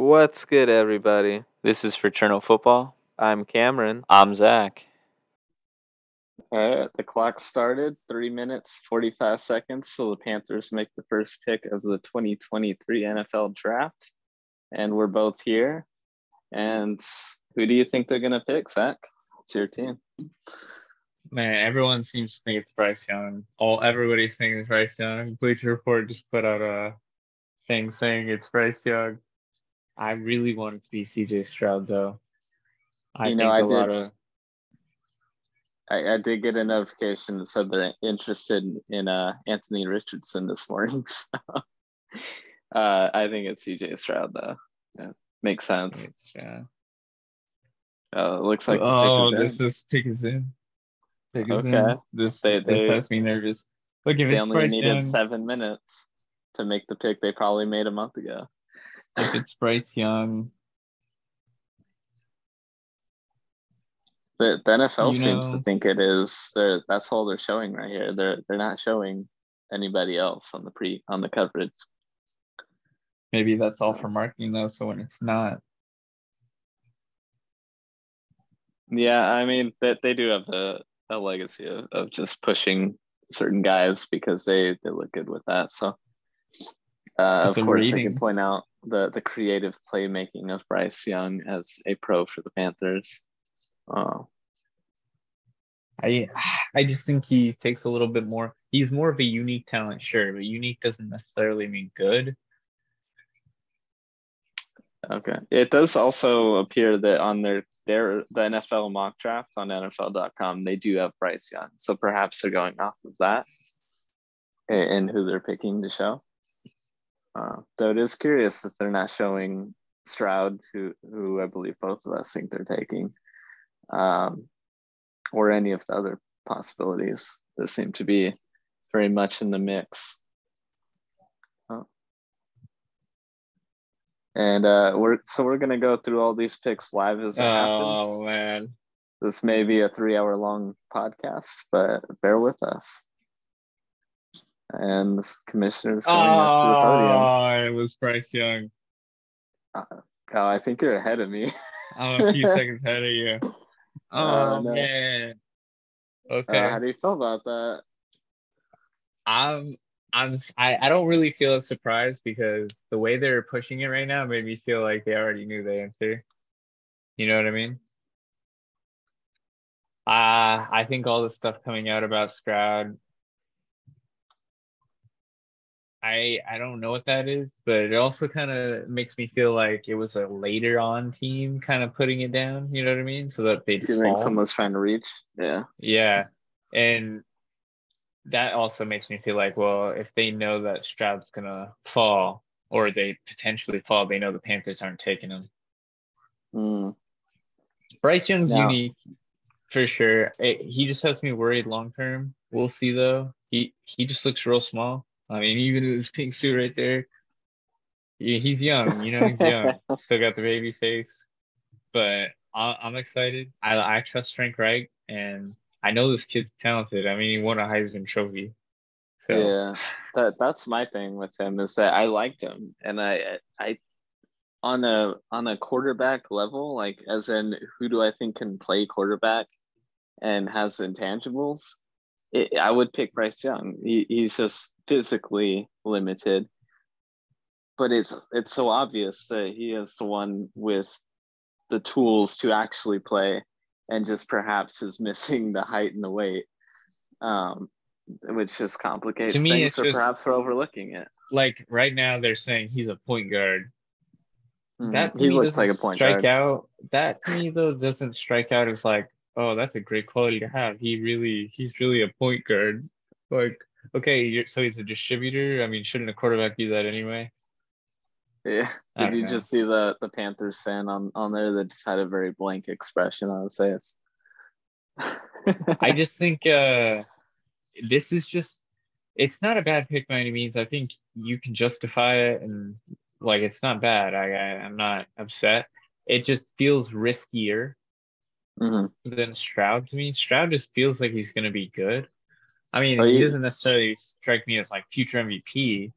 What's good, everybody? This is Fraternal Football. I'm Cameron. I'm Zach. All right, the clock started. Three minutes, 45 seconds. So the Panthers make the first pick of the 2023 NFL draft. And we're both here. And who do you think they're going to pick, Zach? It's your team. Man, everyone seems to think it's Bryce Young. All everybody's thinking it's Bryce Young. Bleacher Report just put out a thing saying it's Bryce Young. I really wanted to be CJ Stroud though. I You think know, I a did- lot of I, I did get a notification that said they're interested in uh, Anthony Richardson this morning. So uh, I think it's CJ Stroud, though. Yeah, makes sense. it's, uh, Uh, it looks like oh, pick is in. this is pick is in. Pick is in. Okay. This They- this they- has me nervous. Look if they only needed Young, seven minutes to make the pick they probably made a month ago. If it's Bryce Young, The, the NFL You seems know- to think it is. They're that's all they're showing right here. They're they're not showing anybody else on the pre on the coverage. maybe that's all for marketing though. So when it's not, Yeah, I mean that they do have a, a legacy of, of just pushing certain guys because they, they look good with that. So uh, of course I can point out the the creative playmaking of Bryce Young as a pro for the Panthers. Uh, I I just think he takes a little bit more. He's more of a unique talent, sure, but unique doesn't necessarily mean good. Okay. It does also appear that on their their the NFL mock draft on NFL.com, they do have Bryce Young. So perhaps they're going off of that and who they're picking to show. Uh, though it is curious that they're not showing Stroud, who who I believe both of us think they're taking, um, or any of the other possibilities that seem to be very much in the mix. And uh, we're so we're gonna go through all these picks live as it Oh happens. Oh man, This may be a three-hour long podcast, but bear with us. And the commissioner's going up to the podium. oh, it was Bryce Young. Oh, I think you're ahead of me. I'm a few seconds ahead of you. Oh Oh, no. man. Uh, Okay, how do you feel about that? I'm I'm I, I don't really feel as surprised because the way they're pushing it right now made me feel like they already knew the answer. You know what I mean? Uh, I think all the stuff coming out about Stroud, I I don't know what that is, but it also kind of makes me feel like it was a later on team kind of putting it down. You know what I mean? So that you think fall. someone's trying to reach? Yeah. Yeah. And that also makes me feel like, well, if they know that Stroud's gonna fall or they potentially fall, they know the Panthers aren't taking him. Mm. Bryce Young's No. unique for sure. It- he just has me worried long term. We'll see though. He he just looks real small. I mean, even with his pink suit right there. he- He's young, you know, he's young. Still got the baby face. But I, I'm excited. I I trust Frank Reich, and I know this kid's talented. I mean, he won a Heisman Trophy. So Yeah, that that's my thing with him is that I liked him, and I I on a on a quarterback level, like as in who do I think can play quarterback and has intangibles, it, I would pick Bryce Young. He, he's just physically limited, but it's it's so obvious that he is the one with the tools to actually play, and just perhaps is missing the height and the weight. Um, which just complicates To me, things, or just- perhaps we're overlooking it. like right now they're saying he's a point guard. That to Mm, he looks like a point strike guard. out. That to me though doesn't strike out as like, oh, that's a great quality to have. He really, he's really a point guard. Like, okay, you're, so he's a distributor. I mean, shouldn't a quarterback do that anyway? Yeah. Did don't you know. just see the the Panthers fan on on there that just had a very blank expression on his face? I just think uh, this is just it's not a bad pick by any means. I think you can justify it and like it's not bad. I, I I'm not upset. It just feels riskier Mhm. than Stroud to me. Stroud just feels like he's gonna be good. I mean, Oh, he you- doesn't necessarily strike me as like future MVP,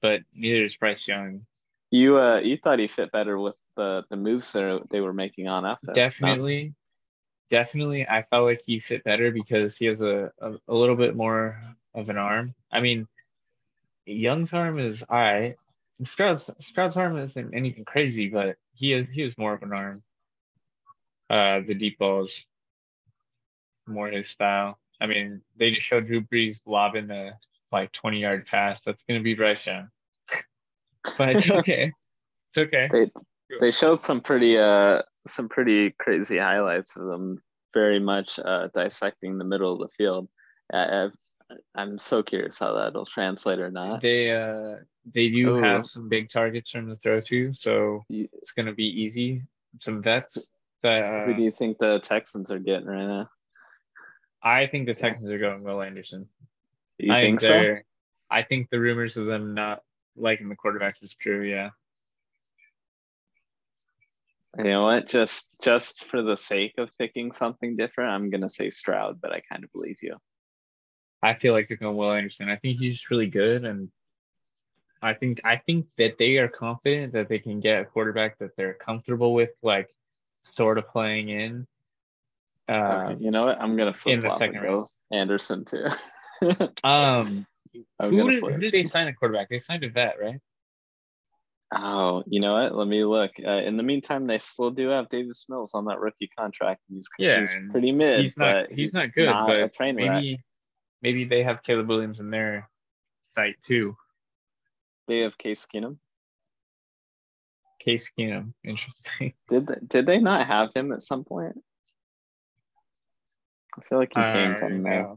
but neither is Bryce Young. You uh you thought he fit better with the the moves that they were making on offense. no? Definitely, definitely. I felt like he fit better because he has a, a, a little bit more of an arm. I mean, Young's arm is alright. Stroud's Stroud's arm isn't anything crazy, but he is he has more of an arm. Uh, the deep balls more his style. I mean, they just showed Drew Brees lobbing a like 20 yard pass. That's gonna be Bryce Young. but it's okay. It's okay. They they showed some pretty uh some pretty crazy highlights of them very much uh dissecting the middle of the field. I, I've, I'm so curious how that'll translate or not. They uh they do Ooh. have some big targets from the throw to, so it's gonna be easy. Some vets that Who do uh, you think the Texans are getting right now? I think the Texans are going Will Anderson. You I think so? I think the rumors of them not liking the quarterbacks is true. Yeah. You know what? Just just for the sake of picking something different, I'm gonna say Stroud, but I kind of believe you. I feel like they're going Will Anderson. I think he's really good, and I think I think that they are confident that they can get a quarterback that they're comfortable with, like sort of playing in. Uh, okay, you know what? I'm gonna flip in the second go Anderson too. um, who did, who did they sign a quarterback? They signed a vet, right? Oh, you know what? Let me look. Uh, in the meantime, they still do have Davis Mills on that rookie contract. He's Yeah, he's pretty mid, he's not but he's, not good, not a but maybe maybe they have Caleb Williams in their sight too. They have Case Keenum. Case Keenum, interesting. Did they, did they not have him at some point? I feel like he came Uh, from there.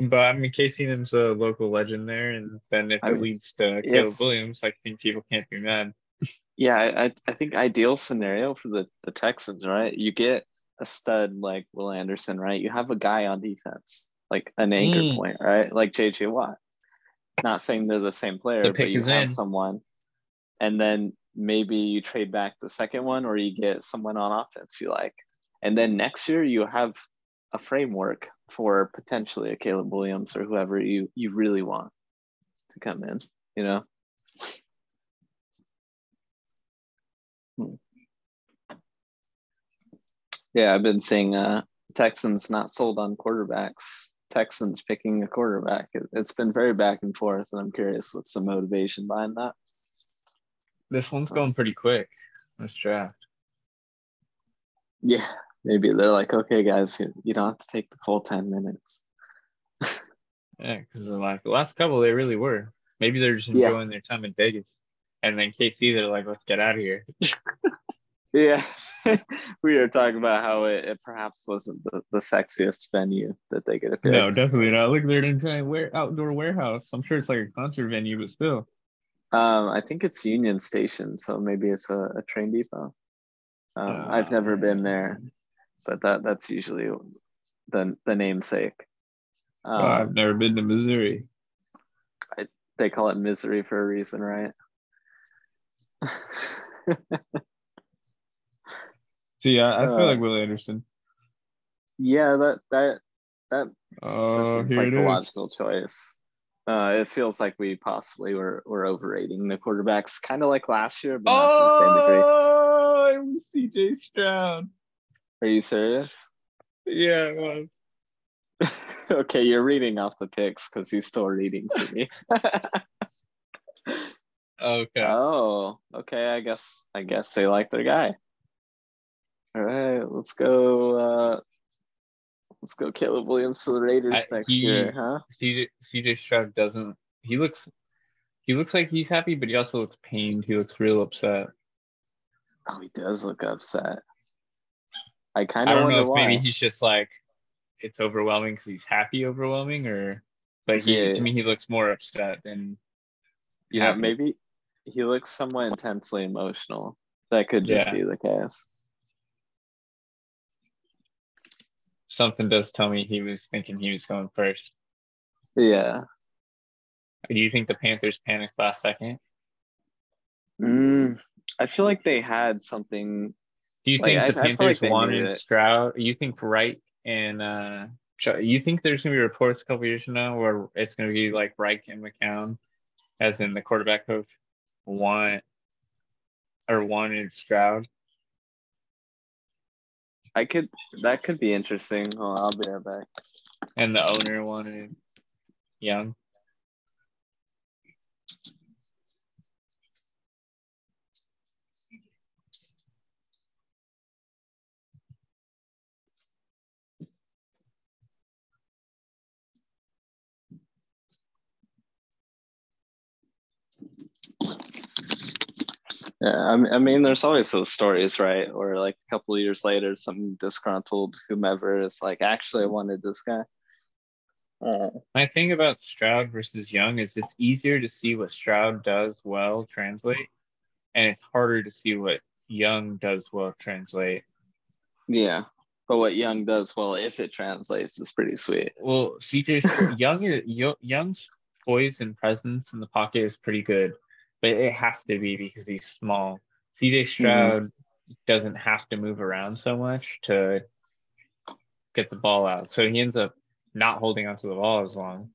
But I mean, Case Keenum's a local legend there, and then if I it mean, leads to Caleb Williams, I think people can't be mad. Yeah, I, I- I think ideal scenario for the, the Texans, right? You get a stud like Will Anderson, right? You have a guy on defense, like an anchor Mm. point, right? Like JJ Watt. Not saying they're the same player, The but you have in. someone. And then maybe you trade back the second one or you get someone on offense you like. And then next year you have a framework for potentially a Caleb Williams or whoever you, you really want to come in, you know? Hmm. Yeah, I've been seeing uh, Texans not sold on quarterbacks. Texans picking a quarterback. It, it's been very back and forth, and I'm curious what's the motivation behind that. This one's going pretty quick. This draft. Yeah, maybe they're like, okay, guys, you, don't have to take the full 10 minutes. Yeah, because the last, the last couple they really were. Maybe they're just Yeah. enjoying their time in Vegas, and then KC they're like, let's get out of here. Yeah, we were talking about how it, it perhaps wasn't the, the sexiest venue that they could have picked. No, definitely not. Look, they're in a giant outdoor warehouse. I'm sure it's like a concert venue, but still. Um, I think it's Union Station, so maybe it's a, a train depot. Um, I've never been there, but that that's usually the the namesake. Oh, Um, I've never been to Missouri. they call it misery for a reason, right? So yeah, I Uh, feel like Will Anderson. yeah, that that that Oh, seems like the is. logical choice. Uh, it feels like we possibly were, were overrating the quarterbacks, kind of like last year, but not to the same degree. Oh, CJ Stroud. Are you serious? Yeah, it was. okay, you're reading off the picks because he's still reading for me. Okay. oh, okay. I guess I guess they like their guy. All right, let's go. Uh, let's go, Caleb Williams to the Raiders I- next he- year, huh? CJ CJ Stroud doesn't. He looks. He looks like he's happy, but he also looks pained. He looks real upset. Oh, he does look upset. I kind I of don't wonder know if why. maybe he's just like it's overwhelming because he's happy overwhelming, or but he Yeah. to me he looks more upset than yeah, happy. maybe he looks somewhat intensely emotional. That could just Yeah. be the case. Something does tell me he was thinking he was going first. Yeah. Do you think the Panthers panicked last second? Mm, I feel like they had something. Do you Like, think I- the I like Panthers knew wanted. Stroud? You think Reich and uh, you think there's gonna be reports a couple years from now where it's gonna be like Reich and McCown, as in the quarterback coach? want or wanted Stroud. I could that could be interesting. Oh, I'll be right back. and the owner wanted Young. Yeah, I mean, there's always those stories, right? Or like a couple of years later, some disgruntled whomever is like, actually, I wanted this guy. Uh, My thing about Stroud versus Young is it's easier to see what Stroud does well translate, and it's harder to see what Young does well translate. yeah, but what Young does well, if it translates, is pretty sweet. Well, CJ Young Young's poise and presence in the pocket is pretty good, but it has to be because he's small. CJ Stroud doesn't have to move around so much to get the ball out, so he ends up not holding onto the ball as long,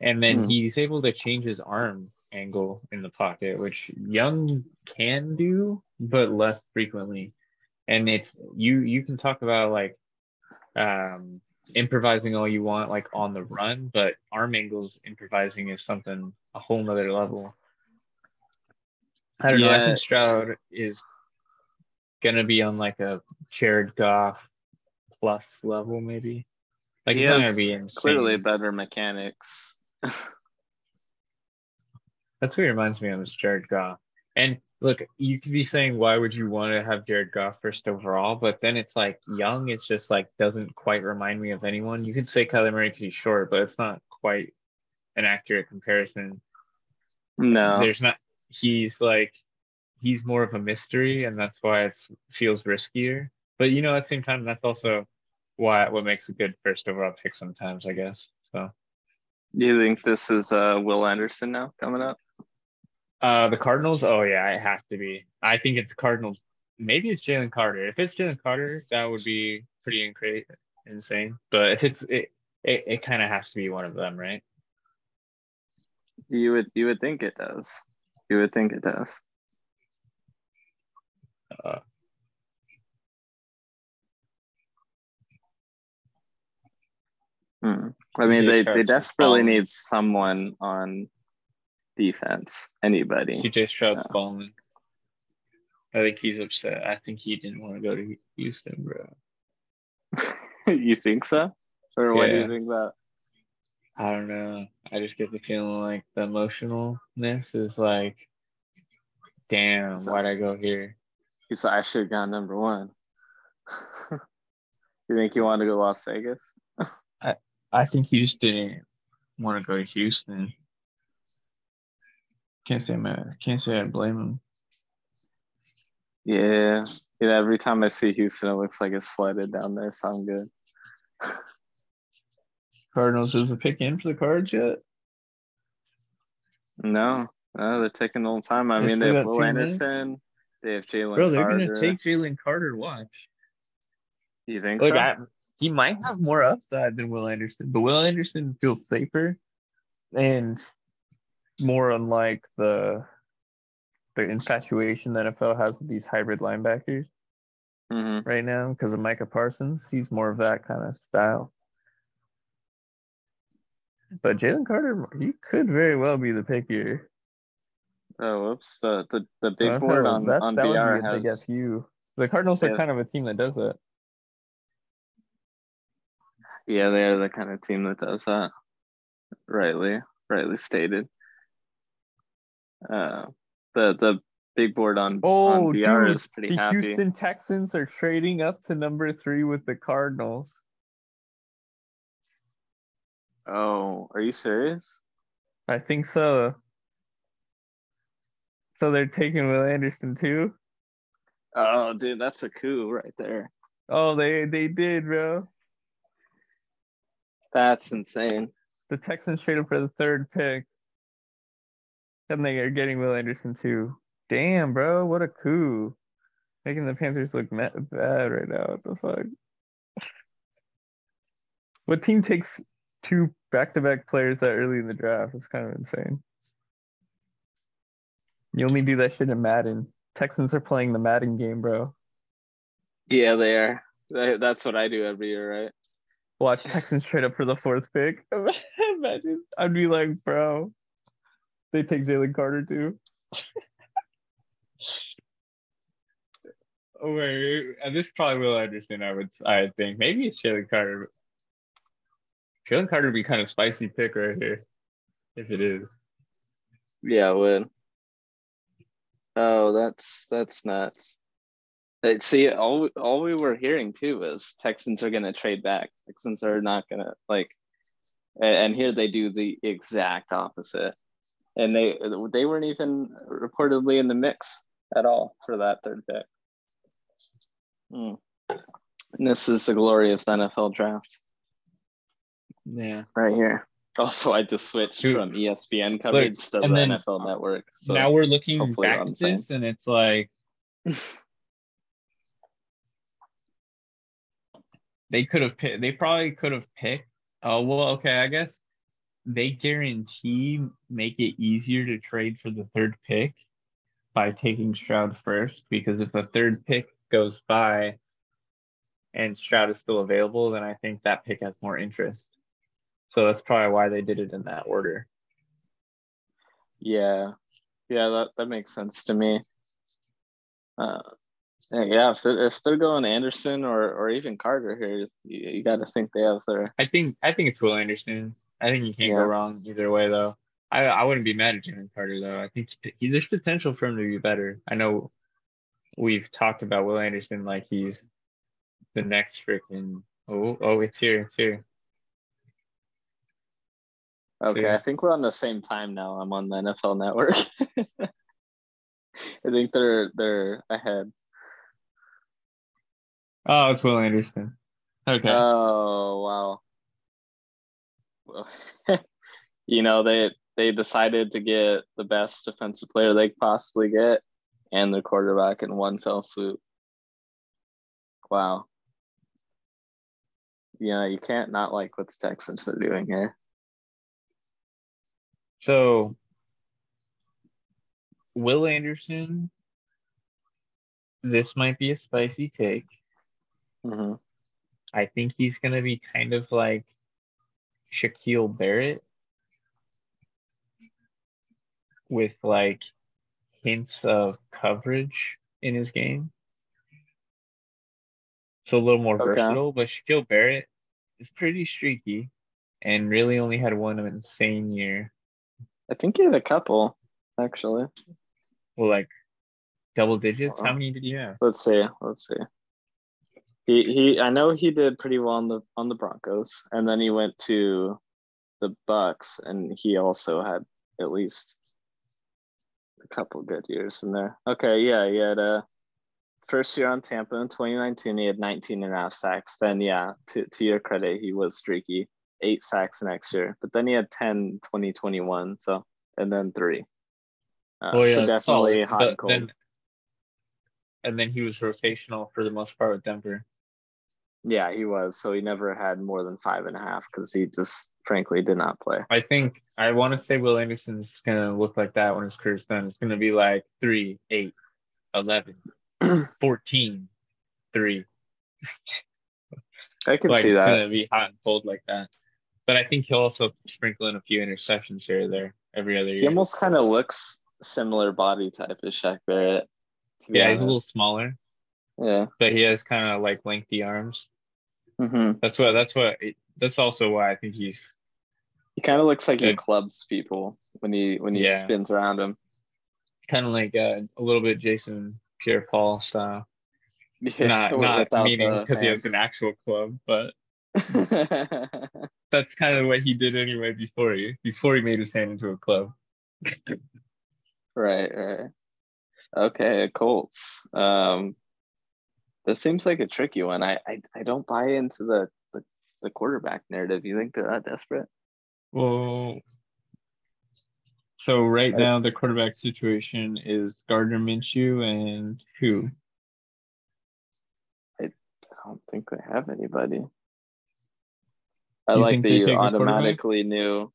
and then Hmm. he's able to change his arm angle in the pocket, which Young can do, but less frequently. And it's you you can talk about like um improvising all you want like on the run, but arm angles improvising is something a whole nother level. I don't know. I think Stroud is gonna be on like a Jared Goff plus level, maybe. Like he he's gonna be insane. clearly better mechanics. That's what he reminds me of is Jared Goff. And look, you could be saying, why would you want to have Jared Goff first overall? But then it's like Young, it's just like doesn't quite remind me of anyone. You could say Kyler Murray because he's short, but it's not quite an accurate comparison. No, There's not. He's like he's more of a mystery, and that's why it feels riskier. But you know, at the same time, that's also why what makes a good first overall pick sometimes, I guess. So do you think this is uh, Will Anderson now coming up? Uh, the Cardinals. Oh yeah, it has to be. I think it's the Cardinals. Maybe it's Jalen Carter. If it's Jalen Carter, that would be pretty incra- insane. But if it's it, it, it kind of has to be one of them, right? You would you would think it does. You would think it does. Uh, Hmm. I mean, they, they desperately need someone on defense. Anybody. CJ Stroud's Yeah. balling. I think he's upset. I think he didn't want to go to Houston, bro. you think so? Or what do Yeah. you think about? I don't know. I just get the feeling like the emotionalness is like, damn, So- why'd I go here? He said I should have gone number one. you think he wanted to go Las Vegas? I I think he just didn't want to go to Houston. Can't say man. Can't say I blame him. Yeah. You know, every time I see Houston, it looks like it's flooded down there, so I'm good. Cardinals is a pick in for the Cards yet? No, no, they're taking a little time. I They mean, they have Will two minutes? Anderson, they have Jalen Bro, they're Carter. gonna take Jalen Carter. Watch. You think Look, so? I, he might have more upside than Will Anderson, but Will Anderson feels safer and more unlike the the infatuation the NFL has with these hybrid linebackers Mhm. right now because of Micah Parsons. He's more of that kind of style. But Jalen Carter, he could very well be the pick here. Oh, whoops. The the, the big That's board on, on that BR a big has FU. The Cardinals Yeah. are kind of a team that does that. Yeah, they are the kind of team that does that. Rightly, rightly stated. Uh, the the big board on Oh, on BR dude, is pretty the happy. Houston Texans are trading up to number three with the Cardinals. Oh, are you serious? I think so. So they're taking Will Anderson too. Oh, dude, that's a coup right there. Oh, they they did, bro. That's insane. The Texans traded for the third pick, and they are getting Will Anderson too. Damn, bro, what a coup! Making the Panthers look bad right now. What the fuck? What team takes two back-to-back players that early in the draft? It's kind of insane. You only do that shit in Madden. Texans are playing the Madden game, bro. Yeah, they are. That's what I do every year, right? Watch Texans trade up for the fourth pick. Imagine. I'd be like, bro. They take Jalen Carter too. oh wait, and this probably Will Anderson. I would, I think maybe it's Jalen Carter. Jalen Carter be kind of spicy pick right here, if it is. Yeah, I would. Oh, that's that's nuts. See, all we- all we were hearing too was Texans are gonna trade back. Texans are not gonna like, and here they do the exact opposite, and they they weren't even reportedly in the mix at all for that third pick. Hmm. This is the glory of the NFL draft Yeah. right here. Also, I just switched Dude, from ESPN coverage to the then NFL Network. So now we're looking hopefully back on the at same. this, and it's like they could have picked. They probably could have picked. Oh well, okay. I guess they guarantee make it easier to trade for the third pick by taking Stroud first, because if the third pick goes by and Stroud is still available, then I think that pick has more interest. So that's probably why they did it in that order. Yeah, yeah, that that makes sense to me. Uh, yeah, if they're, if they're going Anderson or or even Carter here, you, you got to think they have their I think I think it's Will Anderson. I think you can't Yeah. go wrong either way though. I I wouldn't be mad at Jalen Carter though. I think he, there's potential for him to be better. I know we've talked about Will Anderson like he's the next freaking oh oh it's here it's here. Okay, Yeah. I think we're on the same time now. I'm on the NFL Network. I think they're they're ahead. Oh, it's Will Anderson. Okay. Oh wow. Well, you know they they decided to get the best defensive player they could possibly get and the quarterback in one fell swoop. Wow. Yeah, you can't not like what the Texans are doing here. So Will Anderson. This might be a spicy take. hmm I think he's gonna be kind of like Shaquille Barrett with like hints of coverage in his game. So a little more Okay. versatile, but Shaquille Barrett is pretty streaky and really only had one insane year. I think he had a couple, actually. Well, like double digits. Wow. How many did you have? Let's see. Let's see. He he I know he did pretty well on the on the Broncos and then he went to the Bucs and he also had at least a couple good years in there. Okay, yeah, he had a first year on Tampa in 2019 he had 19 and a half sacks. Then yeah, to to your credit, he was streaky. 8 sacks next year. But then he had 10 2021, so and then 3. Uh, Oh, so yeah, definitely solid. hot But and cold. Then, and then he was rotational for the most part with Denver. Yeah, he was. So he never had more than five and a half because he just frankly did not play. I think I want to say Will Anderson's gonna look like that when his career's done. It's gonna be like 3, 8, 11, 14, 3. I can like see it's that. gonna be hot and cold like that. But I think he'll also sprinkle in a few interceptions here or there every other year. He almost kind of looks similar body type as Shaq Barrett. To yeah, he's a little smaller, Yeah. but he has kind of like lengthy arms. hmm That's what. That's what. That's also why I think he's. He kind of looks like he clubs people when he when he Yeah. spins around him. Kind of like uh, a little bit Jason Pierre-Paul style. Yeah, not not meaning because he has an actual club, but. that's kind of what he did anyway before he before he made his hand into a club. right, right. Okay, Colts. Um, this seems like a tricky one. I I, I don't buy into the, the the quarterback narrative. You think they're that desperate? Well, so right now the quarterback situation is Gardner Minshew and who? I don't think they have anybody. I You like that you take a quarterback? automatically knew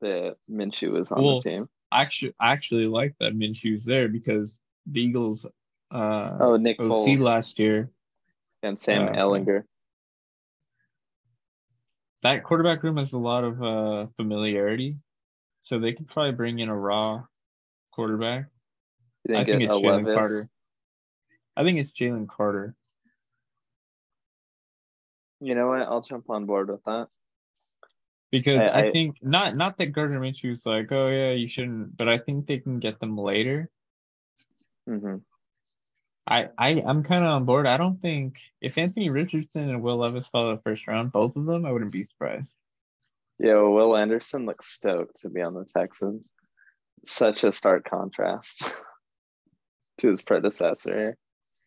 that Minshew was on Well, the team. actually I actually like that Minshew's there because the Eagles uh Oh, Nick OC Foles last year and Sam uh, Ehlinger. that quarterback room has a lot of uh familiarity, so they could probably bring in a raw quarterback. I think it's Jalen Carter. I think it's Jalen Carter. You know what? I'll jump on board with that. Because I- I, I- think not not that Gardner Minshew's like, oh yeah, you shouldn't, but I think they can get them later. hmm I, I I'm kind of on board. I don't think if Anthony Richardson and Will Levis fall the first round, both of them, I wouldn't be surprised. Yeah, well, Will Anderson looks stoked to be on the Texans. Such a stark contrast to his predecessor.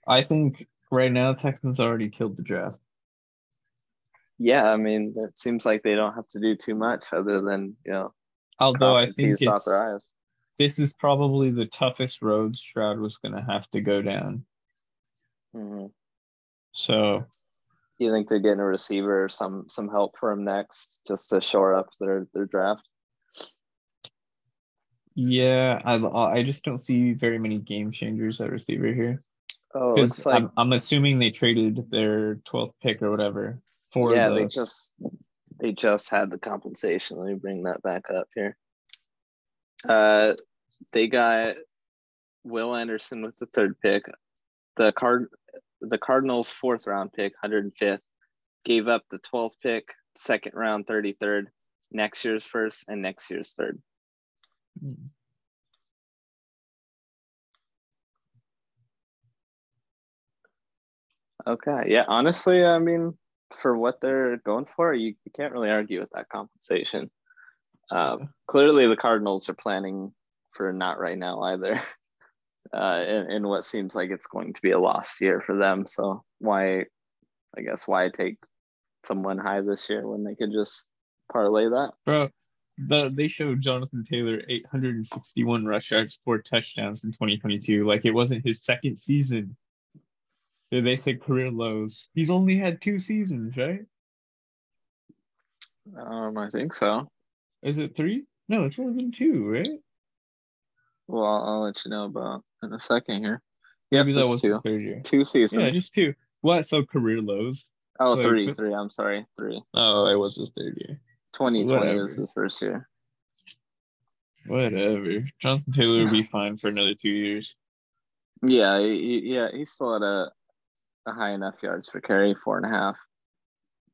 I think right now Texans already killed the draft. Yeah, I mean, it seems like they don't have to do too much other than you know Although I think it's, this is probably the toughest road Stroud was going to have to go down. hmm So You think they're getting a receiver or some some help for him next, just to shore up their their draft? yeah, I I just don't see very many game changers at receiver here. Oh, Because looks like I'm, I'm assuming they traded their 12th pick or whatever for yeah, the, they just they just had the compensation. Let me bring that back up here. Uh, they got Will Anderson with the third pick. The card the Cardinals fourth round pick, 105th, gave up the 12th pick, second round, 33rd, next year's first, and next year's third. Hmm. Okay. Yeah. Honestly, I mean, for what they're going for, you, you can't really argue with that compensation. Um, clearly, the Cardinals are planning for not right now either. Uh, in, in what seems like it's going to be a lost year for them. So why, I guess, why take someone high this year when they could just parlay that? Bro, the, they showed Jonathan Taylor 861 rush yards, four touchdowns in 2022. Like it wasn't his second season. Did they say career lows? He's only had two seasons, right? Um, I think so. Is it three? No, it's only been two, right? Well, I'll, I'll let you know about in a second here. Yeah, that was two. third year. Two seasons. Yeah, just two. What? So career lows? oh, like, three, three. I'm sorry, three. Oh, it was his third year. 2020 Whatever. was his first year. Whatever. Jonathan Taylor will be fine for another two years. Yeah, he- yeah, he's still at a, a high enough yards for carry, four and a half.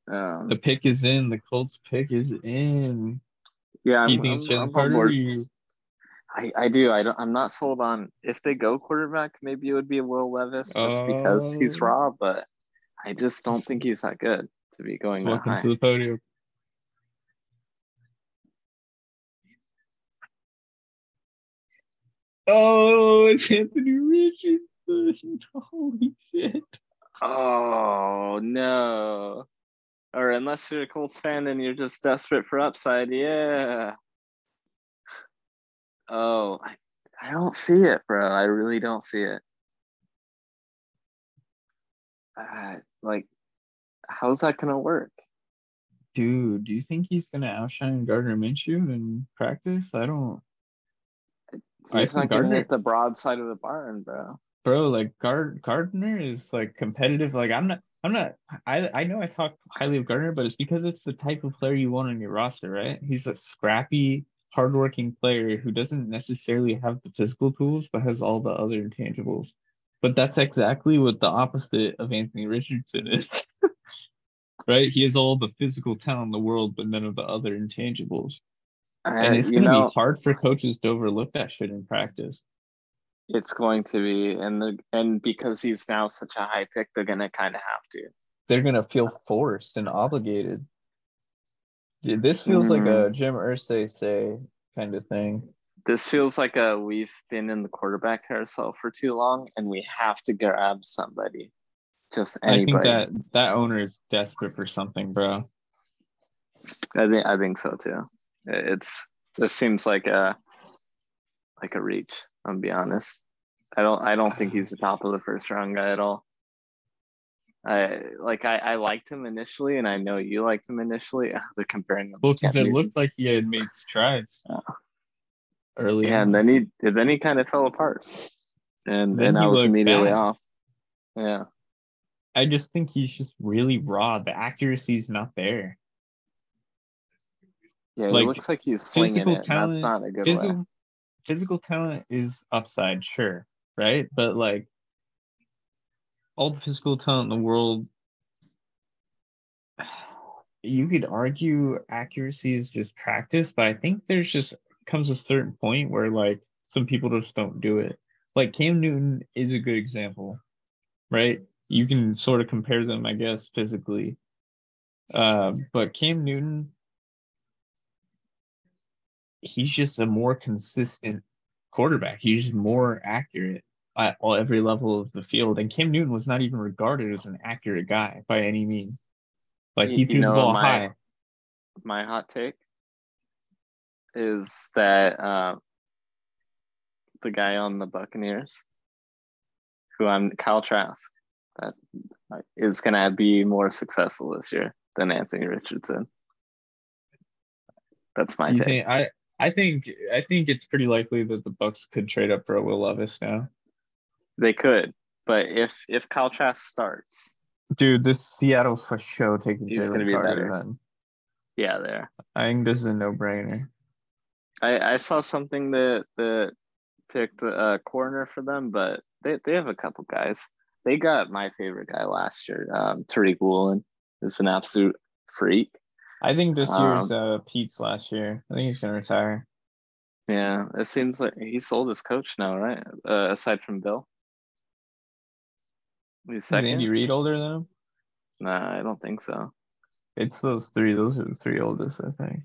Um, The pick is in. The Colts pick is in. yeah, I'm, I'm- I'm on board. I, I do. I don't. I'm not sold on if they go quarterback. Maybe it would be a Will Levis just because he's Oh. raw, but I just don't think he's that good to be going that Welcome high. to the podium. Oh, it's Anthony Richardson. Holy shit. Oh no! Or unless you're a Colts fan and you're just desperate for upside, yeah. Oh, I, I don't see it, bro. I really don't see it. Uh, like, how's that gonna work? Dude, do you think he's gonna outshine Gardner Minshew in practice? I don't, I He's think not gonna Gardner- hit the broad side of the barn, bro. Bro. Like Gard Gardner is like competitive. Like I'm not, I'm not. I I know I talk highly of Gardner, but it's because it's the type of player you want on your roster, right? He's a scrappy, hardworking player who doesn't necessarily have the physical tools, but has all the other intangibles. But that's exactly what the opposite of Anthony Richardson is. right? He has all the physical talent in the world, but none of the other intangibles. And Uh, it's going to be hard for coaches to overlook that shit in practice. It's going to be, and the and because he's now such a high pick, they're gonna kind of have to. They're going to feel forced and obligated. Dude, This feels like Mm-hmm. a Jim Irsay say kind of thing. This feels like a we've been in the quarterback carousel for too long, and we have to grab somebody, just anybody. I think that that owner is desperate for something, bro. I think I think so too. It's this seems like a like a reach. I'll be honest. I don't I don't think he's the top of the first round guy at all. I like I, I liked him initially, and I know you liked him initially. They're comparing them. Well, because it looked like he had made strides. early. Yeah, on. and then he then he kind of fell apart, and Then and I was immediately bad. off. Yeah, I just think he's just really raw. The accuracy's not there. yeah. Like, it looks like he's slinging it. and That's not a good way. Physical, talent is upside, sure, right? But like all the physical talent in the world, you could argue accuracy is just practice, but I think there's just comes a certain point where like some people just don't do it. Like Cam Newton is a good example, right? You can sort of compare them, I guess, physically. Uh, but Cam Newton, he's just a more consistent quarterback. He's more accurate at all, every level of the field. And Cam Newton was not even regarded as an accurate guy by any means. Like he You- threw you the ball my- high. My hot take is that uh, the guy on the Buccaneers, who I'm Kyle Trask, that is going to be more successful this year than Anthony Richardson. That's my You take. think, I I think I think it's pretty likely that the Bucs could trade up for a Will Levis now. They could, but if if Kyle Trask starts, Dude, this Seattle's for sure taking He's gonna be better. Then. yeah, there. I think this is a no-brainer. I I saw something that that picked a corner for them, but they they have a couple guys. They got my favorite guy last year, um, Tariq Woolen, is an absolute freak. I think this year's Um, uh, Pete's last year. I think he's gonna retire. Yeah, it seems like he sold his coach now, right? Uh, aside from Bill, he's Is second. Andy Reid older than him? Nah, I don't think so. It's those three. Those are the three oldest, I think.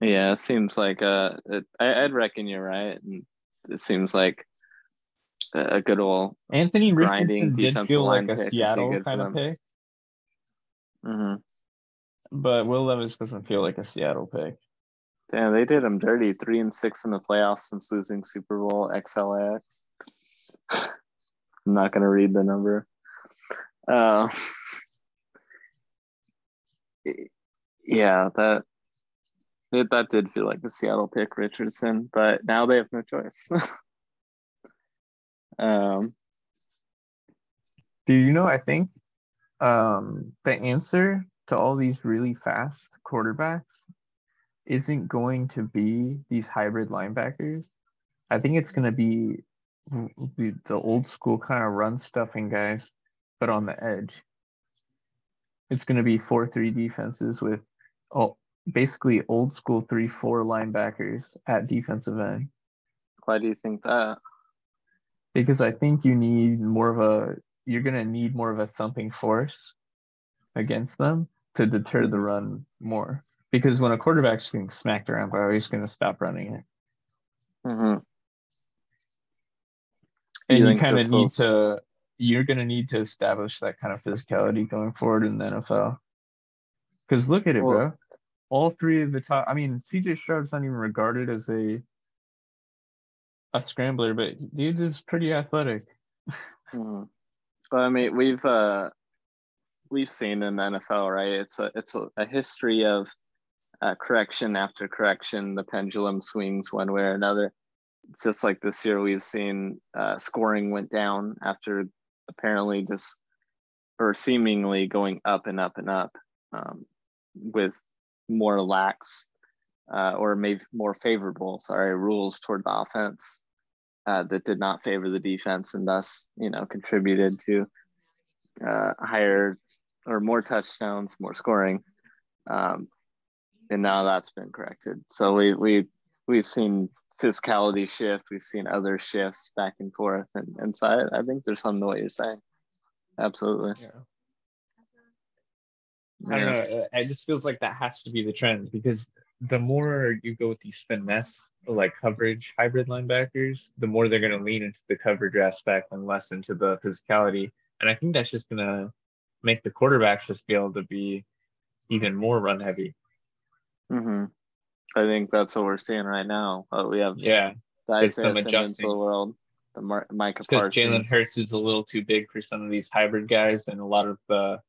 Yeah, it seems like uh, it, I, I'd reckon you're right, and it seems like a, a good old. Anthony Grinding Richardson did defensive feel line like a would Seattle kind of pick, mhm. but Will Levis doesn't feel like a Seattle pick. Damn, they did him dirty. Three and six in the playoffs since losing Super Bowl XLAX. I'm not gonna read the number. Uh, yeah, that it, that did feel like a Seattle pick, Richardson, but now they have no choice. um, Do you know? I think um, the answer to all these really fast quarterbacks isn't going to be these hybrid linebackers. I think it's going to be the, the old school kind of run stuffing guys, but on the edge. It's going to be 4 3 defenses with oh, basically old school 3 4 linebackers at defensive end. why do you think that? because I think you need more of a you're gonna need more of a thumping force against them to deter the run more. Because when a quarterback's getting smacked around by, he's gonna stop running it, Mm-hmm. and You you, kind of need those- to you're gonna need to establish that kind of physicality going forward in the NFL. Because look at it, Well- bro. All three of the top. I mean, CJ Stroud's not even regarded as a a scrambler, but dude is pretty athletic. Mm-hmm. But I mean, we've uh, we've seen in the NFL, right? It's a it's a, a history of uh, correction after correction. The pendulum swings one way or another. Just like this year, we've seen uh, scoring went down after apparently just or seemingly going up and up and up um, with more lax uh, or maybe more favorable, sorry, rules toward the offense uh, that did not favor the defense and thus, you know, contributed to uh, higher or more touchdowns, more scoring. Um, and now that's been corrected. So we, we, we've seen physicality shift. We've seen other shifts back and forth. And, and so I, I think there's something to what you're saying. Absolutely. Yeah. I don't know. It just feels like that has to be the trend because the more you go with these finesse like coverage hybrid linebackers, the more they're going to lean into the coverage aspect and less into the physicality. And I think that's just going to make the quarterbacks just be able to be even more run heavy. hmm I think that's what we're seeing right now. Uh, we have Yeah, the It's Isaiah them Simmons of the world, the Mar- Micah because Jalen Hurts is a little too big for some of these hybrid guys and a lot of the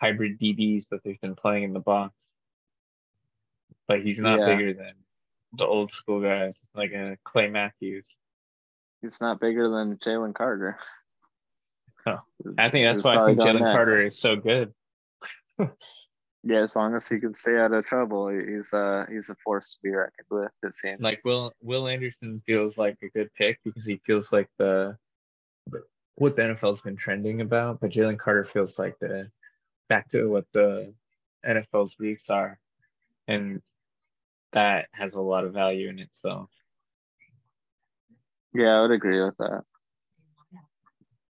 hybrid DBs that they've been playing in the box. But he's not Yeah. bigger than the old school guy, like a Clay Matthews. He's not bigger than Jalen Carter. Oh, I think that's why I think Jalen next. Carter is so good. Yeah, as long as he can stay out of trouble, he's uh he's a force to be reckoned with. It seems. Like Will Will Anderson feels like a good pick because he feels like the what the NFL's been trending about, but Jalen Carter feels like the back to what the NFL's leagues are, and that has a lot of value in itself. Yeah, I would agree with that.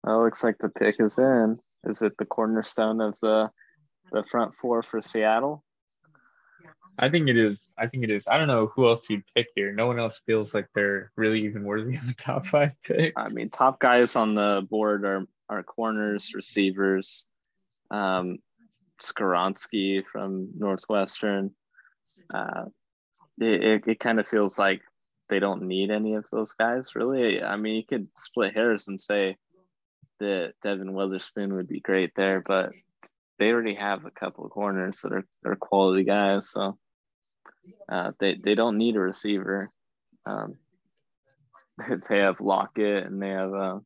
Well, looks like the pick is in. Is it the cornerstone of the the front four for Seattle? I think it is. I think it is. I don't know who else you'd pick here. No one else feels like they're really even worthy of the top five pick. I mean, top guys on the board are are corners, receivers, um, Skoronski from Northwestern. Uh, it it, it kind of feels like they don't need any of those guys, really. I mean, you could split hairs and say that Devon Witherspoon would be great there, but they already have a couple of corners that are, are quality guys, so uh, they they don't need a receiver. Um, they have Lockett and they have uh,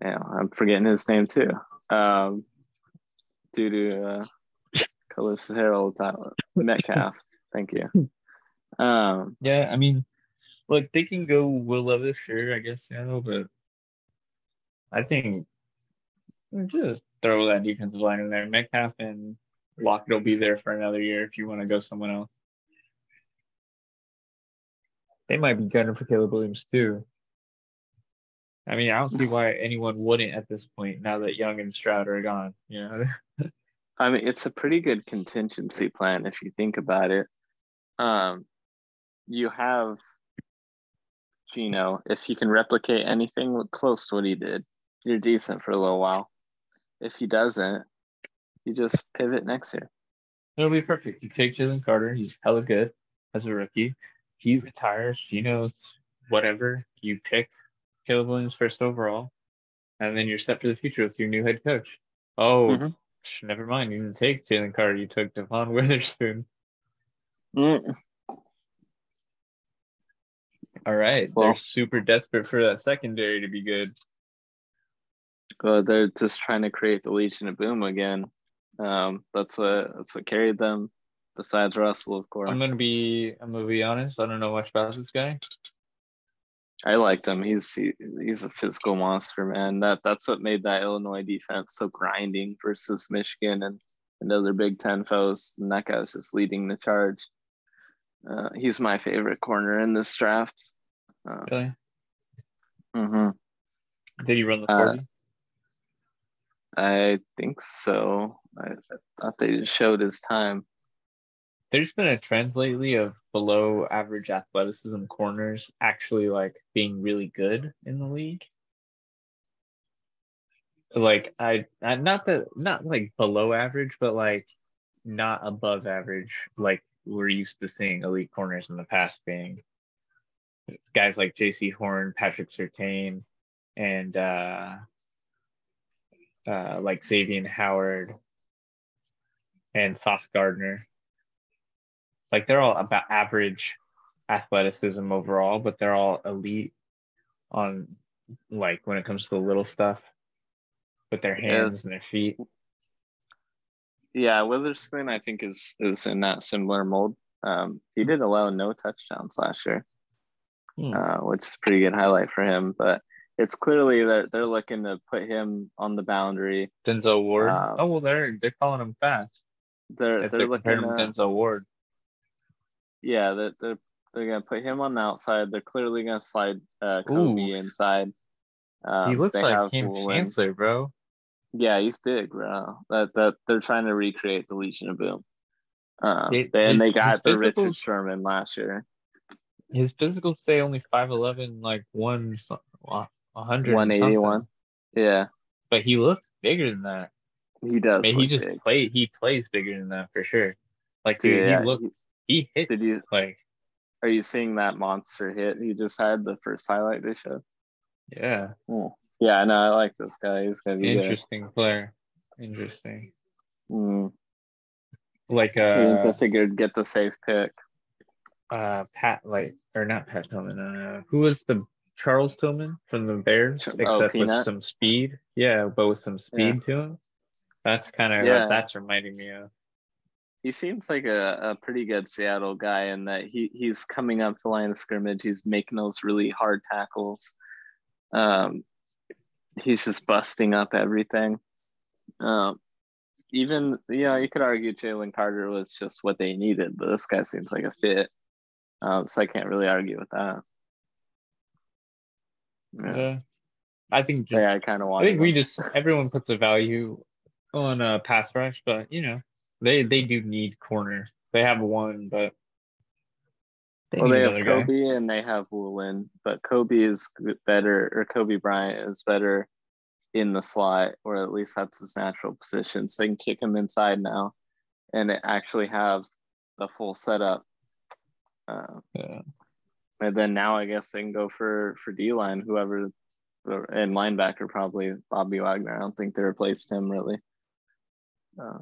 yeah, I'm forgetting his name too. Um, due to uh, Harold uh, Metcalf. Thank you. Um, Yeah, I mean, look, they can go Will Levis, sure, I guess, you know, but I think just throw that defensive line in there. Metcalf and Lockett will be there for another year if you want to go someone else. They might be gunning for Caleb Williams too. I mean, I don't see why anyone wouldn't at this point now that Young and Stroud are gone. You know, I mean, it's a pretty good contingency plan if you think about it. Um, you have Gino. If he can replicate anything close to what he did, you're decent for a little while. If he doesn't, you just pivot next year. it'll be perfect. You take Jalen Carter, he's hella good as a rookie. He retires, Gino's whatever. You pick Caleb Williams first overall, and then you're set for the future with your new head coach. Oh, Mhm. never mind. You didn't take Jalen Carter. You took Devon Witherspoon. Mm, All right. Well- They're super desperate for that secondary to be good. Well, they're just trying to create the Legion of Boom again. Um, that's what that's what carried them. Besides Russell, of course. I'm gonna be I'm gonna be honest. I don't know much about this guy. I liked him. He's he, he's a physical monster, man. That that's what made that Illinois defense so grinding versus Michigan and, and other Big Ten foes. And that guy was just leading the charge. Uh, he's my favorite corner in this draft. Uh, Really? mhm. Did he run the Uh, 40? I think so. I, I thought they showed his time. There's been a trend lately of below average athleticism corners actually like being really good in the league. Like I, I not that not like below average, but like not above average, like we're used to seeing elite corners in the past being guys like Jaycee Horn, Patrick Surtain, and uh, uh, like Xavier Howard and Sauce Gardner like they're all about average athleticism overall, but they're all elite on like when it comes to the little stuff with their hands Yes. and their feet. Yeah, Witherspoon, I think is is in that similar mold. Um, he did allow no touchdowns last year, Hmm. uh, which is a pretty good highlight for him. But it's clearly that they're looking to put him on the boundary. Denzel Ward. Wow. oh well, they're they're calling him fast. They're If they're they're looking comparing him to to, Denzel Ward. yeah, they're, they're they're gonna put him on the outside. They're clearly gonna slide uh, Coby Ooh. inside. Um, he looks like Kam Chancellor, bro. Yeah, he's big, bro. That that they're trying to recreate the Legion of Boom. Um, It- they, and they got the Richard Sherman last year. His physical say only five eleven, like one hundred. 181. Yeah, But he looks bigger than that. he does. I mean, he just big. play. He plays bigger than that for sure. Like Dude, dude, yeah, he looked. he- He hit Did you like are you seeing that monster hit he just had the first highlight they showed? yeah. Yeah, no, I like this guy. He's gonna be good. Interesting player. Interesting. Mm. Like I uh they figured get the safe pick. uh Pat like or not Pat Tillman. Uh, who was the Charles Tillman from the Bears, Ch- oh, except with some speed. Yeah, but with some speed to him. That's kind of Yeah. that's reminding me of. He seems like a, a pretty good Seattle guy in that he, he's coming up to line of scrimmage. He's making those really hard tackles. Um, he's just busting up everything. Um, even you know you could argue Jalen Carter was just what they needed, but this guy seems like a fit. Um, so I can't really argue with that. Yeah. I think just yeah I kind of want. I think we just everyone puts a value on a pass rush, but you know they they do need corner. They have one, but they Well, they have another guy. Coby and they have Woolen, but Coby is better, or Coby Bryant is better in the slot, or at least that's his natural position. So they can kick him inside now, and actually have the full setup. Uh, Yeah. and then now I guess they can go for for D line, whoever, and linebacker probably Bobby Wagner. I don't think they replaced him really. Uh,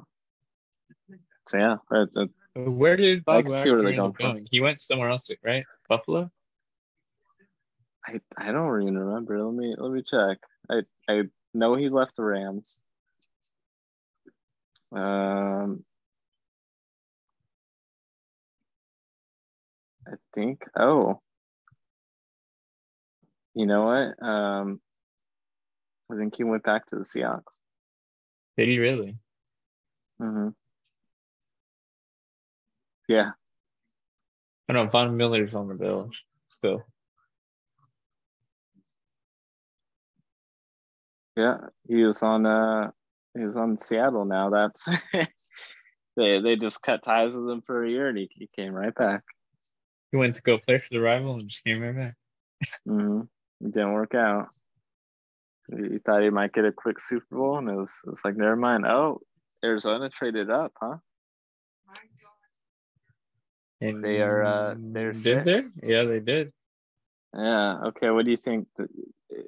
so yeah, that's Where did Bob can see where Wagner they're end up going from. He went somewhere else, right? Buffalo. I I don't even remember. Let me let me check. I I know he left the Rams. Um, I think. Oh, you know what? Um, I think he went back to the Seahawks. Did he really? hmm Yeah, I know Von Miller's on the Bills still. yeah. He was on. Uh, he was on Seattle now. That's they they just cut ties with him for a year, and he, he came right back. He went to go play for the rival and just came right back. hmm It didn't work out. He thought he might get a quick Super Bowl, and it was, it was like, never mind. Oh, Arizona traded up, huh? And They are, uh, they're did they? Yeah, they did. Yeah. Okay. What do you think?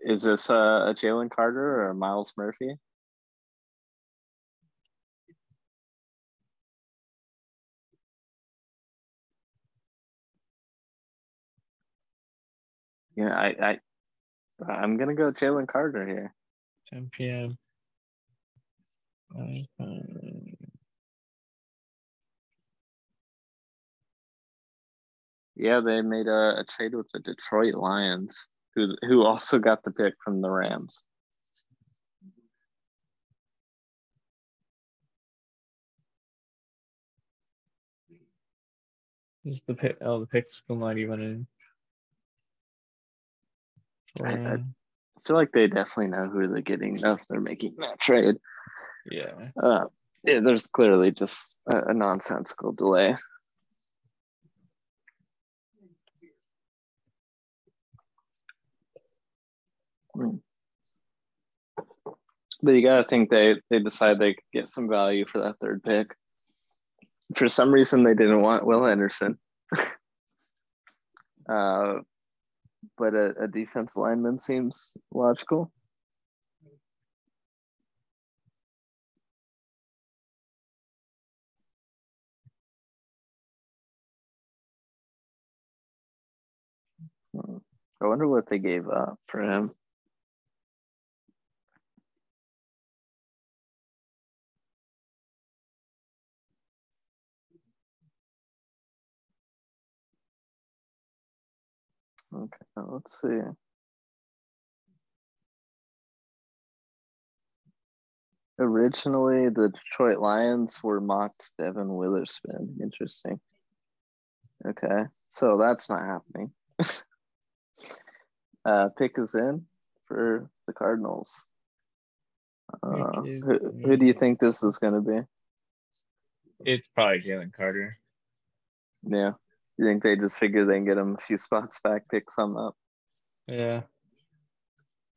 Is this uh, a Jalen Carter or a Myles Murphy? Yeah, I, I, I'm gonna go Jalen Carter here. 10 p.m. Yeah, they made a, a trade with the Detroit Lions, who who also got the pick from the Rams. Is the pick? Oh, the pick's still not even in. I- I- feel like they definitely know who they're getting if they're making that trade. yeah. Uh, yeah, there's clearly just a, a nonsensical delay. But you gotta think they they decide they could get some value for that third pick. For some reason, they didn't want Will Anderson. uh, but a, a defense lineman seems logical. Hmm. I wonder what they gave up for him. Okay, let's see. Originally, the Detroit Lions were mocked Devon Witherspoon. Interesting. Okay, so that's not happening. uh, pick is in for the Cardinals. Uh, who, who do you think this is going to be? It's probably Jalen Carter. Yeah. You think they just figure they can get him a few spots back, pick some up? Yeah.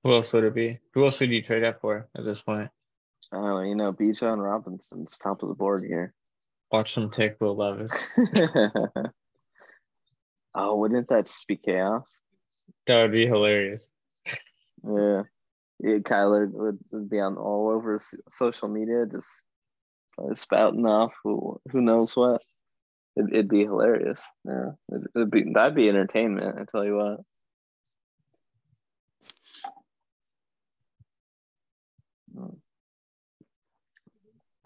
Who else would it be? Who else would you trade up for at this point? Oh, you know, Bijan Robinson's top of the board here. Watch them take Will Levis. oh, wouldn't that just be chaos? That would be hilarious. Yeah. yeah Kyler would, would be on all over social media, just uh, spouting off who, who knows what. It'd, it'd be hilarious. Yeah, it'd, it'd be that'd be entertainment. I tell you what. Mm.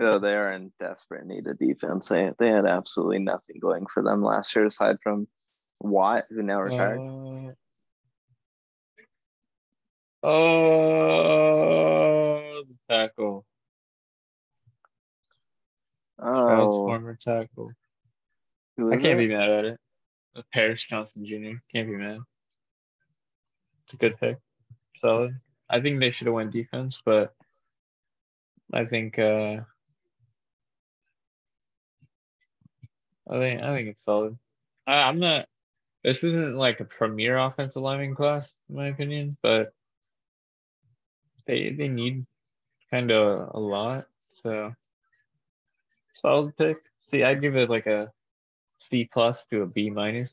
Oh, they are in desperate need of defense. They they had absolutely nothing going for them last year aside from Watt, who now retired. Uh, oh, the tackle. oh, former tackle. Who I can't it? be mad at it. Paris Johnson Jr. Can't be mad. It's a good pick. Solid. I think they should have went defense, but I think uh I think I think it's solid. I, I'm not this isn't like a premier offensive lineman class, in my opinion, but they they need kind of a lot. So solid pick. See, I'd give it like a C plus to a B minus.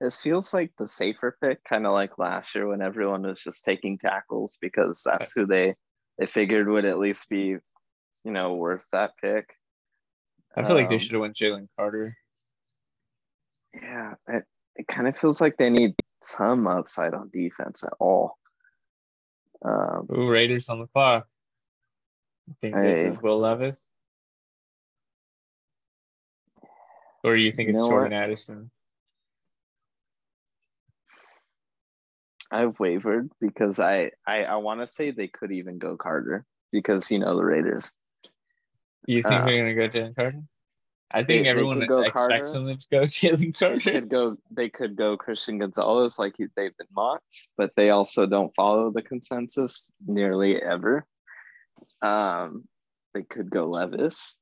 This feels like the safer pick, kind of like last year when everyone was just taking tackles because that's who they they figured would at least be, you know, worth that pick. I feel like they Um, should have went Jalen Carter. Yeah, it, it kind of feels like they need some upside on defense at all. Um, Ooh, Raiders on the clock. I think Hey. this is Will Levis. Or do you think You it's Jordan what? Addison? I've wavered because I I, I want to say they could even go Carter because you know the Raiders. You think Uh, they're gonna go Jalen Carter? I think they everyone go expects Carter. them to go Jalen Carter. They could go they could go Christian Gonzalez like he- they've been mocked, but they also don't follow the consensus nearly ever. Um, they could go Levis.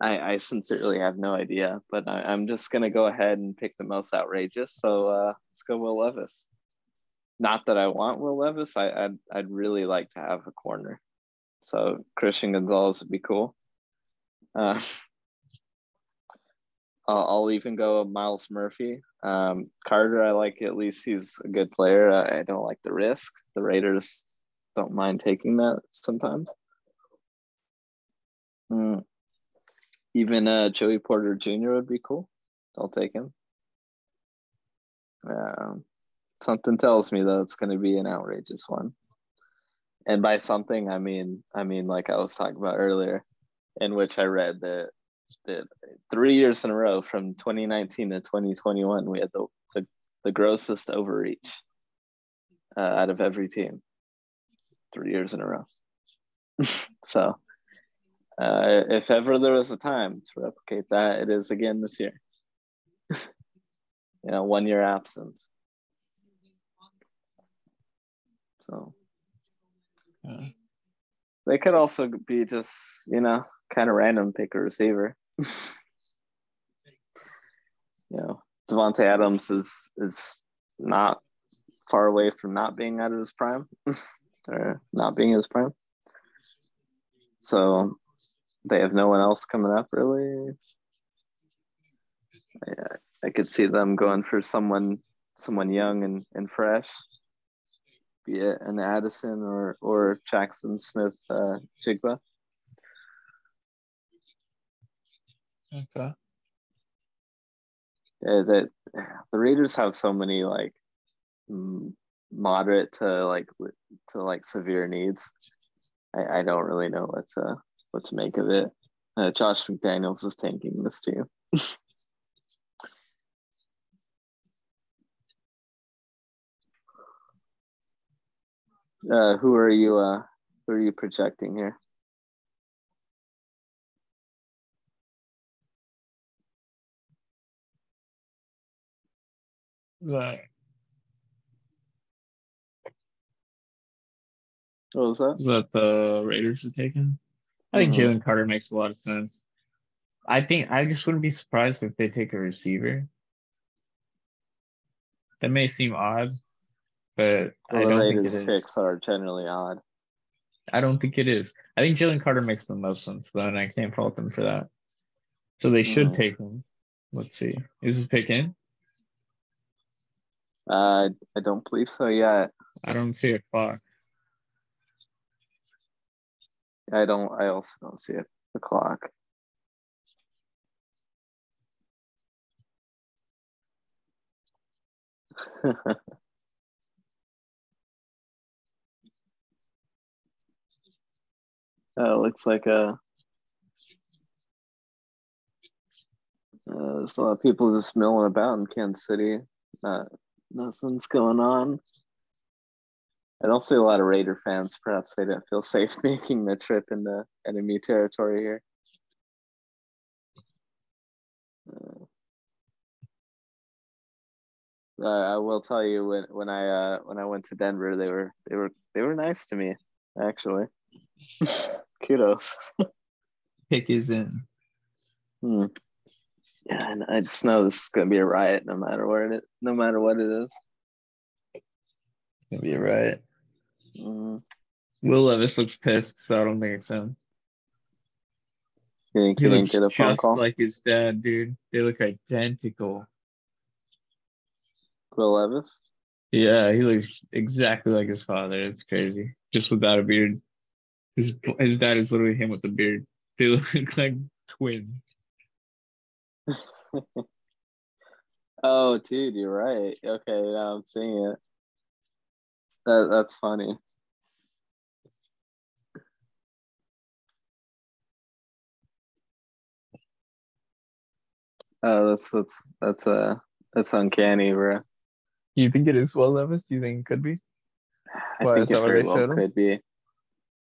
I, I sincerely have no idea, but I, I'm just gonna go ahead and pick the most outrageous. So uh, let's go Will Levis. Not that I want Will Levis. I, I'd I'd really like to have a corner. So Christian Gonzalez would be cool. Uh, I'll, I'll even go Myles Murphy. Um, Carter, I like at least he's a good player. I, I don't like the risk. The Raiders don't mind taking that sometimes. Mm. Even uh, Joey Porter Jr. would be cool. I'll take him. Um, something tells me that it's going to be an outrageous one. And by something, I mean I mean like I was talking about earlier, in which I read that that three years in a row from 2019 to 2021 we had the the, the grossest overreach uh, out of every team three years in a row so uh, if ever there was a time to replicate that it is again this year. You know one year absence. So. Yeah. they could also be just you know kind of random pick a receiver. You know, Davante Adams is is not far away from not being out of his prime. Or not being his prime. So they have no one else coming up really. Yeah, I could see them going for someone someone young and, and fresh, be it an Addison or or Jaxon Smith uh, Njigba. Okay. Yeah, that the Raiders have so many like moderate to like to like severe needs. I, I don't really know what to what to make of it. Uh, Josh McDaniels is tanking this too. uh, who are you? Uh, who are you projecting here? That What was that? that the Raiders are taking. I think Mhm. Jalen Carter makes a lot of sense. I think I just wouldn't be surprised if they take a receiver. That may seem odd, but I don't think Raiders picks are generally odd. I don't think it is. I think Jalen Carter makes the most sense, though, and I can't fault them for that. So they should Mhm. take him. Let's see. Is his pick in? Uh, I don't believe so yet. I don't see a clock. I don't. I also don't see it. The clock. uh, looks like a. Uh, there's a lot of people just milling about in Kansas City. Not nothing's going on. I don't see a lot of Raider fans. Perhaps they don't feel safe making the trip into enemy territory here. Uh, I will tell you when when I uh, when I went to Denver, they were they were they were nice to me. Actually, kudos. Pick is in. Hmm. Yeah, and I just know this is gonna be a riot, no matter where it, no matter what it is. Gonna be right. Mm. Will Levis looks pissed, so I don't think it's him. He you looks get a phone just call? like his dad, dude. They look identical. Will Levis? Yeah, he looks exactly like his father. It's crazy. Just without a beard. His his dad is literally him with a beard. They look like twins. Oh, dude, you're right. Okay, yeah, I'm seeing it. That that's funny. Oh, that's that's that's uh that's uncanny, bro. Do you think it is Will Levis? Do you think it could be? I Why, think it very well him? could be,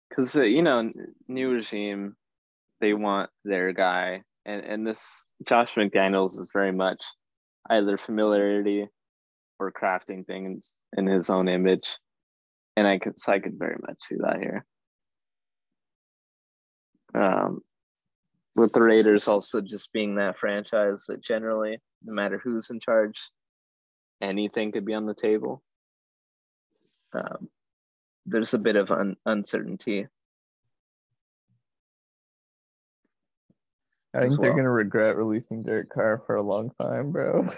because uh, you know, new regime, they want their guy, and and this Josh McDaniels is very much either familiarity or crafting things in his own image, and I could so I could very much see that here. Um, with the Raiders also just being that franchise that generally, no matter who's in charge, anything could be on the table. Um, there's a bit of un- uncertainty. I think they're well. gonna regret releasing Derek Carr for a long time, bro.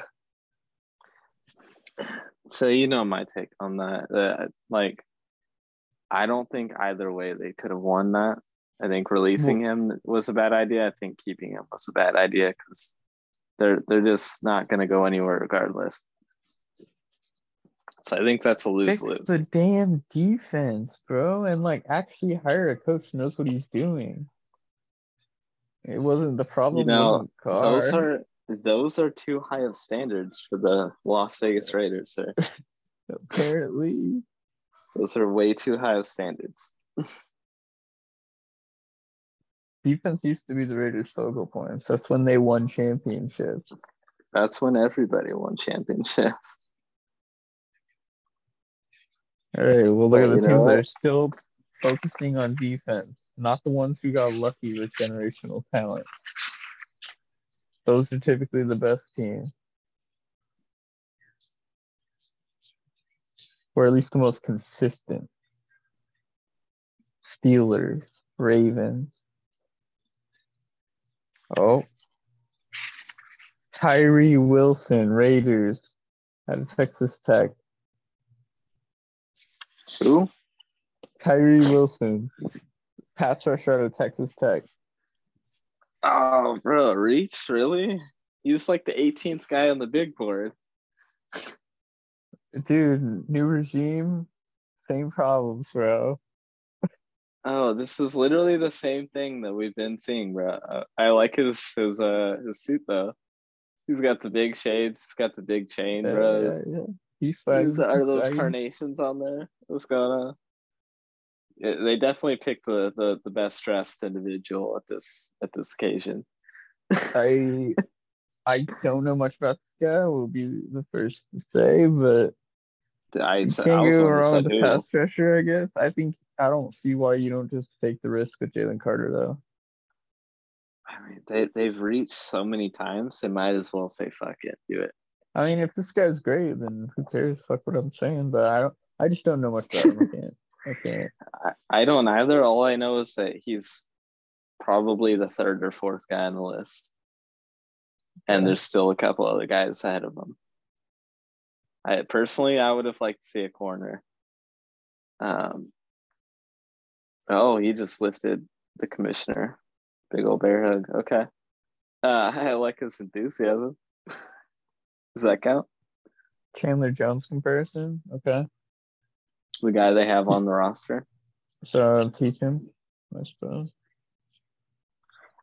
So you know my take on that. Uh, like, I don't think either way they could have won that. I think releasing him was a bad idea. I think keeping him was a bad idea because they're they're just not going to go anywhere regardless. So I think that's a lose lose. the damn defense, bro, and like actually hire a coach who knows what he's doing. It wasn't the problem. You know. Those are those are too high of standards for the Las Vegas Raiders, sir. apparently. Those are way too high of standards. Defense used to be the Raiders' focal points. That's when they won championships. That's when everybody won championships. All right, well, look at the teams that are still focusing on defense, not the ones who got lucky with generational talent. Those are typically the best teams, or at least the most consistent. Steelers, Ravens. Oh, Tyree Wilson, Raiders, out of Texas Tech. Who? Tyree Wilson, pass rusher out of Texas Tech. Oh, bro, Reach, really? He was like the 18th guy on the big board. Dude, new regime, same problems, bro. Oh, this is literally the same thing that we've been seeing, bro. Uh, I like his his uh his suit though. He's got the big shades. He's got the big chain, Yeah, bro. yeah, yeah. He's fine. are those fine. carnations on there? What's going on? They definitely picked the, the the best dressed individual at this at this occasion. I I don't know much about this guy. Will be the first to say, but I, you can't go the wrong with the pass rusher. I guess. I think I don't see why you don't just take the risk with Jalen Carter though. I mean, they they've reached so many times. They might as well say fuck it, do it. I mean, if this guy's great, then who cares? Fuck what I'm saying. But I don't. I just don't know much about him. Can't. I. I, don't either. All I know is that he's probably the third or fourth guy on the list. And Okay. there's still a couple other guys ahead of him. I personally I would have liked to see a corner. Um oh, he just lifted the commissioner. Big old bear hug. Okay. Uh I like his enthusiasm. Does that count? Chandler Jones comparison. Okay. The guy they have on the roster. So teach him, I suppose.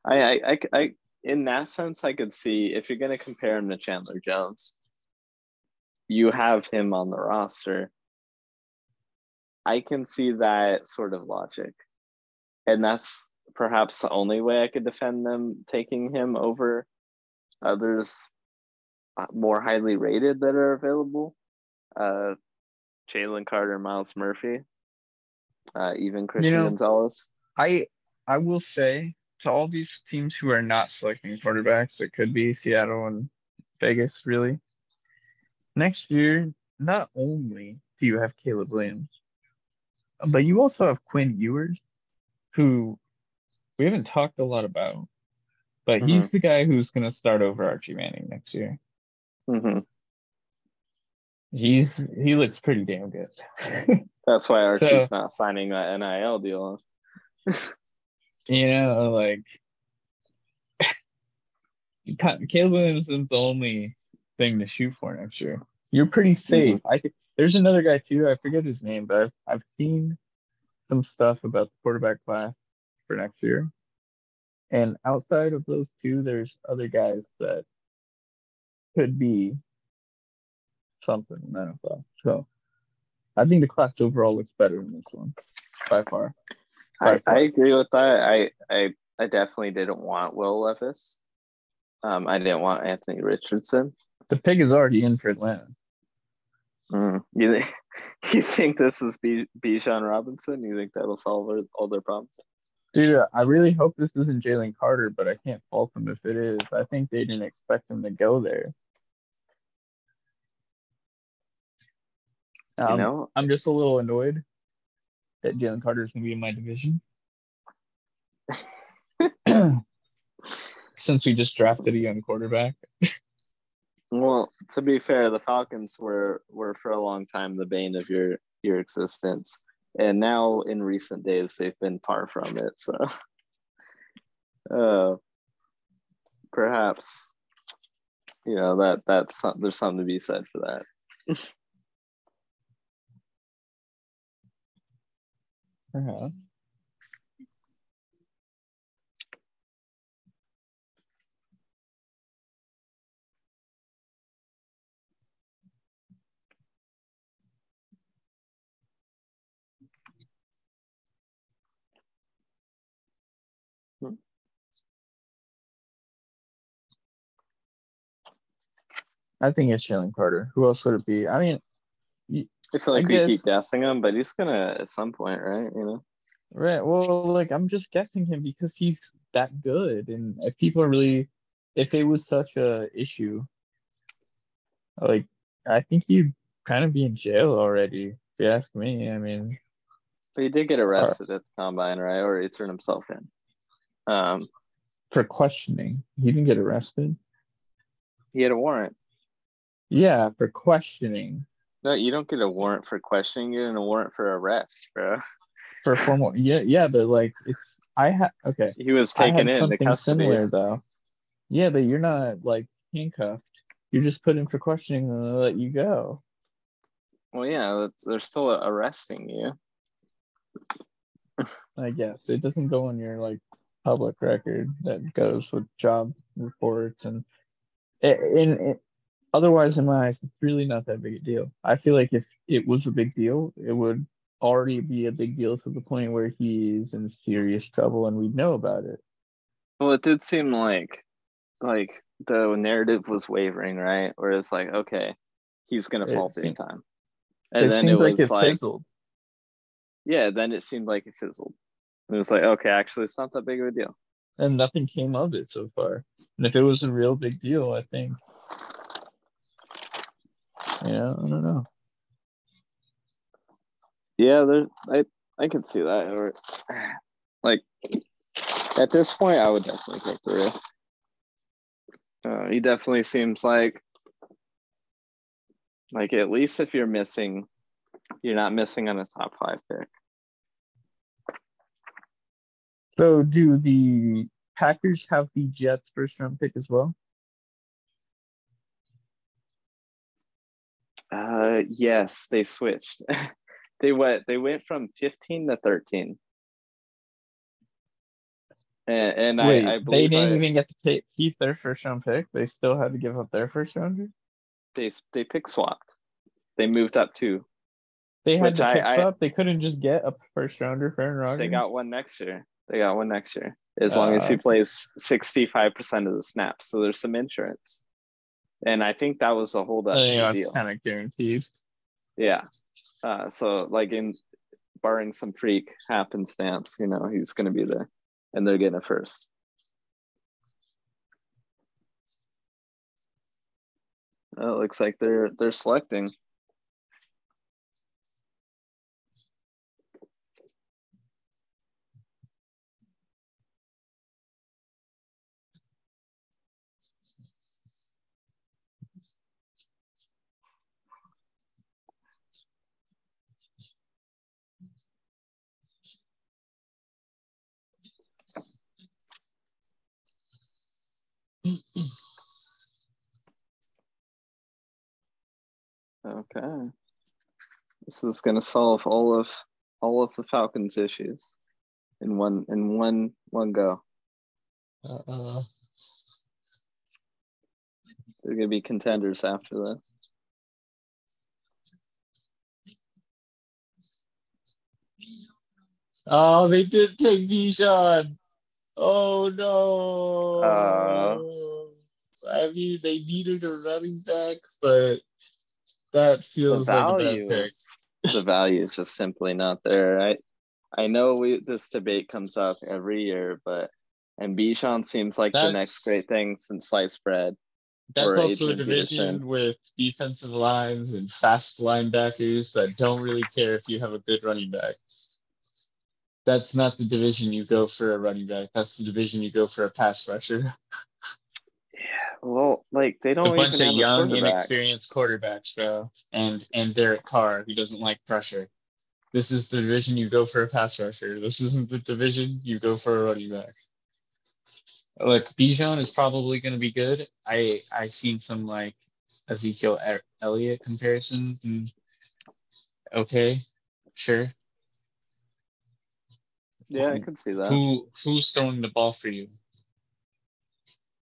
I, I, I, I, in that sense, I could see if you're going to compare him to Chandler Jones, you have him on the roster. I can see that sort of logic. And that's perhaps the only way I could defend them taking him over others uh, more highly rated that are available. Uh, Jalen Carter, Myles Murphy, uh, even Christian know, Gonzalez. I I will say to all these teams who are not selecting quarterbacks, it could be Seattle and Vegas, really. Next year, not only do you have Caleb Williams, but you also have Quinn Ewers, who we haven't talked a lot about, but Mhm. he's the guy who's going to start over Archie Manning next year. hmm He's he looks pretty damn good. That's why Archie's So- not signing that NIL deal. you know, like Ca- Caleb Williams is the only thing to shoot for next year. You're pretty safe. I think there's another guy too. I forget his name, but I've I've seen some stuff about the quarterback class for next year. And outside of those two, there's other guys that could be something in NFL. So I think the class overall looks better than this one by far. I, far. I agree with that. I, I I definitely didn't want Will Levis. Um, I didn't want Anthony Richardson. The pig is already in for Atlanta. Mm. You think you think this is B Bijan Robinson? You think that'll solve all- all their problems? Dude, I really hope this isn't Jalen Carter, but I can't fault them if it is. I think they didn't expect him to go there. You Um, know, I'm just a little annoyed that Jalen Carter is going to be in my division. Since we just drafted a young quarterback. well, to be fair, the Falcons were were for a long time the bane of your your existence, and now in recent days they've been far from it. So, uh, perhaps you know that that's there's something to be said for that. Perhaps. I think it's Jalen Carter. Who else would it be? I mean, I feel like I we guess- keep guessing him, but he's gonna at some point, right? You know. Right. Well, like I'm just guessing him because he's that good, and if people are really, if it was such a issue, like I think he'd kind of be in jail already. If you ask me, I mean, But he did get arrested at the combine, right? Or he turned himself in. Um, for questioning, he didn't get arrested. he had a warrant. Yeah, for questioning No, you don't get a warrant for questioning. You get a warrant for arrest, bro. for formal. Yeah, yeah, but like I had okay, He was taken in something custody. similar though. Yeah, but you're not like handcuffed. You're just put in for questioning and they let you go. Well, yeah, that's, they're still arresting you. I guess it doesn't go on your like public record that goes with job reports and eh, in it, eh, otherwise in my eyes it's really not that big a deal. I feel like if it was a big deal, it would already be a big deal to the point where he's in serious trouble and we'd know about it. Well, it did seem like, like the narrative was wavering, right? Where it's like, okay, he's gonna It fall big seemed- time, and then it was it like, fizzled. yeah, then it seemed like it fizzled. And it was like, okay, actually, it's not that big of a deal. and nothing came of it so far. And if it was a real big deal, I think yeah, I don't know. Yeah, there, I, I can see that. Or, like, at this point, I would definitely take the risk. Uh, he definitely seems like, like at least if you're missing, you're not missing on a top five pick. So do the Packers have the Jets first round pick as well? Uh, yes, they switched. they went. They went from fifteen to thirteen. And, and Wait, I, I they didn't I- even get to keep their first round pick. They still had to give up their first rounder. they they pick swapped. They moved up two. They had to pick I- up. They couldn't just get a first rounder for Aaron Rodgers. They got one next year. They got one next year. As long as he Uh, plays sixty-five percent of the snaps, so there's some insurance. And I think that was the to the that's deal. kind of guaranteed. Yeah. Uh, so like in barring some freak happenstance, you know, he's gonna be there, and they're getting a first. Oh, it looks like they're they're selecting. Okay. This is gonna solve all of all of the Falcons' issues in one in one one go. Uh, They're gonna be contenders after this. oh, they did take Bijan. Oh no. Uh. I mean, they needed a running back, but that The feels like a value pick. is the value is just simply not there. I I know we this debate comes up every year, but and Bijan seems like the next great thing since sliced bread. That's also a division Peterson. with defensive lines and fast linebackers that don't really care if you have a good running back. That's not the division you go for a running back. That's the division you go for a pass rusher. Well, like they don't A bunch even of young, inexperienced quarterbacks, bro. And and Derek Carr, who doesn't like pressure. This is the division you go for a pass rusher. This isn't the division you go for a running back. Look, Bijan is probably going to be good. I I seen some like Ezekiel Elliott comparisons. And okay, sure. Yeah, I can see that. Who who's throwing the ball for you?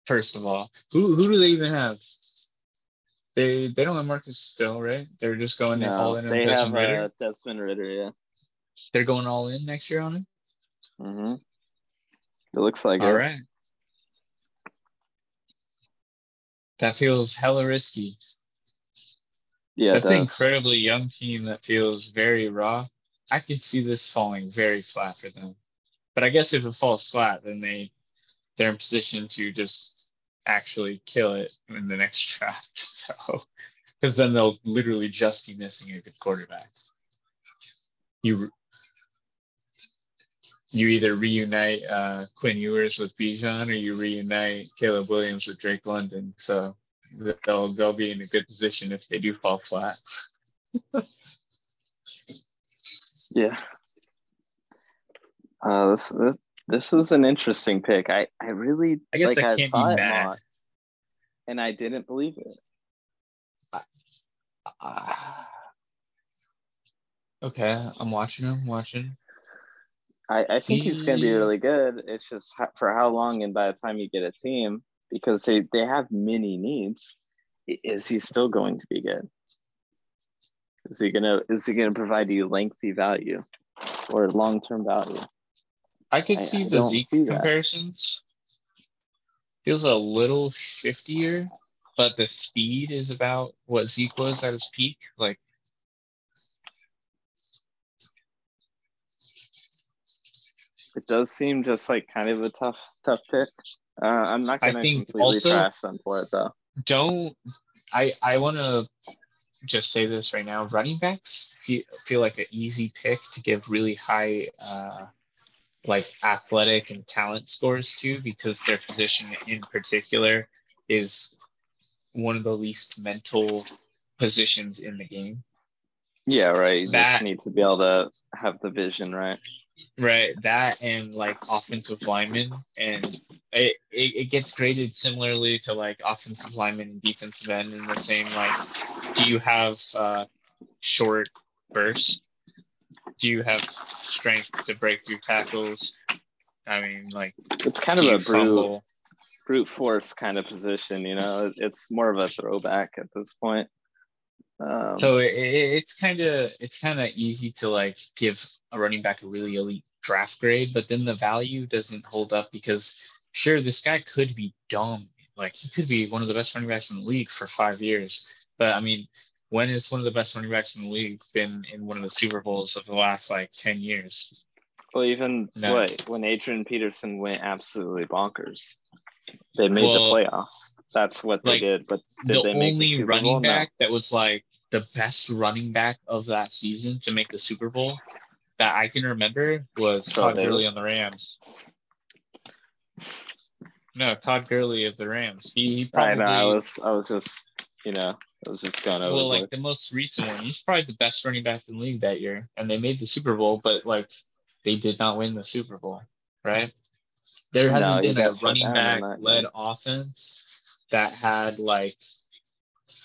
First of all, who who do they even have? They they don't have Marcus still, right? They're just going all in they Desmond have Ridder. uh, Desmond Ridder. Yeah. They're going all in next year on him. hmm It looks like All it. right. That feels hella risky. Yeah, That's an incredibly young team that feels very raw. I could see this falling very flat for them. But I guess if it falls flat, then they they're in position to just actually kill it in the next draft. So because then they'll literally just be missing a good quarterback. You you either reunite uh, Quinn Ewers with Bijan or you reunite Caleb Williams with Drake London. So they'll they'll be in a good position if they do fall flat. Yeah. Uh, this this this is an interesting pick. I I really I guess like. I I can't saw be it mad. mocked, and I didn't believe it. Okay, I'm watching. I'm watching. I, I think he's going to be really good. It's just ho- for how long and by the time you get a team, because they, they have many needs. Is he still going to be good? Is he gonna is he gonna provide you lengthy value or long term value? I could I- see I the don't Zeke see that. comparisons. Feels a little shiftier, but the speed is about what Zeke was at his peak. Like It does seem just like kind of a tough tough pick. Uh, I'm not gonna think completely also- trash them for it though. don't I I want to just say this right now. Running backs feel, feel like an easy pick to give really high uh like athletic and talent scores too, because their position in particular is one of the least mental positions in the game. Yeah, right. You That- just need to be able to have the vision, right? Right, that and like offensive linemen, and it, it, it gets graded similarly to like offensive linemen and defensive end in the same like, do you have uh, short burst? Do you have strength to break through tackles? I mean, like, It's kind of a you brute brute force kind of position. You know, it's more of a throwback at this point. Um, So it, it, it's kind of it's kind of easy to like give a running back a really elite draft grade, but then the value doesn't hold up because sure this guy could be dumb, like he could be one of the best running backs in the league for five years, but I mean, when is one of the best running backs in the league been in one of the Super Bowls of the last like ten years? well, even No. what when Adrian Peterson went absolutely bonkers, they made Well, the playoffs. That's what they like, did. But did the they make the only Super running Bowl? No. back that was like the best running back of that season to make the Super Bowl that I can remember was Todd Gurley on the Rams. No, Todd Gurley of the Rams. He, he I probably know. I was. I was just. You know. I was just going over. well, like the most recent one. He's probably the best running back in the league that year, and they made the Super Bowl, but like they did not win the Super Bowl, right? There hasn't you been a running back led offense that had like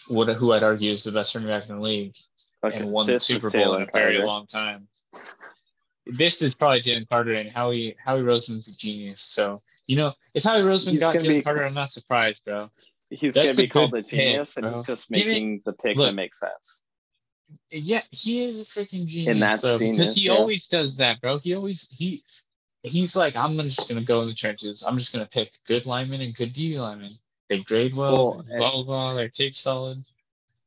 what who I'd argue is the best running back in the league okay, and won the Super Bowl in a very Carter. long time. This is probably Jalen Carter and Howie Howie Roseman's a genius. So you know, if Howie Roseman He's got Jalen be- Carter, I'm not surprised, bro. He's gonna be a called a good pick, genius, and he's just making the pick look. that makes sense. Yeah, he is a freaking genius. And that's though, genius, because he yeah. always does that, bro. He always he he's like, I'm just gonna go in the trenches. I'm just gonna pick good linemen and good D linemen. They grade well, Well, blah blah blah. Their tape solid.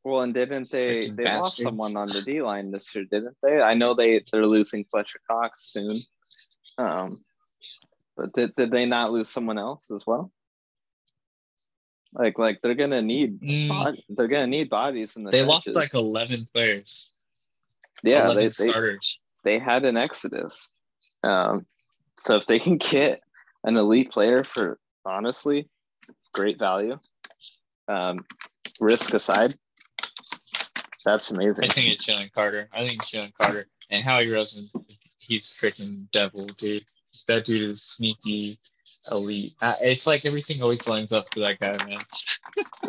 Well, and didn't they? Freaking They lost someone on the D line this year, didn't they? I know they they're losing Fletcher Cox soon. Um, but did did they not lose someone else as well? Like like they're gonna need Mm, bod- they're gonna need bodies in the. they lost like 11 players. yeah 11 they, they starters. they had an exodus. Um, so if they can get an elite player for honestly great value, um, risk aside, that's amazing. I think it's Jalen Carter. I think it's Jalen Carter and Howie Rosen. He's freaking devil, dude. That dude is sneaky, elite. Uh, it's like everything always lines up for that guy, man.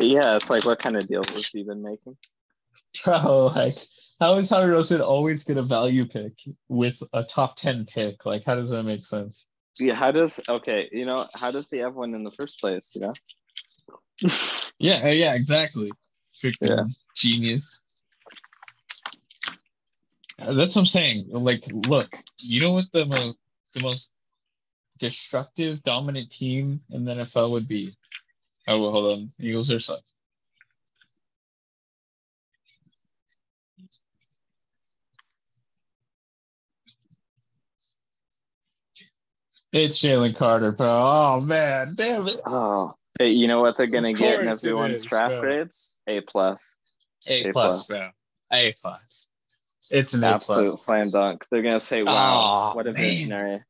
yeah, it's like what kind of deals has he been making? Bro, like, how is Howie Roseman always get a value pick with a top 10 pick? Like, how does that make sense? Yeah, how does okay, you know, how does he have one in the first place, you know? Yeah, uh, yeah, exactly. Freaking Yeah. genius. Uh, That's what I'm saying. Like, look, you know what the most the most destructive, dominant team in the NFL would be? Oh, well, hold on. Eagles are suck. It's Jalen Carter, bro. Oh man, damn it. Oh, hey, you know what they're gonna get in course it everyone's is, draft bro. grades? A plus. A A plus, plus. bro. A plus. It's an A Absolute plus. slam dunk. They're gonna say, Wow, Aw, what a man. visionary.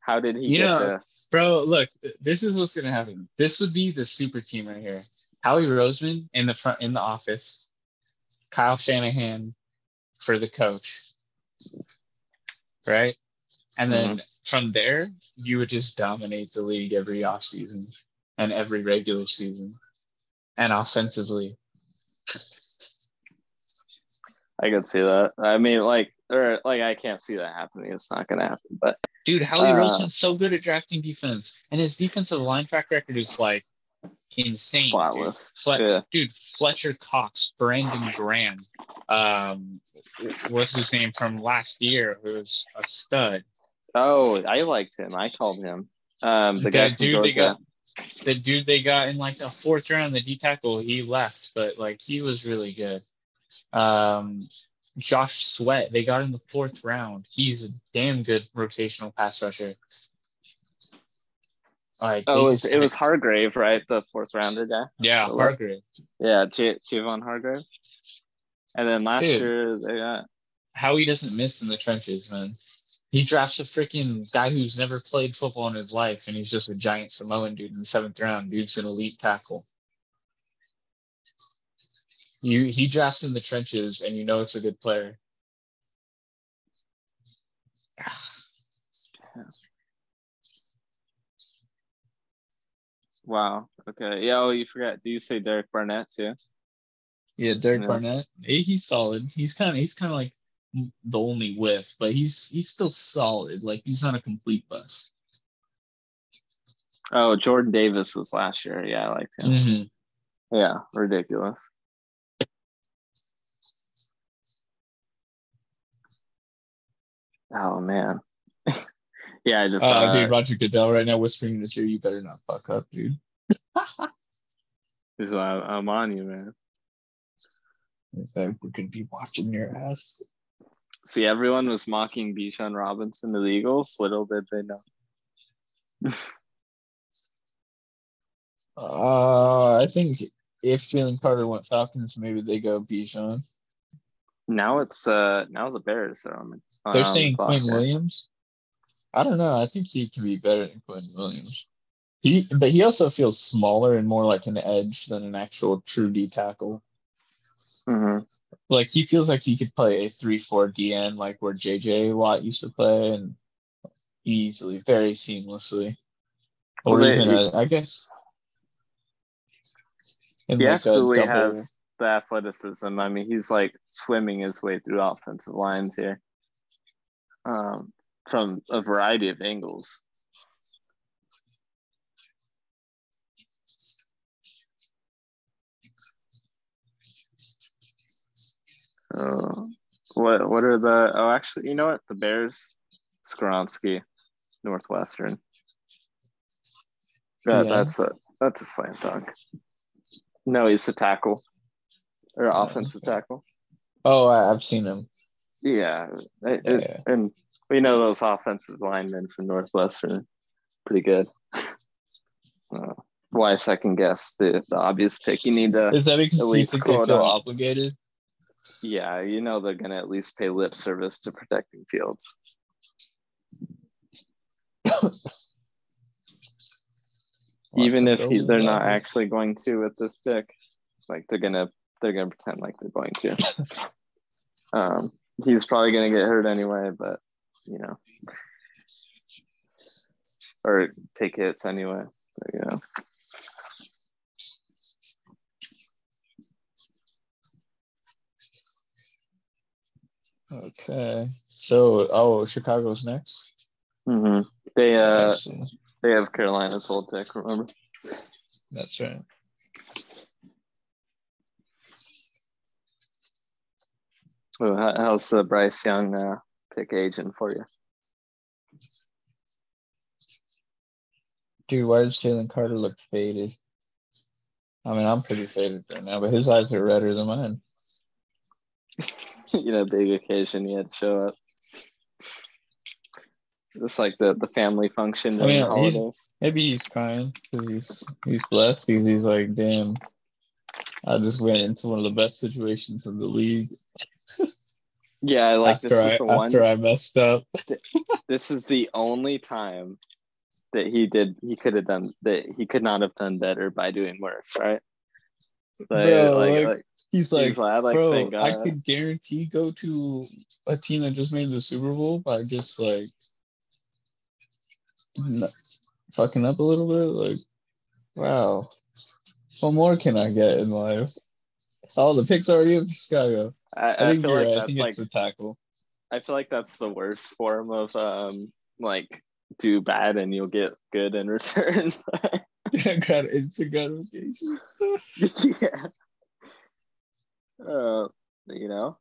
How did he You get know, this? Bro, look, this is what's gonna happen. This would be the super team right here. Howie Roseman in the front in the office, Kyle Shanahan for the coach. Right? And then mm-hmm. from there, you would just dominate the league every offseason and every regular season. And offensively. I could see that. I mean, like, or like, I can't see that happening. It's not gonna happen. But Dude, Howie Uh, Roseman's so good at drafting defense. And his defensive line track record is like insane. dude. spotless. Fle- Yeah. dude, Fletcher Cox, Brandon Graham, um, what's his name from last year? Who was a stud. Oh, I liked him. I called him. Um, the The guy dude they got, the dude they got in like the fourth round, the D tackle, he left, but like he was really good. Um, Josh Sweat, they got in the fourth round. He's a damn good rotational pass rusher. Like, Oh, it was, it was Hargrave, right? The fourth rounder guy. yeah, the Hargrave. Yeah, J- Javon Hargrave. And then last Dude. year they got Howie doesn't miss in the trenches, man. He drafts a freaking guy who's never played football in his life, and he's just a giant Samoan dude in the seventh round. Dude's an elite tackle. You he drafts in the trenches, and you know it's a good player. Wow. Okay. Yeah. Oh, you forgot. Do you say Derek Barnett too? Yeah, Derek Yeah. Barnett. He's solid. He's kind of he's kind of like the only whiff, but he's he's still solid. Like he's not a complete bust. Oh, Jordan Davis was last year. Yeah, I liked him. Mm-hmm. Yeah, ridiculous. Oh man. yeah, I just Uh, saw dude, Roger Goodell right now whispering in his ear, "You better not fuck up, dude." He's like, I'm on you, man. It's like, we're gonna be watching your ass. See, everyone was mocking Bijan Robinson to the Eagles. Little did they know. Uh, I think if Jalen Carter went Falcons, maybe they go Bijan. Now it's uh now the Bears are on the. They're on the saying clock Quinn. Williams. I don't know. I think he can be better than Quinn Williams. He, but he also feels smaller and more like an edge than an actual true D tackle. Mhm. Like he feels like he could play a three-four DN, like where JJ Watt used to play, and easily, very seamlessly. Or Well, they- even, a, I guess. He like has the athleticism. I mean, he's like swimming his way through offensive lines here, um, from a variety of angles. Uh, what what are the? Oh, actually, you know what? The Bears, Skoronski, Northwestern. Yeah, Yeah. that's a that's a slam dunk. No, he's a tackle or offensive tackle. Oh, I've seen him. Yeah, it- Yeah, it- and we know those offensive linemen from Northwestern pretty good. Uh, why second guess the, the obvious pick? You need to, Is that because at least quote feel obligated? yeah, you know they're gonna at least pay lip service to protecting Fields. Even if he, they're not actually going to with this pick, like they're gonna they're gonna pretend like they're going to. um, he's probably gonna get hurt anyway, but you know, or take hits anyway. But, you know, Okay. So, oh, Chicago's next. hmm they uh they have Carolina's whole pick. Remember? That's right. Well, how's the Bryce Young uh, pick agent for you? Dude, why does Jalen Carter look faded? I mean, I'm pretty faded right now, but his eyes are redder than mine. you know, big occasion he had to show up. It's like the the family function I during mean, the he's- holidays. Maybe he's crying because he's he's blessed because he's like, damn, I just went into one of the best situations in the league Yeah, I like after this I is the one. after I messed up. This is the only time that he did. He could have done that. He could not have done better by doing worse, right? Like, Bro, like, like, like, He's like, he's like, like, bro, I could guarantee go to a team that just made the Super Bowl by just like fucking up a little bit. Like, wow, what more can I get in life? All the picks already in Chicago. I, I, I think feel like right. I that's think like it's the tackle. I feel like that's the worst form of um like do bad and you'll get good in return. Grat- it's a gratification. yeah. Uh, you know.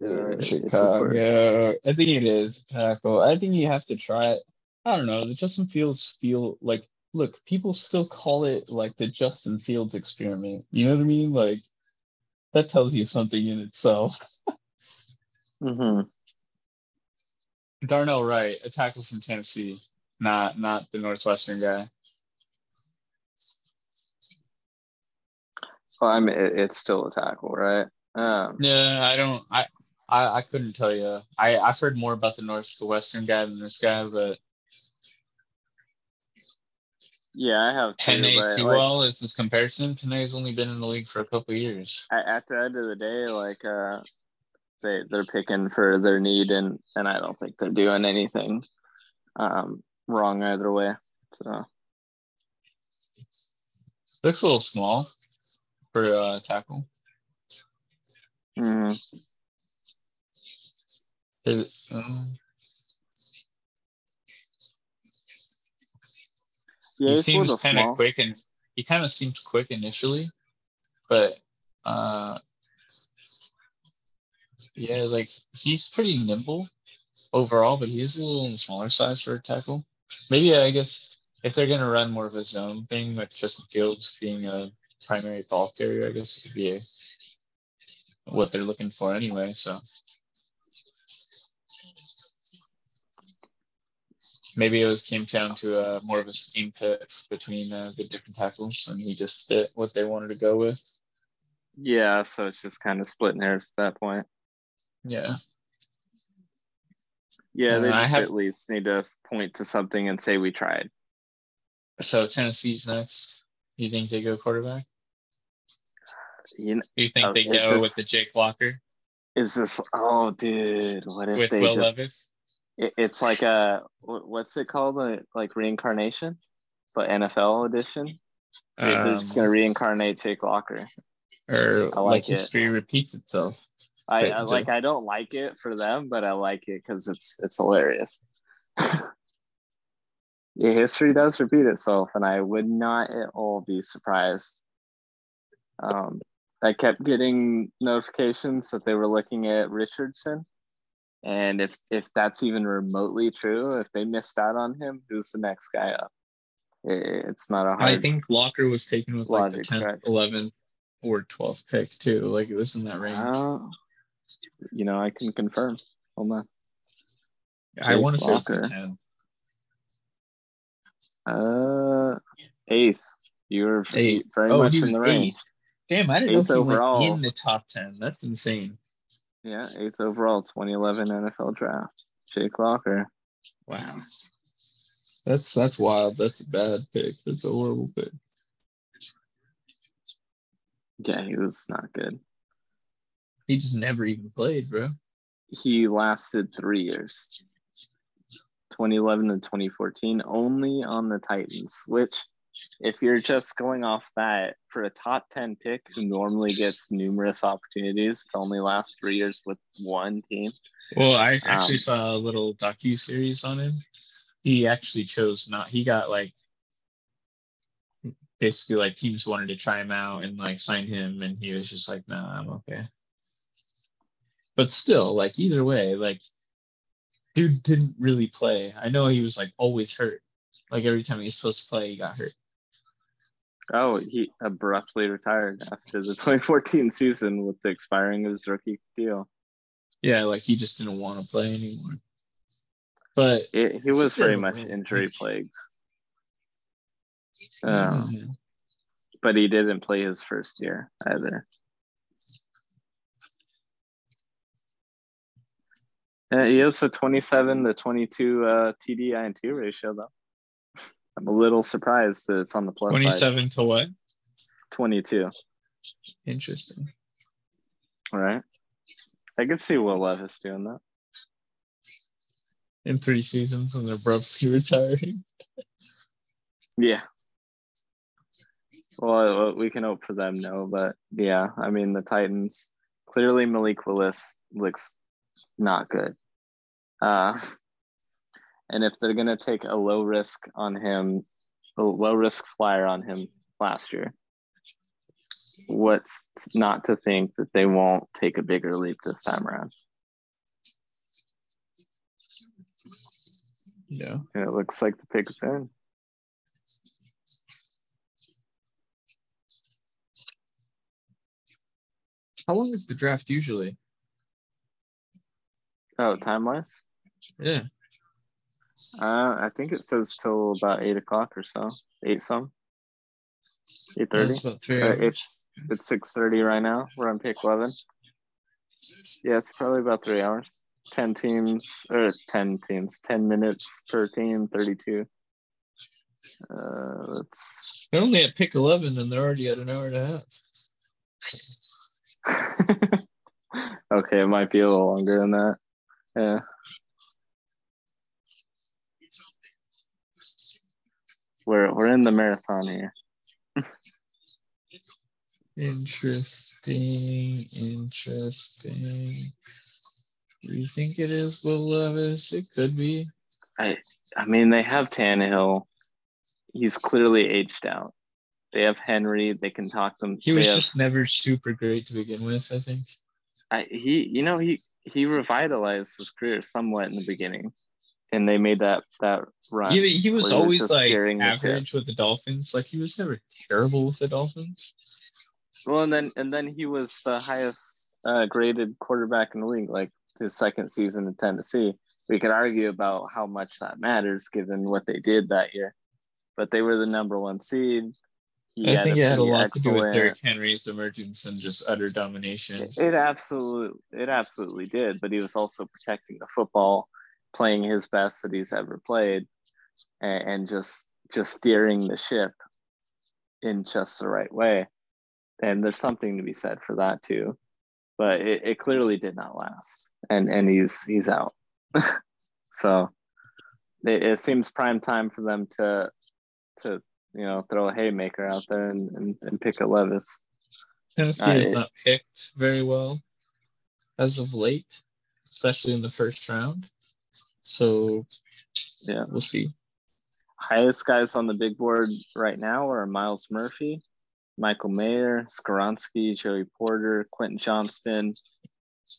Yeah, Chicago. I think it is tackle. I think you have to try it. I don't know. The Justin Fields feel like look, people still call it like the Justin Fields experiment. You know what I mean? Like that tells you something in itself. mm-hmm. Darnell Wright, a tackle from Tennessee, not not the Northwestern guy. Well, I mean, it, it's still a tackle, right? Um, Yeah, I don't. I I, I couldn't tell you. I I've heard more about the Northwestern guy than this guy, but yeah, I have Penny but like, is this comparison. Penny's only been in the league for a couple years. at, at the end of the day, like, uh, they they're picking for their need, and and I don't think they're doing anything um, wrong either way. So Looks a little small for uh, tackle. mm, Is it, um, yeah, he he's a little seems kind of quick and he kind of seems quick initially, but uh, yeah, like he's pretty nimble overall, but he's a little smaller size for a tackle. Maybe I guess if they're gonna run more of a zone thing with Justin Fields being a primary ball carrier, I guess could be a, what they're looking for anyway. So maybe it was came down to uh, more of a scheme fit between uh, the different tackles, and he just fit what they wanted to go with. Yeah, so it's just kind of splitting hairs at that point. Yeah. Yeah, they Uh, I just have- at least need to point to something and say we tried. So Tennessee's next. You think they go quarterback? You know, Do you think Oh, they go this- with the Jake Locker is this? Oh, dude, what if with they Will just? Levis? It, it's like a what's it called? Uh, Like reincarnation, but NFL edition. They're they're just Um, gonna reincarnate Jake Locker. or I like, like it. history repeats itself. I, I like. I don't like it for them, but I like it because it's it's hilarious. yeah, history does repeat itself, and I would not at all be surprised. Um, I kept getting notifications that they were looking at Richardson, and if if that's even remotely true, if they missed out on him, who's the next guy up? It, it's not a hard. I think Locker was taken with like the Logic 10th, stretch. 11th, or 12th pick too. Like it was in that range. Uh, you know, I can confirm. Hold on. I want to say Locker. Uh, eighth. You were Eighth. very Oh, much in the range. Damn, I didn't know Eighth if he overall. went in the top 10. That's insane. Yeah, eighth overall, 2011 NFL draft. Jake Locker. Wow. That's that's wild. That's a bad pick. That's a horrible pick. Yeah, he was not good. He just never even played, bro. He lasted three years 2011 to 2014, only on the Titans, which, if you're just going off that, for a top 10 pick who normally gets numerous opportunities to only last three years with one team, Well, I actually Um, saw a little docu series on him. He actually chose not. He got like basically like teams wanted to try him out and like sign him, and he was just like, "Nah, I'm okay." But still, like either way, like dude didn't really play. I know he was like always hurt. Like every time he was supposed to play, he got hurt. Oh, he abruptly retired after the 2014 season with the expiring of his rookie deal. Yeah, like he just didn't want to play anymore. But It, he was very much injury plagued, um, yeah. but he didn't play his first year either. Uh, he has a 27 to 22 uh, TD INT ratio, though. I'm a little surprised that it's on the plus side. 27 to what? 22. Interesting. All right. I could see Will Levis doing that. In three seasons and they're abruptly retiring. Yeah. Well, uh, we can hope for them, no, but yeah, I mean the Titans clearly Malik Willis looks not good. Uh, and if they're gonna take a low risk on him, a low risk flyer on him last year, what's not to think that they won't take a bigger leap this time around? Yeah. And it looks like the pick's in. How long is the draft usually? Oh, time wise? Yeah. Uh, I think it says till about eight o'clock or so. Eight some. Eight thirty. Uh, it's it's six thirty right now. We're on pick eleven. Yeah, it's probably about three hours. Ten teams or ten teams. Ten minutes per team. Thirty-two. Uh, let's. They're only at pick 11 and they're already at an hour and a half. Okay, it might be a little longer than that. Yeah. We're we're in the marathon here. Interesting, interesting. Do you think it is Will Levis? It could be. I I mean they have Tannehill. He's clearly aged out. They have Henry. They can talk them. He was have- just never super great to begin with, I think. I, he you know he he revitalized his career somewhat in the beginning, and they made that that run. He, he was where always just like steering average with the Dolphins. Like he was never terrible with the Dolphins. Well, and then and then he was the highest uh, graded quarterback in the league, like his second season in Tennessee. We could argue about how much that matters given what they did that year, but they were the number one seed. He I think it had a pretty lot to do with excellent- Derrick Henry's emergence and just utter domination. It, it absolutely it absolutely did, but he was also protecting the football, playing his best that he's ever played, and, and just just steering the ship in just the right way. And there's something to be said for that too. But it, it clearly did not last. And and he's he's out. so it, it seems prime time for them to to you know throw a haymaker out there and, and, and pick a Levis. Tennessee has I- not picked very well as of late, especially in the first round. So Yeah. we'll see. highest guys on the big board right now are Myles Murphy, Michael Mayer, Skoronski, Joey Porter, Quentin Johnston,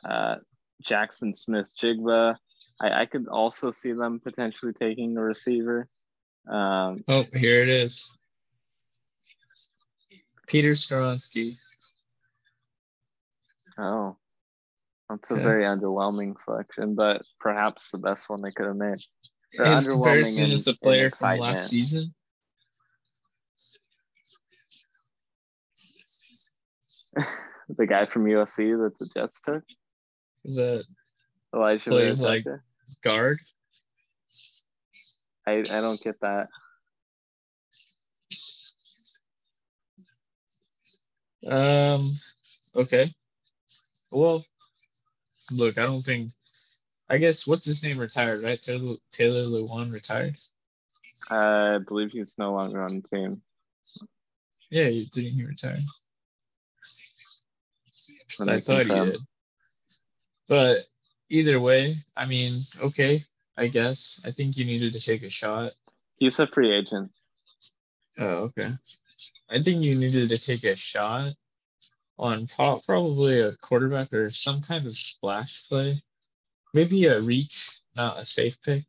uh, Jaxon Smith-Njigba. I, I could also see them potentially taking a receiver. Um, Oh, here it is. Peter Skoronski. oh, that's a Okay. very underwhelming selection, but perhaps the best one they could have made. They're His underwhelming in, is the player from last season. the guy from USC that the Jets took, The Elijah Plays like- guard. I, I don't get that. Um. Okay. Well, look, I don't think. I guess what's his name retired, right? Taylor Taylor Lewan retired. I believe he's no longer on the team. Yeah, he, didn't he retire? When I thought he did. But either way, I mean, okay, I guess. I think you needed to take a shot. He's a free agent. Oh, okay. I think you needed to take a shot on top, probably a quarterback or some kind of splash play. Maybe a reach, not a safe pick.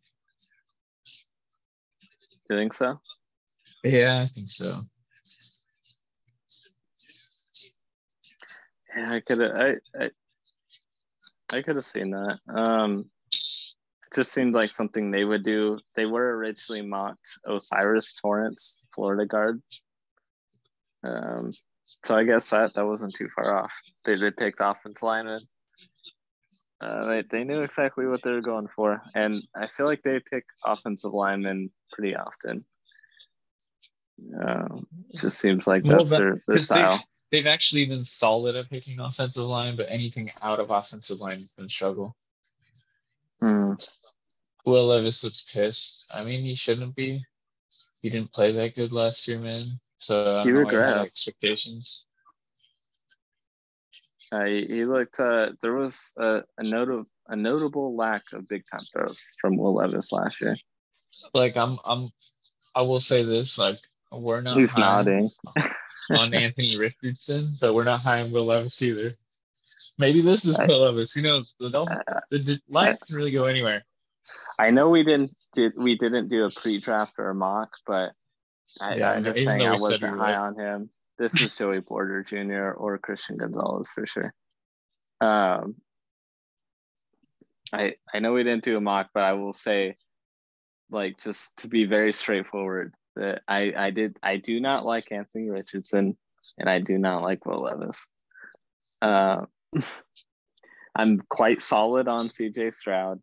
Do you think so? Yeah, I think so. Yeah, I could have. I I, I could have seen that. Um, it just seemed like something they would do. They were originally mocked O'Cyrus Torrence, Florida guard. Um, so I guess that that wasn't too far off. They did take the offense lineman. Uh, they, they knew exactly what they were going for, and I feel like they pick offensive linemen pretty often. Um, it just seems like Well, that's that- their, their style. They've, they've actually been solid at picking offensive line, but anything out of offensive line has been struggle. Hmm. Will Levis looks pissed. I mean, he shouldn't be. He didn't play that good last year, man. So I He don't know why he regressed. expectations. Uh, he, he looked. Uh, there was a, a notable a notable lack of big time throws from Will Levis last year. Like I'm, I'm, I will say this: like we're not. He's high nodding. on Anthony Richardson, but we're not high on Will Levis either. Maybe this is I- Will Levis. Who knows? The, Dolphins, Uh, the, can really go anywhere. I know we didn't did we didn't do a pre draft or a mock, but I, Yeah, I'm just saying I wasn't high would. on him. This is Joey Porter Jr. or Christian Gonzalez for sure. Um, I I know we didn't do a mock, but I will say, like, just to be very straightforward, that I I did I do not like Anthony Richardson, and I do not like Will Levis. Uh, I'm quite solid on CJ Stroud,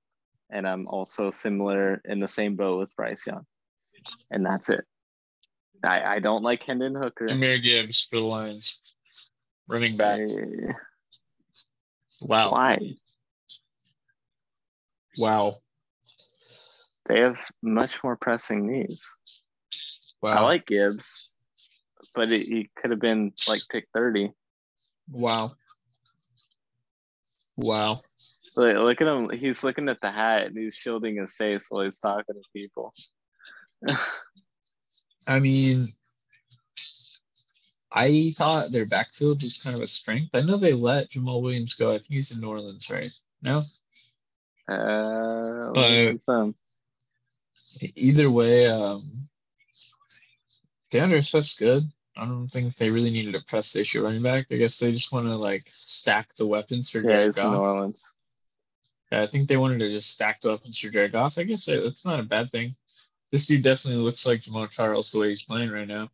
and I'm also similar in the same boat with Bryce Young, and that's it. I I don't like Hendon Hooker. Jahmyr Gibbs for the Lions, running back. I- Wow. Why? Wow. They have much more pressing needs. Wow. I like Gibbs, but it, he could have been like pick 30. Wow. Wow. Look, look at him. He's looking at the hat and he's shielding his face while he's talking to people. I mean, I thought their backfield was kind of a strength. I know they let Jamaal Williams go. I think he's in New Orleans, right? No? Uh, Uh. Either way, um, D'Andre Swift's good. I don't think they really needed a press issue running back. I guess they just want to like stack the weapons for yeah, Jared he's in New Orleans. Yeah, I think they wanted to just stack the weapons for Jared Goff. I guess that's not a bad thing. This dude definitely looks like Jamaal Charles the way he's playing right now.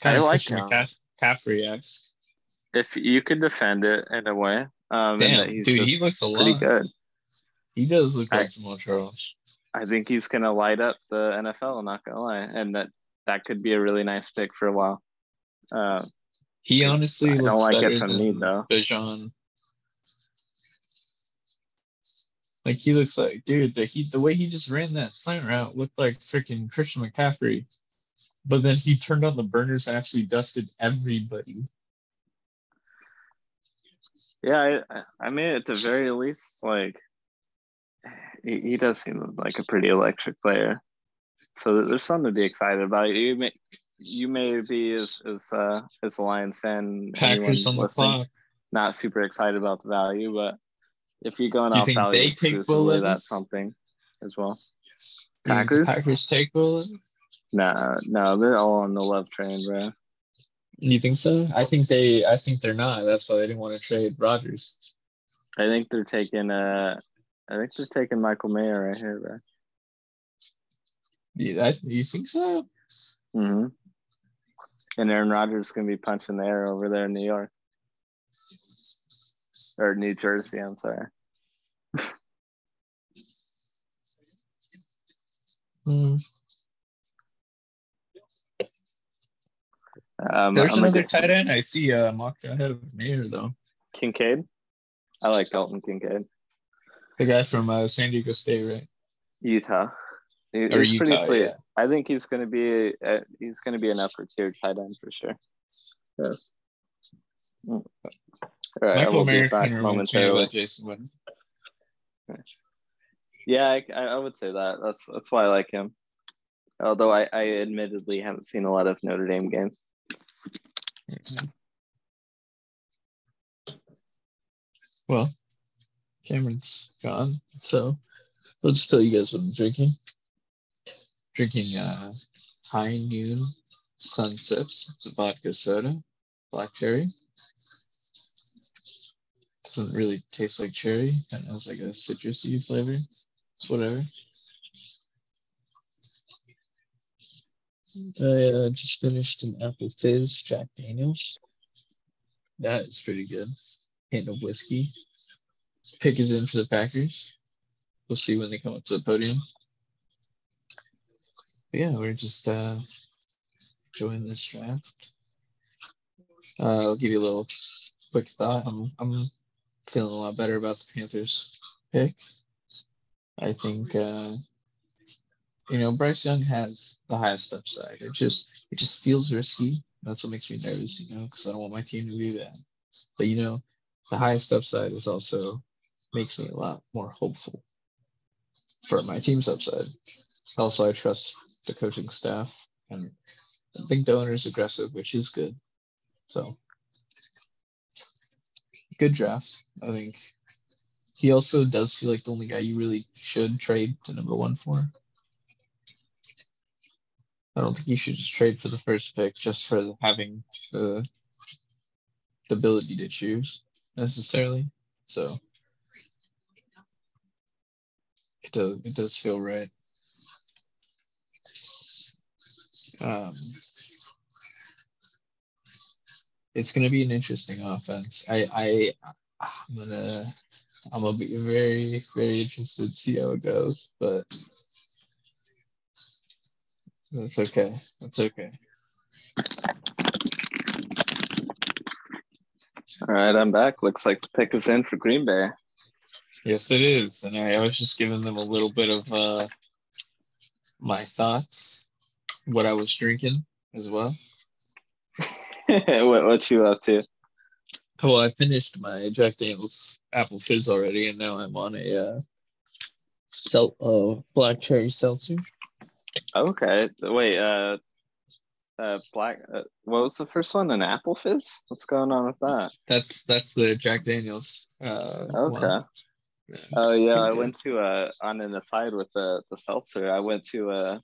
Kind I of like Christian him. McCaff- McCaffrey-esque. If you could defend it in a way, um, Damn, dude, he looks a pretty lot. good. He does look I- like Jamaal Charles. I think he's gonna light up the NFL. I'm not gonna lie, and that that could be a really nice pick for a while. Uh, He honestly I looks don't like it from need, though. Bijan. Like he looks like, dude, the he the way he just ran that slant route looked like freaking Christian McCaffrey. But then he turned on the burners and actually dusted everybody. yeah, I, I mean, at the very least, like he, he does seem like a pretty electric player. So there's something to be excited about. You may you may be as as uh, as a Lions fan, Packers on the listening, clock. not super excited about the value, but if you're going You off value they take exclusively, that's something as well. You think Packers? Packers take bullets? No, no, they're all on the love train, bro. You think so? I think they. I think they're not. That's why they didn't want to trade Rodgers. I think they're taking uh, I think they're taking Michael Mayer right here, bro. You, I, you think so? hmm And Aaron Rodgers is gonna be punching the air over there in New York or New Jersey. I'm sorry. Hmm. Um, There's I'm another tight end. I see uh, mocked ahead of Mayer though. Kincaid. I like Dalton Kincaid. The guy from uh, San Diego State, right? Utah. He- he's pretty sweet. yeah. I think he's gonna be uh, he's gonna be an upper tier tight end for sure. Yeah. All right, I Michael will Mayer be back kind of reminds me of momentarily. Jason Witten. Yeah, I, I I would say that. That's that's why I like him. Although I, I admittedly haven't seen a lot of Notre Dame games. Well, Cameron's gone, so I'll just tell you guys what I'm drinking. Drinking uh, High Noon Sun Sips. It's a vodka soda, black cherry. Doesn't really taste like cherry. Kind of has like a citrusy flavor. It's whatever. I uh, just finished an apple fizz Jack Daniels. That is pretty good. Hint of whiskey. Pick is in for the Packers. We'll see when they come up to the podium. But yeah, we're just uh, enjoying this draft. Uh, I'll give you a little quick thought. I'm I'm feeling a lot better about the Panthers pick. I think uh, you know Bryce Young has the highest upside. It just it just feels risky. That's what makes me nervous, you know, because I don't want my team to be bad. But you know, the highest upside is also makes me a lot more hopeful for my team's upside. Also, I trust the coaching staff, and I think the owner's aggressive, which is good. So, good draft. I think he also does feel like the only guy you really should trade to number one for. I don't think you should just trade for the first pick just for having the, the ability to choose necessarily. So it does it does feel right. Um, it's gonna be an interesting offense. I I I'm gonna I'm gonna be very very interested to see how it goes, but that's okay. That's okay. All right, I'm back. Looks like the pick is in for Green Bay. Yes, it is. And I, I was just giving them a little bit of uh, my thoughts, what I was drinking as well. what what you up to? Well, I finished my Jack Daniels apple fizz already, and now I'm on a uh, sel- uh, black cherry seltzer. Okay. Wait, uh uh black uh, what was the first one? An apple fizz? What's going on with that? That's that's the Jack Daniels. Uh, Okay. one. Oh yeah, I went to uh on an aside with the the seltzer. I went to uh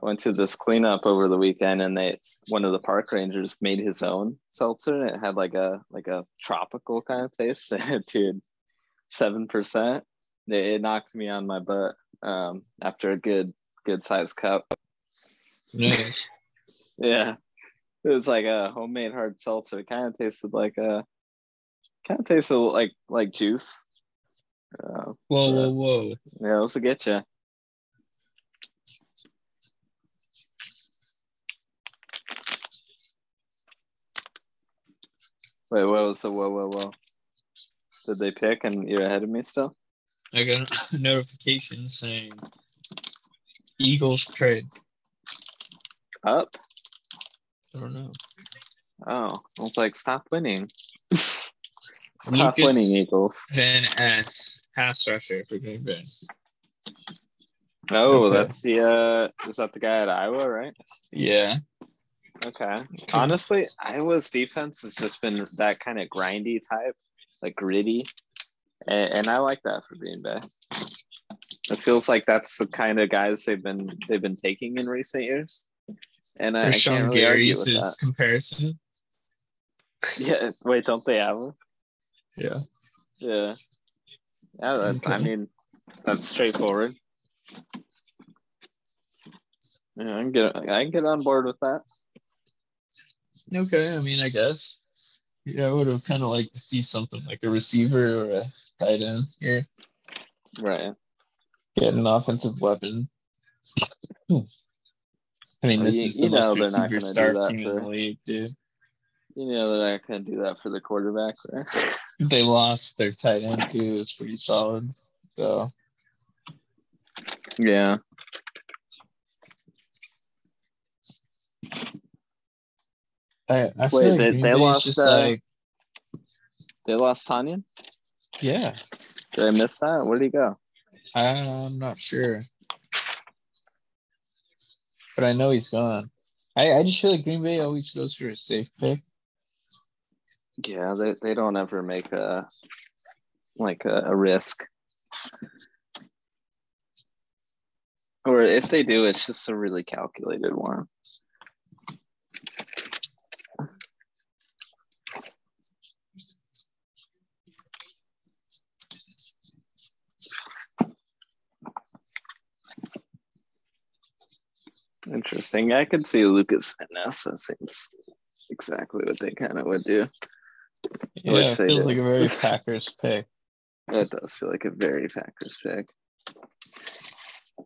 I went to this cleanup over the weekend and they one of the park rangers made his own seltzer and it had like a like a tropical kind of taste. Dude, seven percent. It, knocked me on my butt um after a good good sized cup. Nice. Yeah. It was like a homemade hard seltzer. It kind of tasted like a kind of tasted like like juice. Uh, Whoa, whoa, whoa! yeah, it was a get you. Wait, what was the whoa, whoa, whoa? Did they pick and you're ahead of me still? I got a notification saying Eagles trade. Up? I don't know. Oh, I was like, stop winning. stop Lukas- winning, Eagles. Van Ness pass rusher for Green Bay. Oh, Okay. that's the uh is that the guy at Iowa, right? Yeah. Okay. Honestly, Iowa's defense has just been that kind of grindy type, like gritty, and, and I like that for Green Bay. It feels like that's the kind of guys they've been they've been taking in recent years, and I, I can't really argue Gary's with that. comparison. Yeah. Wait, don't they have him? Yeah. Yeah. Yeah. That, I mean, that's straightforward. Yeah, I can get I can get on board with that. Okay. I mean, I guess. Yeah, I would have kind of liked to see something like a receiver or a tight end here. Right. Get an offensive weapon. I mean, this you- is the you know most they're not receiver gonna do that for- the league, dude. You know they're not gonna do that for the quarterback there. Eh? They lost their tight end too. It's pretty solid. So yeah. I, Wait, like they- they lost, uh, like They lost Tonyan? yeah. Did I miss that? Where did he go? I'm not sure, but I know he's gone. I, I just feel like Green Bay always goes for a safe pick. Yeah, they, they don't ever make a like a, a risk. Or if they do, it's just a really calculated one. Interesting. I could see Lukas. That seems exactly what they kind of would do. Yeah, Which it feels like a very Packers pick. That does feel like a very Packers pick.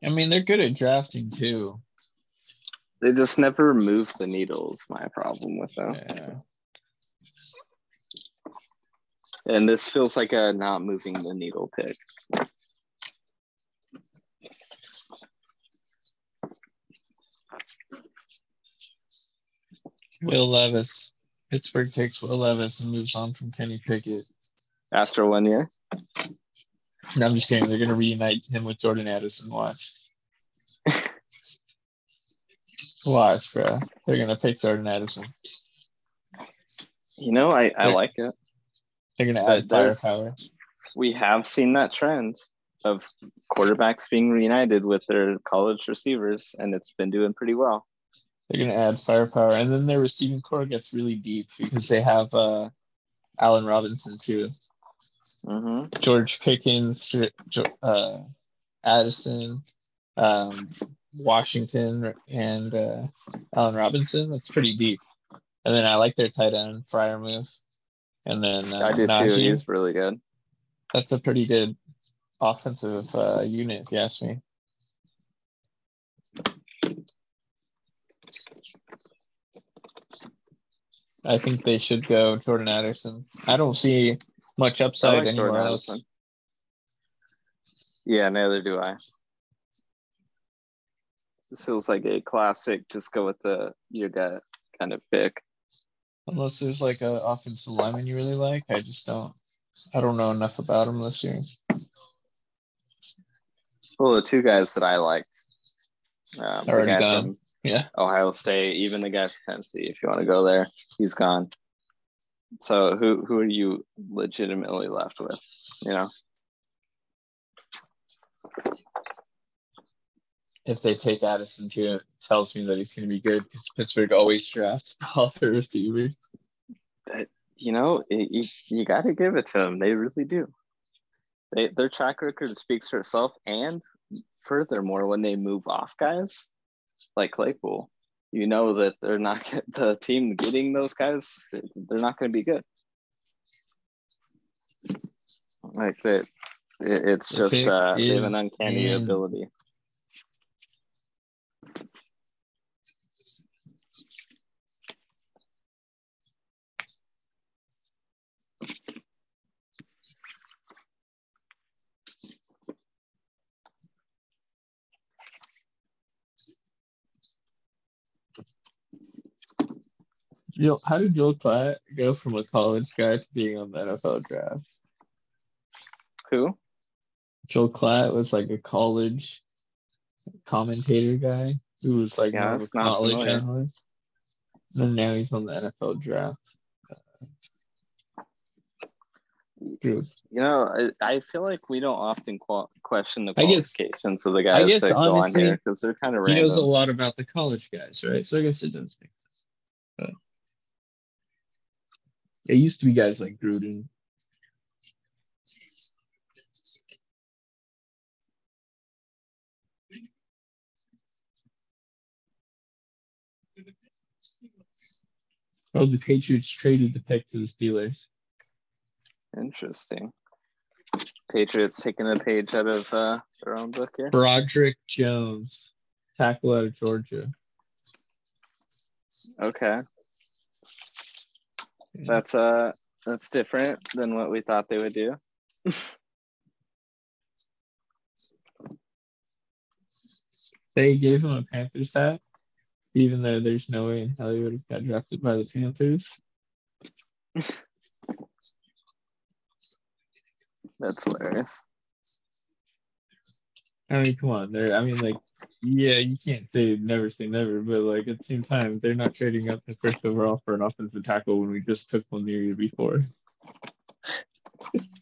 I mean, they're good at drafting too. They just never move the needles. My problem with them. Yeah. And this feels like a not moving the needle pick. Will Levis. Pittsburgh takes Will Levis and moves on from Kenny Pickett. After one year, No, I'm just kidding. They're gonna reunite him with Jordan Addison. Watch. Watch, bro. They're gonna pick Jordan Addison. you know, I, I like it. They're gonna add firepower. We have seen that trend of quarterbacks being reunited with their college receivers, and it's been doing pretty well. They're gonna add firepower, and then their receiving corps gets really deep because they have uh, Allen Robinson too, hmm George Pickens, uh, Addison, um, Washington, and uh, Allen Robinson. That's pretty deep. And then I like their tight end Freiermuth, and then uh, I do too. He's really good. That's a pretty good offensive uh, unit, if you ask me. I think they should go Jordan Addison. I don't see much upside like anywhere Jordan else. Addison. Yeah, neither do I. This feels like a classic. Just go with the your gut kind of pick. Unless there's like a offensive lineman you really like. I just don't I don't know enough about him this year. Well, the two guys that I liked, um, Already gone. Yeah. Ohio State, even the guy from Tennessee, if you want to go there, he's gone. So who who are you legitimately left with? You know, If they take Addison too, it tells me that he's gonna be good because Pittsburgh always drafts all their receivers. That you know, it, you you got to give it to them. They really do. They their track record speaks for itself, and furthermore, when they move off guys like Claypool, you know that they're not the team getting those guys. They're not going to be good. Like that, it, it's just uh, they have an uncanny in. ability. Joe, how did Joel Klatt go from a college guy to being on the NFL draft? Who? Joel Klatt was like a college commentator guy who was like Yeah, a not college familiar. analyst. And now he's on the NFL draft. Dude, You know, I, I feel like we don't often qual- question the I guess- qualifications of the guys that go on here because they're kind of he knows a lot about the college guys, right? So I guess it does make sense. But it used to be guys like Gruden. Oh, the Patriots traded the pick to the Steelers. Interesting. Patriots taking a page out of uh, their own book here. Broderick Jones, tackle out of Georgia. Okay, that's uh that's different than what we thought they would do. They gave him a Panthers hat, even though there's no way in hell he would have got drafted by the Panthers. That's hilarious. I mean, come on. They're, I mean, like, yeah, you can't say never say never, but like at the same time, they're not trading up the first overall for an offensive tackle when we just took one before.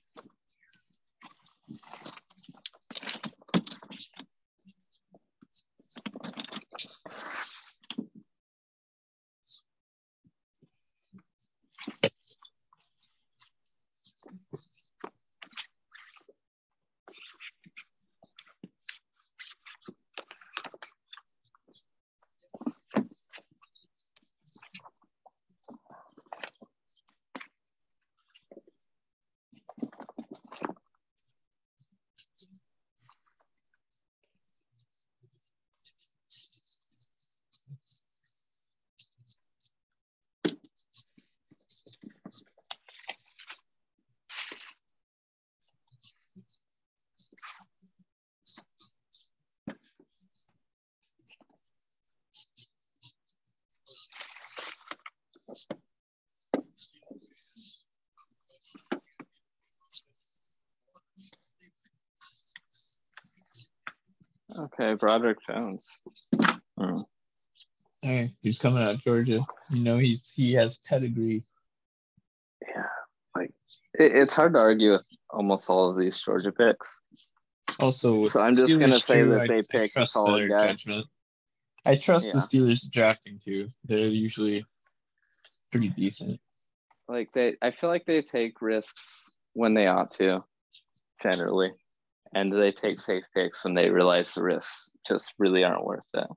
Broderick Jones. Hey, hmm. he's coming out of Georgia. You know, he's he has pedigree. Yeah, like it, it's hard to argue with almost all of these Georgia picks. Also, So I'm just Steelers gonna say too, that they I picked a solid guy. Judgment. I trust Yeah. the Steelers drafting too. They're usually pretty decent. Like they, I feel like they take risks when they ought to, generally, and they take safe picks when they realize the risks just really aren't worth it.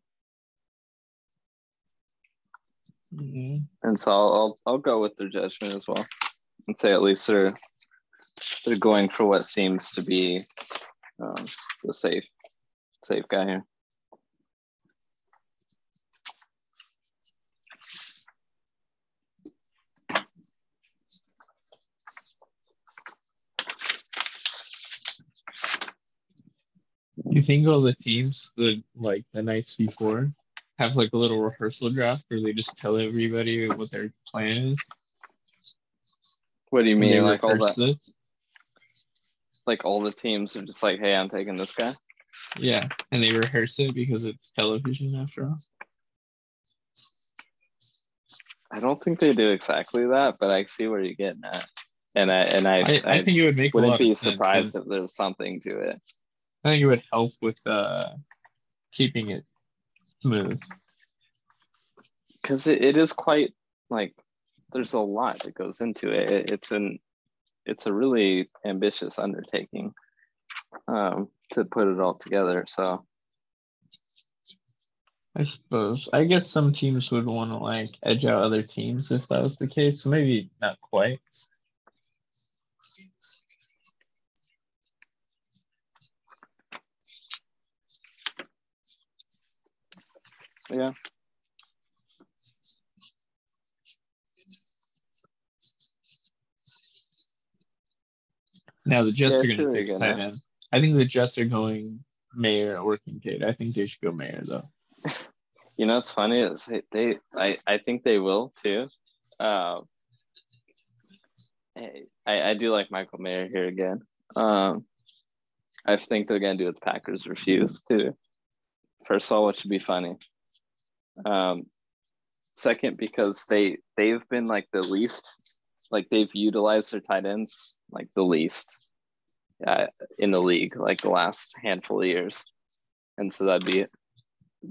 Mhm. And so I'll, I'll I'll go with their judgment as well, and say at least they're they're going for what seems to be um, the safe safe guy here. You think all the teams, the like the nights before, have like a little rehearsal draft where they just tell everybody what their plan is? What do you mean? Like all the it? like all the teams are just like, hey, I'm taking this guy. Yeah, and they rehearse it because it's television after all. I don't think they do exactly that, but I see where you're getting at. And I and I, I, I, I think it would make wouldn't be surprised if there was something to it. I think it would help with uh keeping it smooth. Because it, it is quite like there's a lot that goes into it. it it's an it's a really ambitious undertaking um, to put it all together. So I suppose. I guess some teams would want to like edge out other teams if that was the case. So maybe not quite. Yeah, Now the Jets Yeah, are going to take tight end. I think the Jets are going Mayer or Kincaid. I think they should go Mayer though. you know, it's funny. Is they, I I think they will too. Uh, I I do like Michael Mayer here again. Um, I think they're gonna do what the Packers refuse to. First of all, which should be funny. Um, second, because they they've been like the least, like they've utilized their tight ends like the least, uh, in the league like the last handful of years, and so that'd be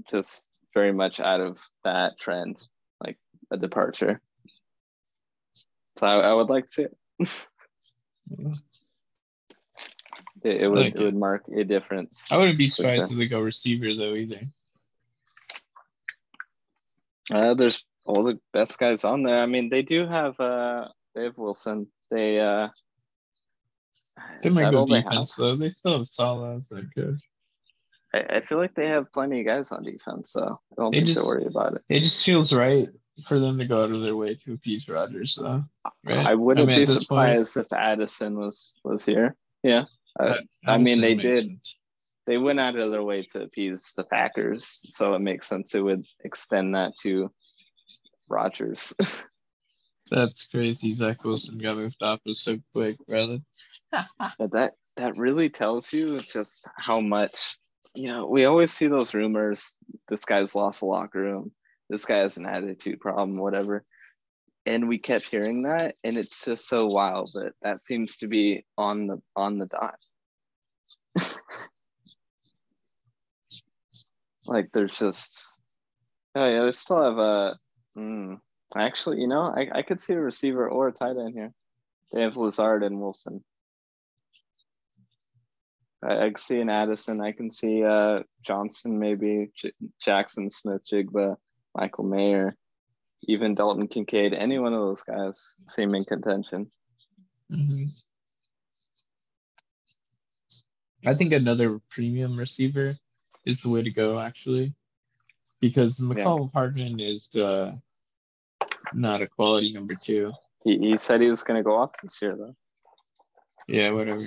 just very much out of that trend, like a departure. So I, I would like to see it. Yeah. It, it would like it would mark a difference. I wouldn't be surprised if they go receiver though either. Uh, there's all the best guys on there. I mean, they do have uh they have Wilson. They uh They is might that go all they though. They still have Saleh. They're good. I, I feel like they have plenty of guys on defense, so I don't think just- they're about it. It just feels right for them to go out of their way to appease Rodgers though. Right? I wouldn't mean, be this point, surprised if Addison was was here. Yeah, uh, I mean, they did. sense. They went out of their way to appease the Packers, so it makes sense it would extend that to Rodgers. That's crazy. Zach Wilson got moved off was so quick, brother. But that that really tells you just how much you know. We always see those rumors. This guy's lost the locker room. This guy has an attitude problem, whatever. And we kept hearing that, and it's just so wild that that seems to be on the on the dot. like there's just oh yeah, they still have a. Mm, actually, you know, I, I could see a receiver or a tight end here. They have Lazard and Wilson. I, I can see an Addison. I can see uh Johnson, maybe J- Jaxon Smith, Njigba, Michael Mayer, even Dalton Kincaid. Any one of those guys seem in contention. Mhm. I think another premium receiver is the way to go, actually, because Mecole Hardman is uh, not a quality number two. He, he said he was going to go off this year, though. Yeah, whatever.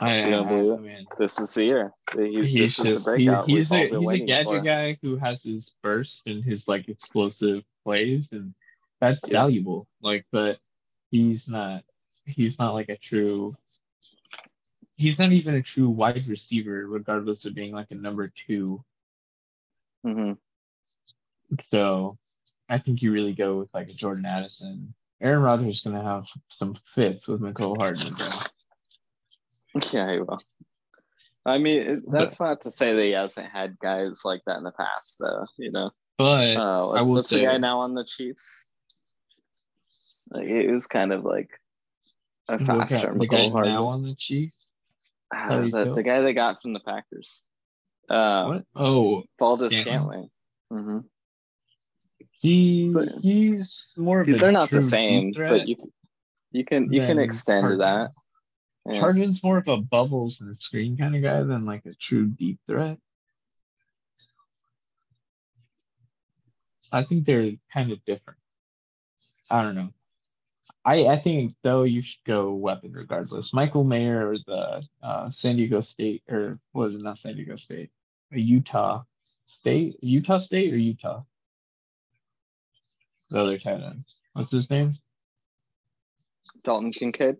I, You don't believe it? mean, This is the year. He, he's this is just he, he's a he's a gadget for. guy who has his burst and his like explosive plays, and that's Yeah. valuable. Like, but he's not he's not like a true. He's not even a true wide receiver, regardless of being like a number two. Mhm. So, I think you really go with like a Jordan Addison. Aaron Rodgers is gonna have some fits with Mecole Hardman, bro. Yeah, he will. I mean, that's not to say that he hasn't had guys like that in the past, though. You know, But uh, I will what's the say- guy now on the Chiefs? Like, it was kind of like a faster the guy Mecole now on the Chiefs. Ah, the, the guy they got from the Packers. Uh, What? Oh, Valdes-Scantling? Scantling. hmm He So- he's more of They're not the same, but you can you can you can extend to that. Yeah. Hardman's more of a bubbles and screen kind of guy than like a true deep threat. I think they're kind of different. I don't know. I I think though you should go weapon regardless. Michael Mayer or the uh, San Diego State or was it not San Diego State? Utah State, Utah State or Utah? The other tight end. What's his name? Dalton Kincaid.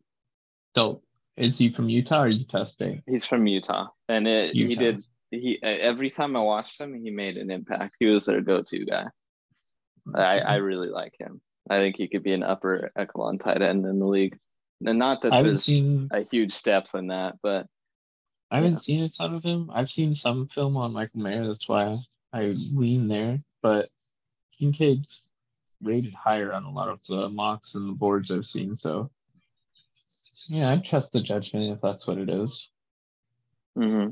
Dalton. is he from Utah or Utah State? He's from Utah, and it, he did. He every time I watched him, he made an impact. He was their go-to guy. I, I really like him. I think he could be an upper echelon tight end in the league. And not that there's seen a huge depth in that, but I haven't seen a ton of him. I've seen some film on Michael Mayer. That's why I lean there. But Kincaid's rated higher on a lot of the mocks and the boards I've seen. So yeah, I trust the judgment if that's what it is. Mm-hmm.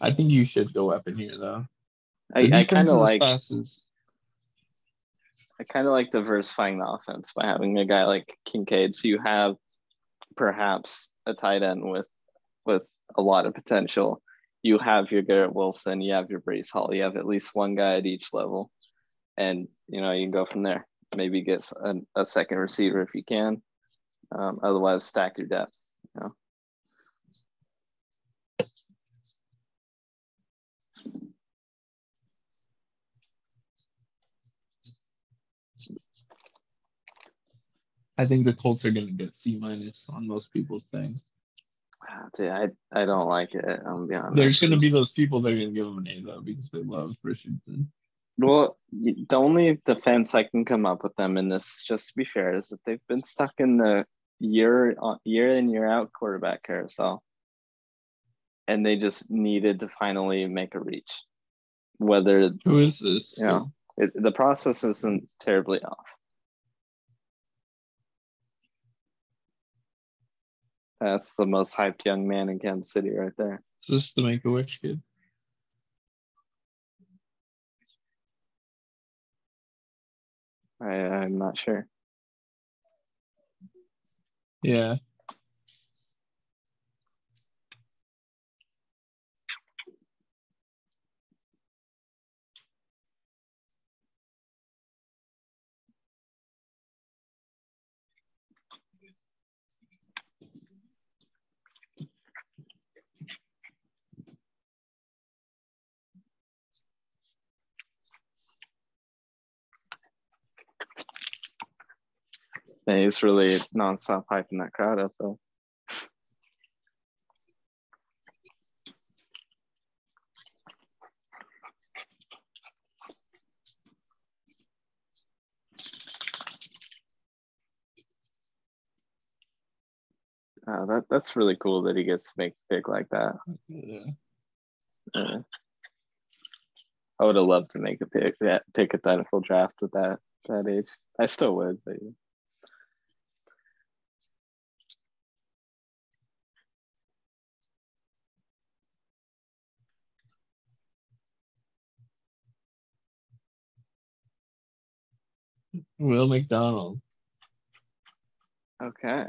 I think you should go up in here though. I, I kind of like classes. I kind of like diversifying the offense by having a guy like Kincaid. So you have perhaps a tight end with with a lot of potential. You have your Garrett Wilson, you have your Breece Hall, you have at least one guy at each level, and you know you can go from there. Maybe get a second receiver if you can. Um, otherwise, stack your depth. You know? I think the Colts are gonna get C minus on most people's things. Ah, Dude, I I don't like it. I'm gonna be honest. There's gonna be those people that are gonna give them an A though because they love Richardson. Well, the only defense I can come up with them in this, just to be fair, is that they've been stuck in the year on year in year out quarterback carousel, and they just needed to finally make a reach. Whether Who is this? you know it, the process isn't terribly off. That's the most hyped young man in Kansas City right there. Is this the Make a Wish kid? I, I'm not sure. Yeah. Yeah, he's really nonstop hyping that crowd up though. Uh, that that's really cool that he gets to make the pick like that. yeah. Uh, I would have loved to make a pick that pick at that full draft at that that age. I still would, but Will McDonald. okay.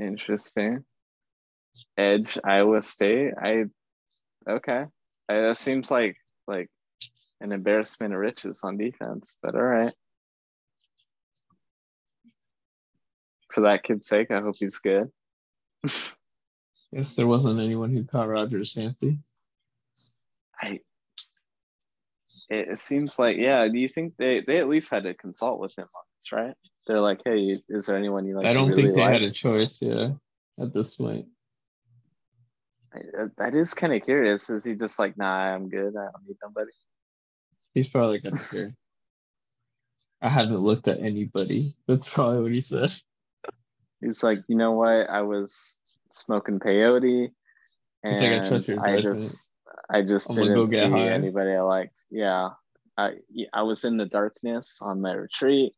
Interesting. Edge, Iowa State. I okay. I, that seems like like an embarrassment of riches on defense, but all right. For that kid's sake, I hope he's good. Guess there wasn't anyone who caught Rodgers fancy. I it, it seems like yeah. Do you think they they at least had to consult with him on this, right? They're like, hey, is there anyone you like? I don't really think they like? had a choice, yeah, at this point. I- uh, That is kind of curious. Is he just like, nah, I'm good. I don't need nobody. He's probably gonna. I haven't looked at anybody. That's probably what he said. He's like, you know what? I was smoking peyote, He's like, I and I just, I just I'm didn't see high. anybody I liked. Yeah, I, I was in the darkness on my retreat,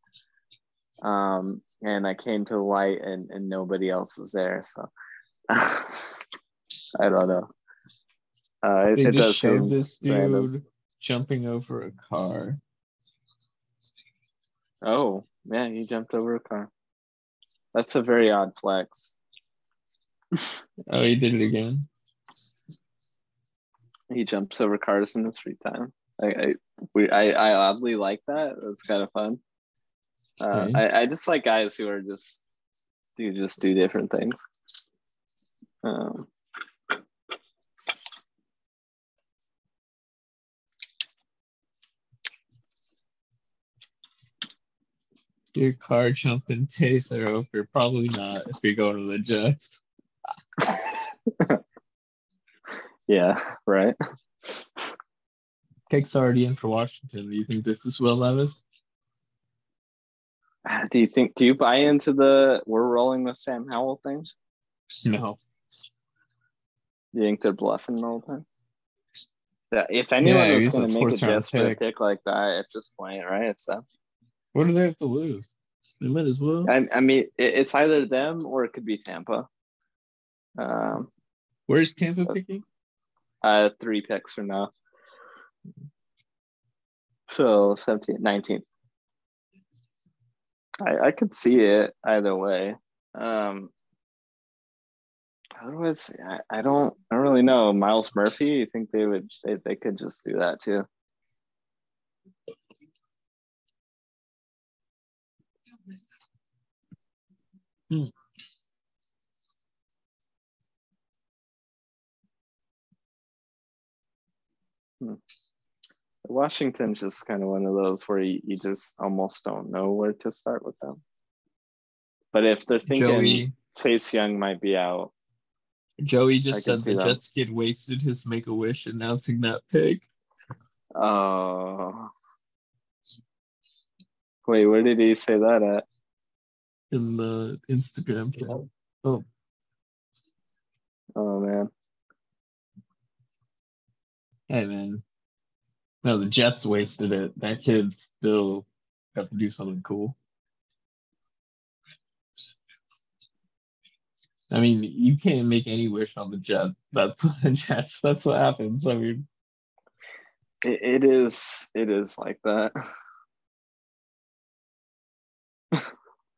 um, and I came to the light, and and nobody else was there. So, I don't know. Uh, it, it does seem this dude random. jumping over a car. Oh, yeah, he jumped over a car. That's a very odd flex. Oh, he did it again. He jumps over cars in his free time. I, I we I, I oddly like that. That's kind of fun. Uh. I, I just like guys who are just who just do different things. Um, Your car jumping are over. Probably not if we go to the Jets. yeah, right. Pick's already in for Washington. Do you think this is Will Levis? Do you think? Do you buy into the we're rolling the Sam Howell thing? No. You think they're bluffing the whole time? Yeah, if anyone Yeah, is going to make a desperate pick. pick like that at this point, right? It's them. What do they have to lose? They might as well. I, I mean, it, it's either them or it could be Tampa. Um, Where's Tampa picking? Uh, three picks from now. So 17th, 19th. I, I could see it either way. Um, otherwise, I, see I don't I don't really know. Myles Murphy, you think they would they, they could just do that too? Hmm. Washington's just kind of one of those where you, you just almost don't know where to start with them. But if they're thinking Joey. Chase Young might be out, Joey just said the that. Jets kid wasted his Make a Wish announcing that pick. oh. Wait, where did he say that at? in the Instagram chat. Oh, Oh man. Hey man. No, the Jets wasted it. That kid still got to do something cool. I mean, you can't make any wish on the Jets. That's the Jets. That's what happens. I mean, It, it is it is like that.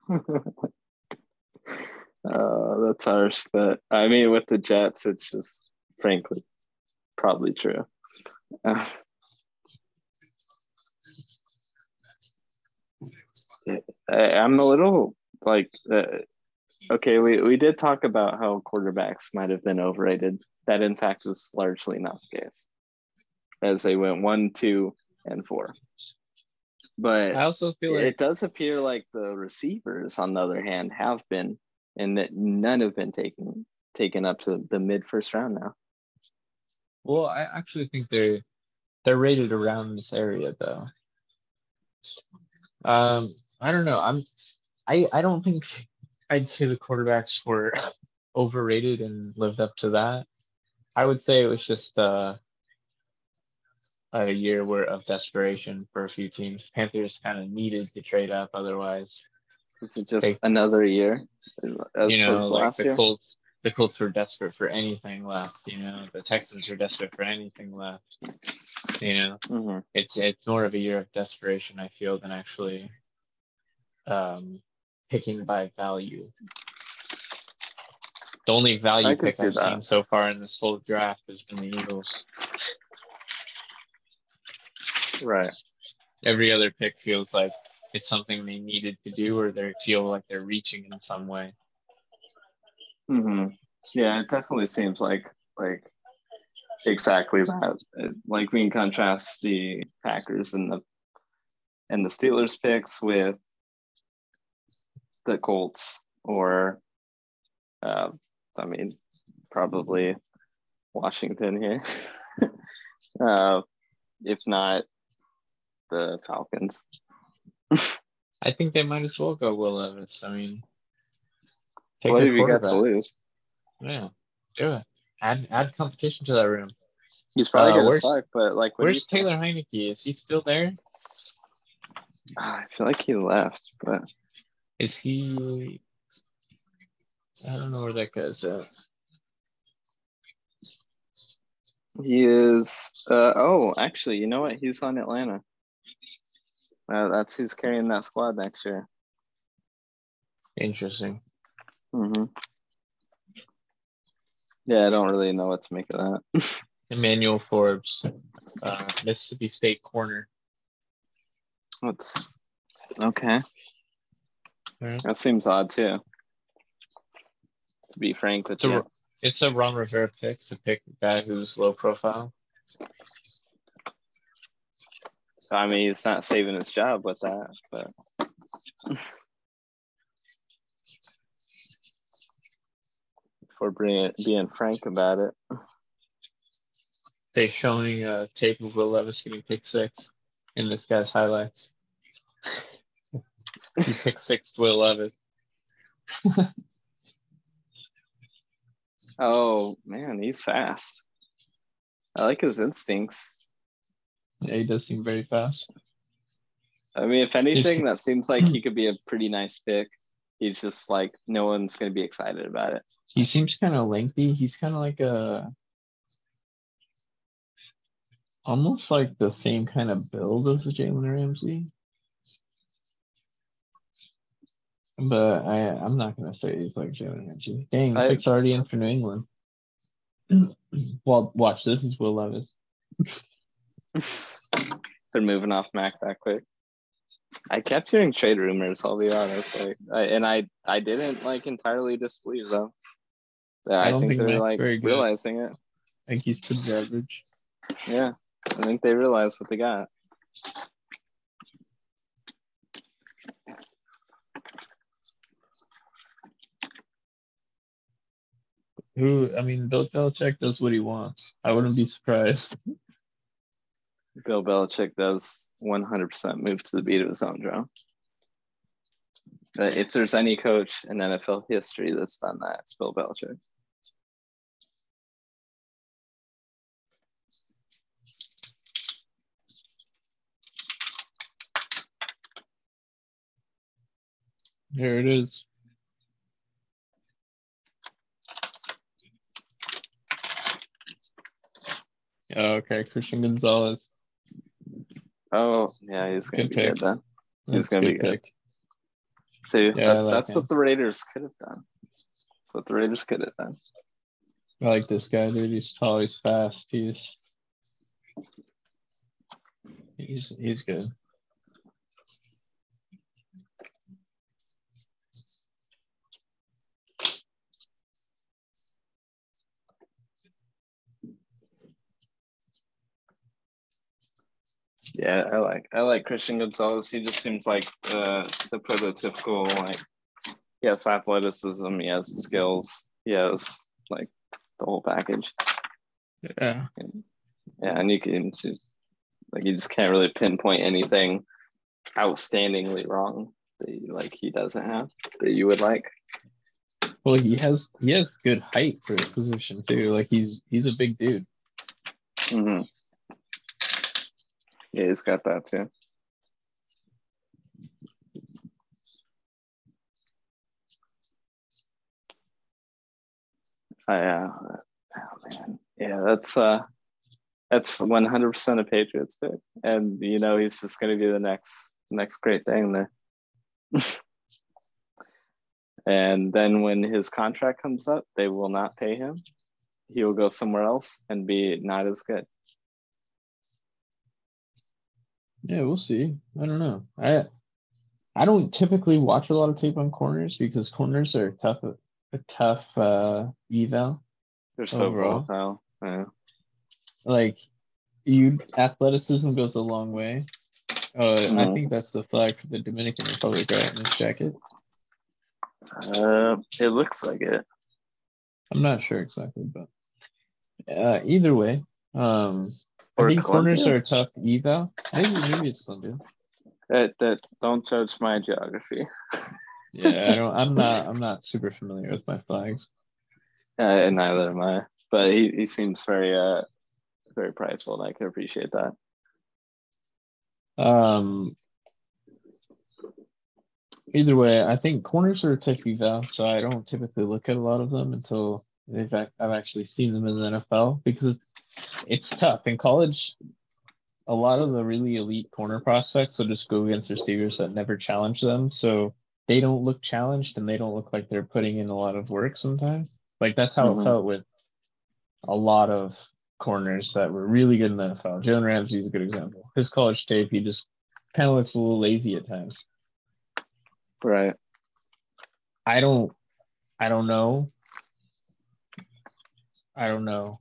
uh, that's harsh, but I mean, with the Jets, it's just frankly probably true. Uh, I'm a little like, uh, okay, we, we did talk about how quarterbacks might have been overrated. That, in fact, was largely not the case as they went one, two, and four. But I also feel like it does appear like the receivers, on the other hand, have been, and that none have been taken taken up to the mid first round now. Well, I actually think they're they're rated around this area though. Um, I don't know. I'm I I don't think I'd say the quarterbacks were overrated and lived up to that. I would say it was just uh a year where of desperation for a few teams. Panthers kind of needed to trade up otherwise. This Is it just Hey. another year as you know, like last the year? Colts the Colts were desperate for anything left, you know, the Texans were desperate for anything left. You know, Mhm. it's it's more of a year of desperation, I feel, than actually um picking by value. The only value I pick I've that. seen so far in this whole draft has been the Eagles. Right. Every other pick feels like it's something they needed to do or they feel like they're reaching in some way. Hmm Yeah, it definitely seems like like exactly that. It- Like we can contrast the Packers and the and the Steelers picks with the Colts or uh, I mean probably Washington here. uh, if not the Falcons. I think they might as well go Will Levis. I mean, take what a have you got to lose? Yeah, do it. Add add competition to that room. He's probably Uh, gonna where's- suck, but like what do you Where's Taylor Heinicke? Is he still there? Ah, I feel like he left, but Is he? I don't know where that guy's at. he is. Uh, oh, actually, you know what? He's on Atlanta. Uh, that's who's carrying that squad next year. Interesting. Hmm Yeah, I don't really know what to make of that. Emmanuel Forbes, uh, Mississippi State corner. That's okay. Yeah. That seems odd too. To be frank with It's a, you. it's a Ron Rivera pick to pick a guy who's low profile. I mean, he's not saving his job with that, but for being being frank about it. They're showing a tape of Will Levis getting pick six in this guy's highlights. he picked six Will Levis. Oh man, he's fast. I like his instincts. Yeah, he does seem very fast. I mean, if anything, that seems like he could be a pretty nice pick. He's just like no one's gonna be excited about it. He seems kind of lengthy. He's kind of like a almost like the same kind of build as Jalen Ramsey. But I I'm not gonna say he's like Jalen Ramsey. Dang, I- pick's already in for New England. well, watch this is Will Levis. They're moving off Mac that quick. I kept hearing trade rumors. I'll be honest, like, I, and I I didn't like entirely disbelieve them. Yeah, I I, think think they're like realizing it. I think he's pretty average. Yeah, I think they realize what they got. Who I mean, Bill Belichick does what he wants. I wouldn't be surprised. Bill Belichick does 100% move to the beat of his own drum. But if there's any coach in NFL history that's done that, it's Bill Belichick. Here it is. Oh, okay, Christian Gonzalez. Oh, yeah, he's to Good be pick. good then. He's That's gonna be good. pick. See, Yeah, that's, like that's what the Raiders could have done. That's what the Raiders could have done. I like this guy, dude. He's tall, he's fast, he's he's he's good. Yeah, I like I like Christian Gonzalez. He just seems like the the prototypical like he has athleticism, he has skills, he has like the whole package. Yeah. Yeah, and you can just like you just can't really pinpoint anything outstandingly wrong that you, like he doesn't have that you would like. Well, he has he has good height for his position too. Like he's he's a big dude. hmm Yeah, he's got that too. I, uh, oh man, yeah, that's uh, that's one hundred percent a Patriots pick, and you know he's just going to be the next next great thing there. and then when his contract comes up, they will not pay him. He will go somewhere else and be not as good. Yeah, we'll see. I don't know. I I don't typically watch a lot of tape on corners because corners are tough a tough uh eval. They're so Overall. volatile. Yeah. Like you athleticism goes a long way. Uh, I Mhm. think that's the flag for the Dominican Republic, right? In this jacket. Uh, it looks like it. I'm not sure exactly, but uh, either way, um, I Or think corners Colombia. are a tough eval. Maybe maybe it's Colombia. That that don't judge my geography. Yeah, I don't. I'm not. I'm not super familiar with my flags. Uh, and neither am I. But he, he seems very uh very prideful, and I can appreciate that. Um. Either way, I think corners are a tough eval, so I don't typically look at a lot of them until they've ac- I've actually seen them in the NFL because it's, tough in college. A lot of the really elite corner prospects will just go against receivers that never challenge them, so they don't look challenged and they don't look like they're putting in a lot of work sometimes. Like that's how Mhm. it felt with a lot of corners that were really good in the NFL. Jalen Ramsey is a good example. His college tape, he just kind of looks a little lazy at times. Right. I don't, I don't know. I don't know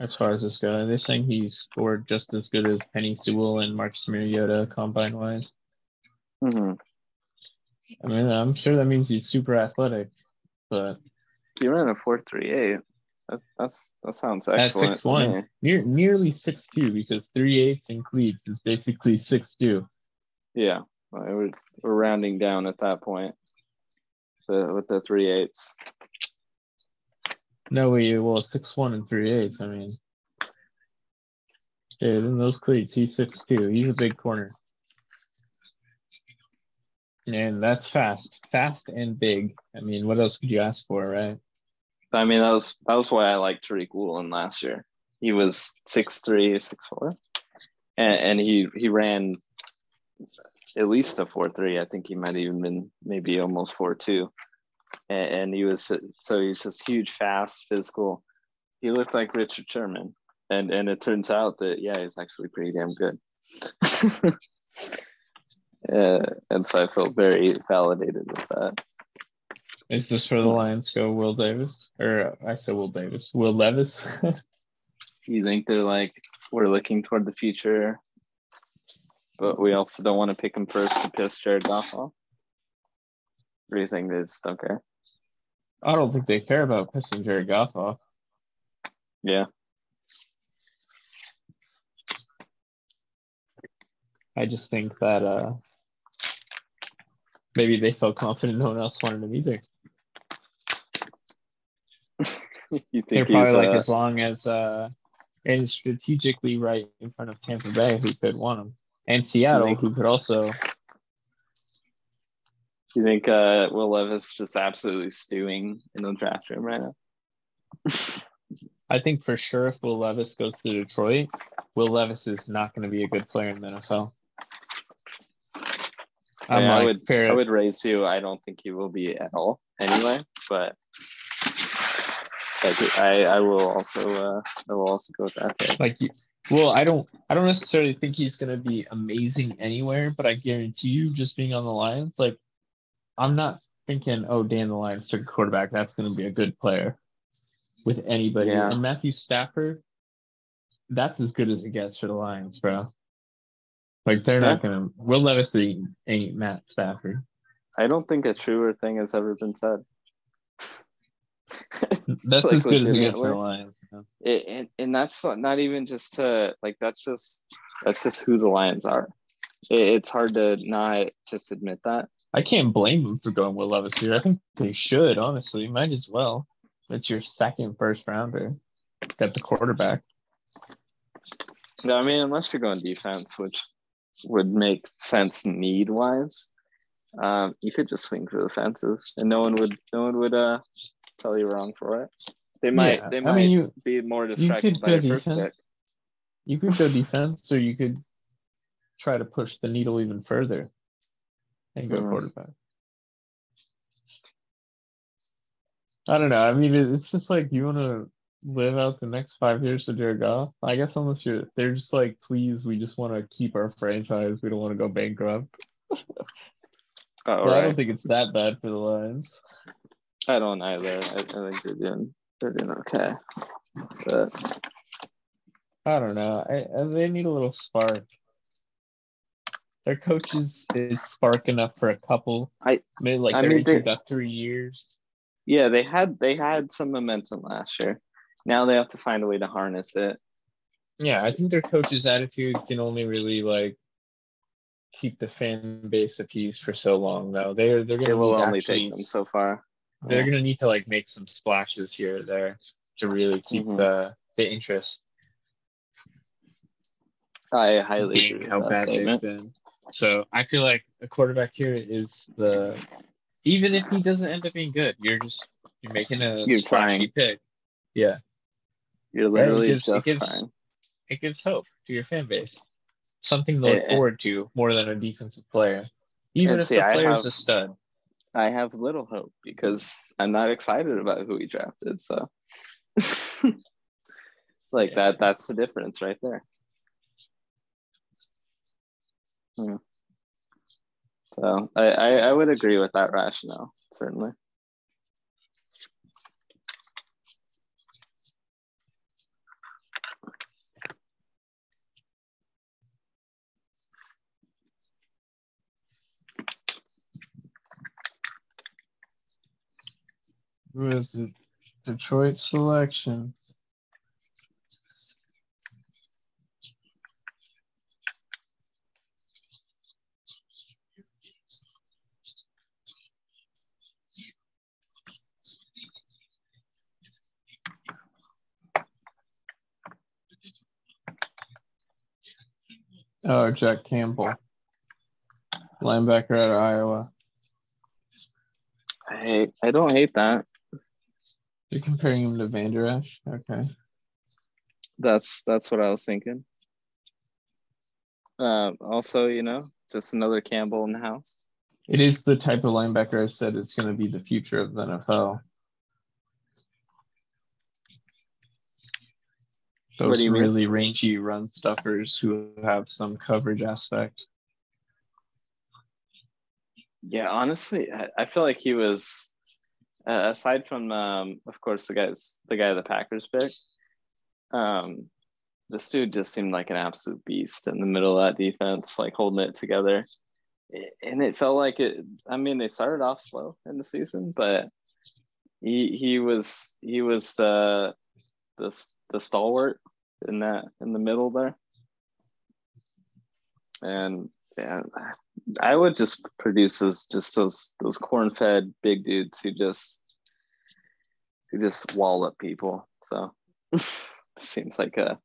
as far as this goes. They're saying he scored just as good as Penei Sewell and Marcus Mariota combine wise. hmm I mean, I'm sure that means he's super athletic, but He ran a four three eight. That, that's that sounds excellent. at six one, near nearly six two because three eighths in cleats is basically six two. Yeah, we're we're rounding down at that point. The, with the three eights. No way, well six one and three eighths. I mean, dude, in those cleats, he's six two. He's a big corner, and that's fast, fast and big. I mean, what else could you ask for, right? I mean, that was that was why I liked Tariq Woolen last year. He was six three, six four, and and he he ran at least a four three. I think he might even been maybe almost four two, and, and he was so he's just huge, fast, physical. He looked like Richard Sherman, and and it turns out that yeah, he's actually pretty damn good. uh, and so I felt very validated with that. Is this for the Lions go Will Davis or I said Will Davis, Will Levis? you think they're like we're looking toward the future, but we also don't want to pick him first to piss Jared Goff off? Or do you think they just don't care? I don't think they care about pissing Jared Goff off. Yeah, I just think that uh maybe they felt confident no one else wanted him either. you think They're probably like uh, as long as uh and strategically right in front of Tampa Bay who could want him. And Seattle who could also you think uh, Will Levis just absolutely stewing in the draft room right now? I think for sure if Will Levis goes to Detroit, Will Levis is not going to be a good player in the NFL. Yeah, I would I would raise you. I don't think he will be at all anyway, but. but I, I will also uh, I will also go with that. There. like you well i don't i don't necessarily think he's going to be amazing anywhere but i guarantee you just being on the lions like i'm not thinking oh dan the lions took a quarterback. That's going to be a good player with anybody. Yeah. and matthew stafford that's as good as it gets for the lions bro. Like they're not going to will levis ain't, matt stafford. I don't think a truer thing has ever been said. that's Like, as good as it gets for the lions you know? it, and, and that's not- not even just to like that's just that's just who the lions are. It, it's hard to not just admit that I can't blame them for going with Levis here. I think they should, honestly. Might as well. It's your second first rounder. Get the quarterback. No, i mean unless you're going defense which would make sense need wise um you could just swing for the fences and no one would no one would uh tell you wrong for it they might Yeah, they I might mean, you- be more distracted could by your first pick You could go defense, or you could try to push the needle even further and go Mhm. quarterback. I don't know. I mean, it's just like you want to live out the next five years with Jared Goff. I guess unless you're, they're just like, please, we just want to keep our franchise. We don't want to go bankrupt. oh, But I don't think it's that bad for the Lions. I don't either I, I think they're doing they're doing okay but I don't know. I, I they need a little spark. Their coaches is spark enough for a couple. I- maybe like I their mean, they- years. Yeah, they had they had some momentum last year. Now they have to find a way to harness it. Yeah, I think their coach's attitude can only really like keep the fan base appeased for so long though. They're they're gonna will only actually, take them so far. they're gonna need to like make some splashes here or there to really keep Mhm. the the interest I highly agree being with how that bad they've been. So I feel like a quarterback here is the even if he doesn't end up being good, you're just you're making a You're trying. pick. Yeah, You're Yeah, it literally gives- it just gives- fine. it gives hope to your fan base. Something to look Eh, eh. forward to more than a defensive player. Even And if see, the I player's have- a stud. I have little hope because I'm not excited about who he drafted. So Like that that's the difference right there. Hmm. So I, I, I would agree with that rationale, certainly. With the Detroit selection. Oh, Jack Campbell, linebacker out of Iowa. I I don't hate that. You're comparing him to Vander Esch? Okay. That's that's what I was thinking. Uh, also, you know, just another Campbell in the house. It is the type of linebacker I've said is going to be the future of the NFL. Those What do you mean? really rangy run stuffers who have some coverage aspect. Yeah, honestly, I, I feel like he was uh, aside from um, of course the guys the guy the Packers picked. Um, this dude just seemed like an absolute beast in the middle of that defense, like holding it together. And it felt like it. I mean, they started off slow in the season, but he he was he was the the the stalwart in that in the middle there. And yeah, I would just produce as just those those corn fed big dudes who just who just wall up people. So seems like a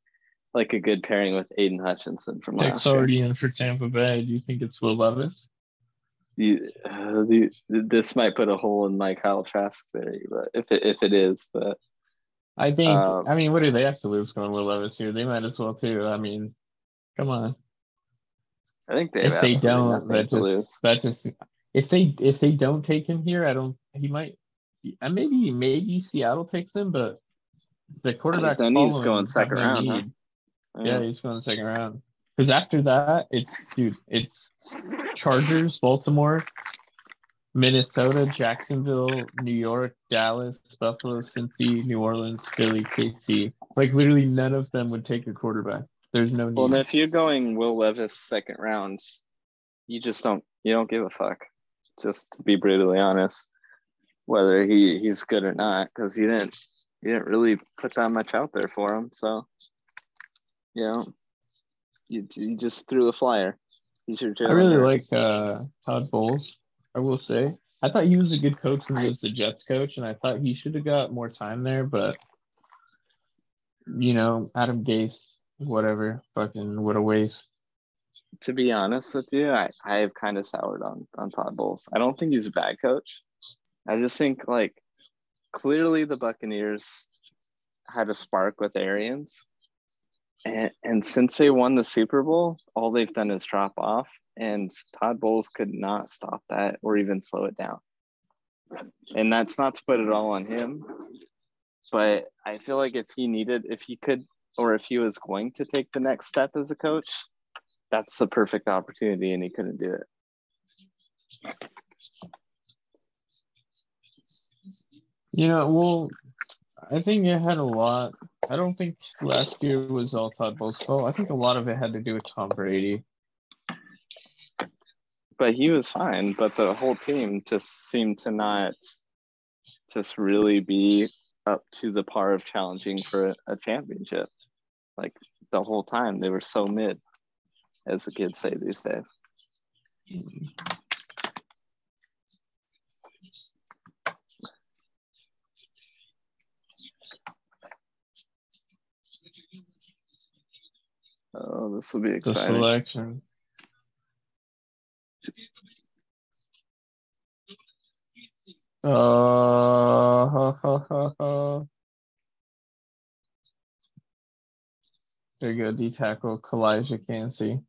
like a good pairing with Aidan Hutchinson from last year. already in for Tampa Bay. Do you think it's Will Levis? You, uh, the, this might put a hole in my Kyle Trask theory, but if it if it is, but I think. Um, I mean, what do they have to lose going Will Levis here? They might as well too. I mean, come on. I think they have if they don't, that to lose. just that just if they if they don't take him here, I don't. He might. uh, Maybe maybe Seattle takes him, but the quarterback. then he's going second round, huh? need. Yeah, he's going second round. Because after that, it's dude, it's Chargers, Baltimore, Minnesota, Jacksonville, New York, Dallas, Buffalo, Cincy, New Orleans, Philly, KC. Like literally none of them would take a quarterback. There's no need. Well, if you're going Will Levis second round, you just don't you don't give a fuck. Just to be brutally honest, whether he he's good or not, because you didn't you didn't really put that much out there for him. So, you know, you you just threw a flyer. He's your. I really like uh, Todd Bowles. I will say, I thought he was a good coach when he was the Jets coach, and I thought he should have got more time there. But you know, Adam Gase, whatever, fucking what a waste. to be honest with you, I, I have kind of soured on, on Todd Bowles. I don't think he's a bad coach. I just think like clearly the Buccaneers had a spark with Arians. And, and since they won the Super Bowl, all they've done is drop off. And Todd Bowles could not stop that or even slow it down. And that's not to put it all on him. But I feel like if he needed, if he could, or if he was going to take the next step as a coach, that's the perfect opportunity and he couldn't do it. You know, well, I think it had a lot. I don't think last year was all Todd Bowles' fault. I think a lot of it had to do with Tom Brady. But he was fine, but the whole team just seemed to not just really be up to the par of challenging for a, a championship. Like the whole time they were so mid, as the kids say these days. Mm-hmm. Oh, this will be exciting. The selection. Uh, ha, ha, ha, ha. There you go, D tackle Calijah Kancey.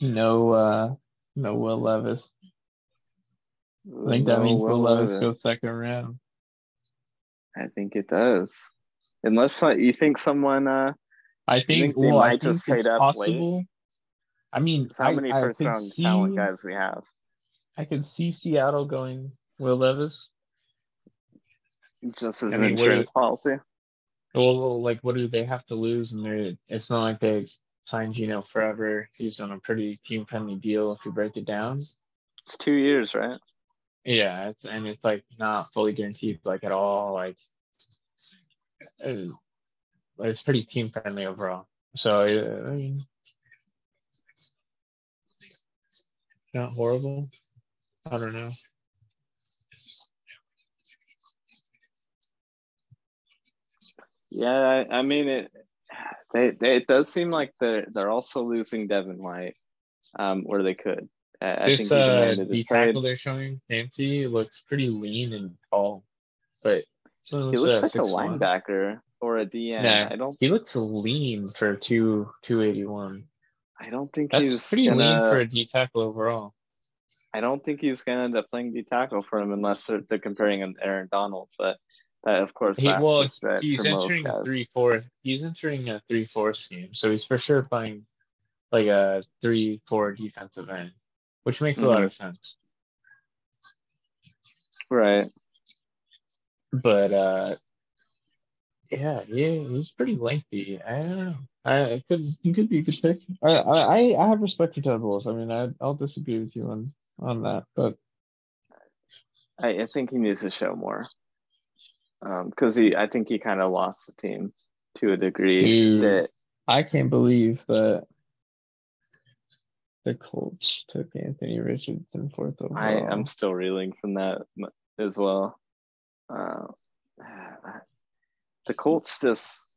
No, uh, no Will Levis. I think that No means Will Will Levis Levis. goes second round. I think it does. Unless uh, you think someone, uh, I think, think they well, I might just trade up late? I mean, it's how I, many I first round see, talent guys we have. I could see Seattle going Will Levis. Just as I an mean, what insurance is- policy. Well, like, what do they have to lose? And they're, it's not like they signed Geno forever. He's on a pretty team friendly deal if you break it down. It's two years, right? Yeah, it's and it's like not fully guaranteed like at all. Like uh, it's, pretty team friendly overall. So uh, not horrible. I don't know. Yeah, I, I mean it. They, they it does seem like they're they're also losing Devin White, um, where they could. I, I this think uh, the tackle they're showing, Kancey, looks pretty lean and tall, but He looks uh, like a 6'1". linebacker or a DN. Nah, I don't He looks lean for two two eighty one. I don't think That's he's pretty gonna. lean for a D tackle overall. I don't think he's gonna end up playing D tackle for him unless they're, they're comparing him to Aaron Donald. But that, of course, He, well, he's entering a three four. He's entering a three four scheme, so he's for sure playing like a three four defensive end, which makes a lot Mm-hmm. of sense. Right. But uh, yeah, yeah, he's pretty lengthy. I don't know. I it could he could be a good pick. I I I have respect for Todd Bowles. I mean, I I'll disagree with you on on that, but I, I think he needs to show more. Um, because he, I think he kind of lost the team to a degree Dude. that I can't believe that the Colts took Anthony Richardson fourth overall. I am still reeling from that as well. Uh, the Colts just.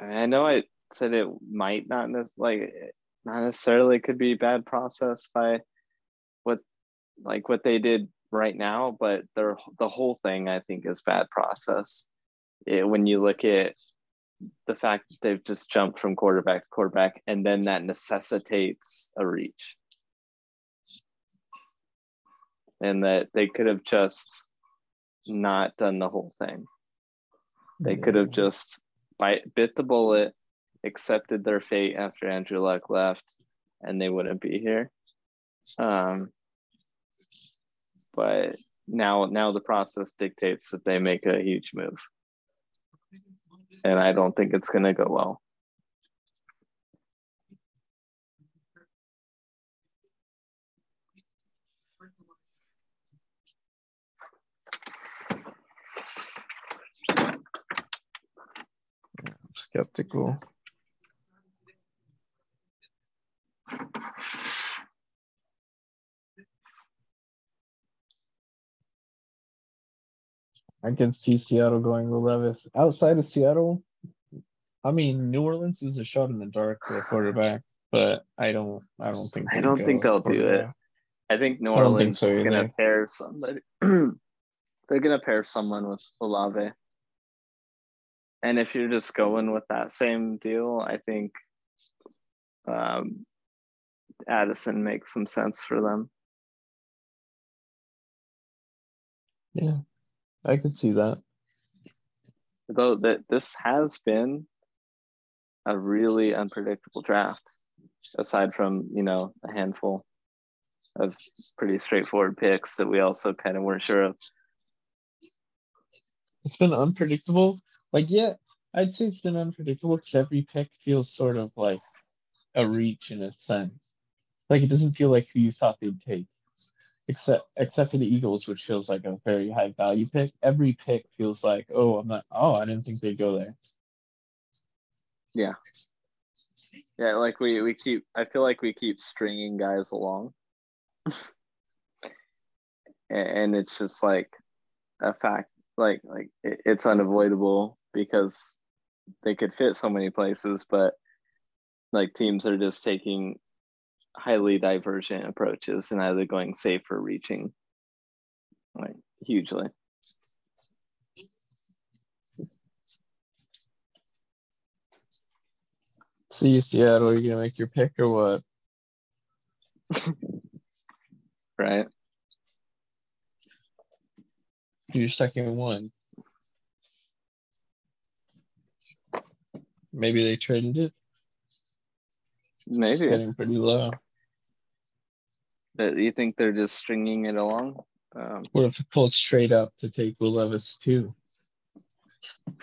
I, mean, I know I said it might not nec- like not necessarily could be bad process by what like what they did right now, but their the whole thing I think is bad process. It, when you look at the fact that they've just jumped from quarterback to quarterback, and then that necessitates a reach and that they could have just not done the whole thing. They could have just bite, bit the bullet, accepted their fate after Andrew Luck left, and they wouldn't be here. Um, but now, now the process dictates that they make a huge move, and I don't think it's going to go well. Skeptical. I can see Seattle going with Levis. Outside of Seattle, I mean, New Orleans is a shot in the dark for a quarterback, but I don't, I don't think. I they'd don't think go they'll do it. I think New I don't think Orleans so is gonna pair somebody. they're gonna pair someone with Olave. And if you're just going with that same deal, I think um, Addison makes some sense for them. Yeah, I could see that. Though that this has been a really unpredictable draft, aside from you know a handful of pretty straightforward picks that we also kind of weren't sure of. It's been unpredictable. Like, yeah, I'd say it's been unpredictable because every pick feels sort of like a reach in a sense. Like it doesn't feel like who you thought they'd take. Except except for the Eagles, which feels like a very high value pick. Every pick feels like, oh, I'm not oh, I didn't think they'd go there. Yeah, Yeah, like we we keep. I feel like we keep stringing guys along, and, and it's just like a fact. Like like it, it's unavoidable because they could fit so many places, but like teams are just taking highly divergent approaches and either going safe or reaching like hugely. So you see Seattle, are you gonna make your pick or what? Right. Do your second one. Maybe they traded it. Maybe. Getting pretty low. But you think they're just stringing it along? Um, What if it pulls straight up to take Will Levis too?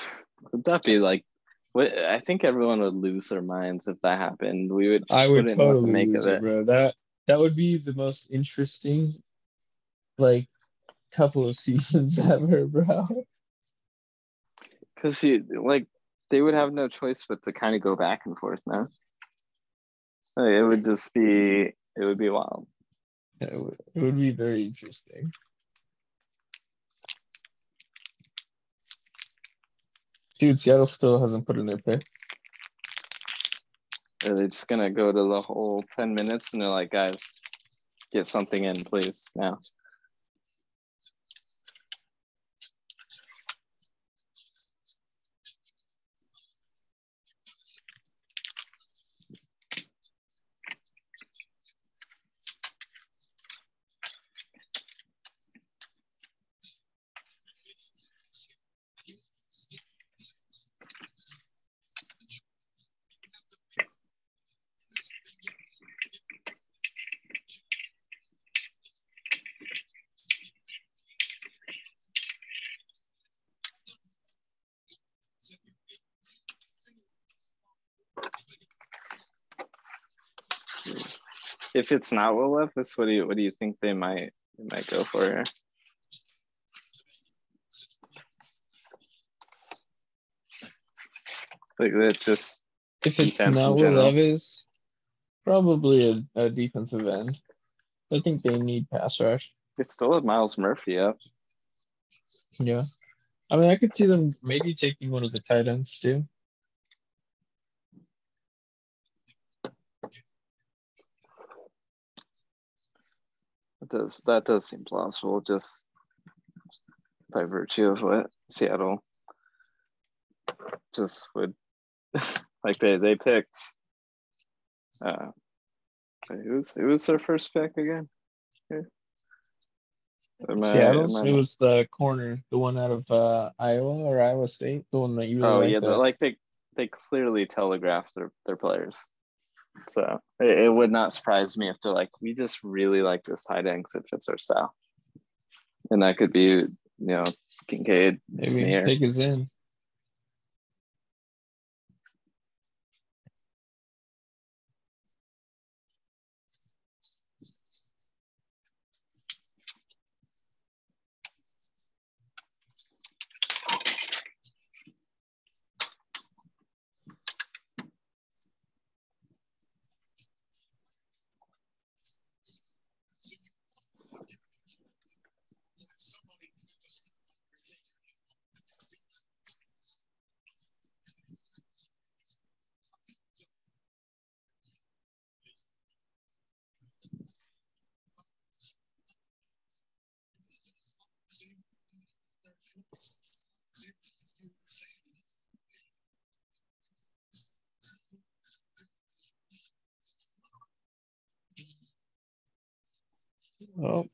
would that be like? What I think everyone would lose their minds if that happened. We would. I just would wouldn't know to totally make lose it, it. bro. That that would be the most interesting, like, couple of seasons ever, bro. Because he like they would have no choice but to kind of go back and forth now. Like, it would just be it would be wild. It would, it would be very interesting. Dude, Seattle still hasn't put in their pick. Are they just gonna go to the whole ten minutes and they're like, guys, get something in, please now. If it's not Will Levis, what do you what do you think they might they might go for here? Like that just If it's not Will. Levis, probably a, a defensive end. I think they need pass rush. they still have Myles Murphy up. Yeah. I mean, I could see them maybe taking one of the tight ends too. That does that does seem plausible just by virtue of what Seattle just would like they they picked uh who was who was their first pick again? Here. Am I- Seattle. am I- It was the corner, the one out of uh, Iowa or Iowa State, the one that you really oh yeah, like they they clearly telegraphed their, their players. So it, it would not surprise me if they're like, we just really like this tight end 'cause it fits our style. And that could be, you know, Kincaid, maybe take us in. Oh,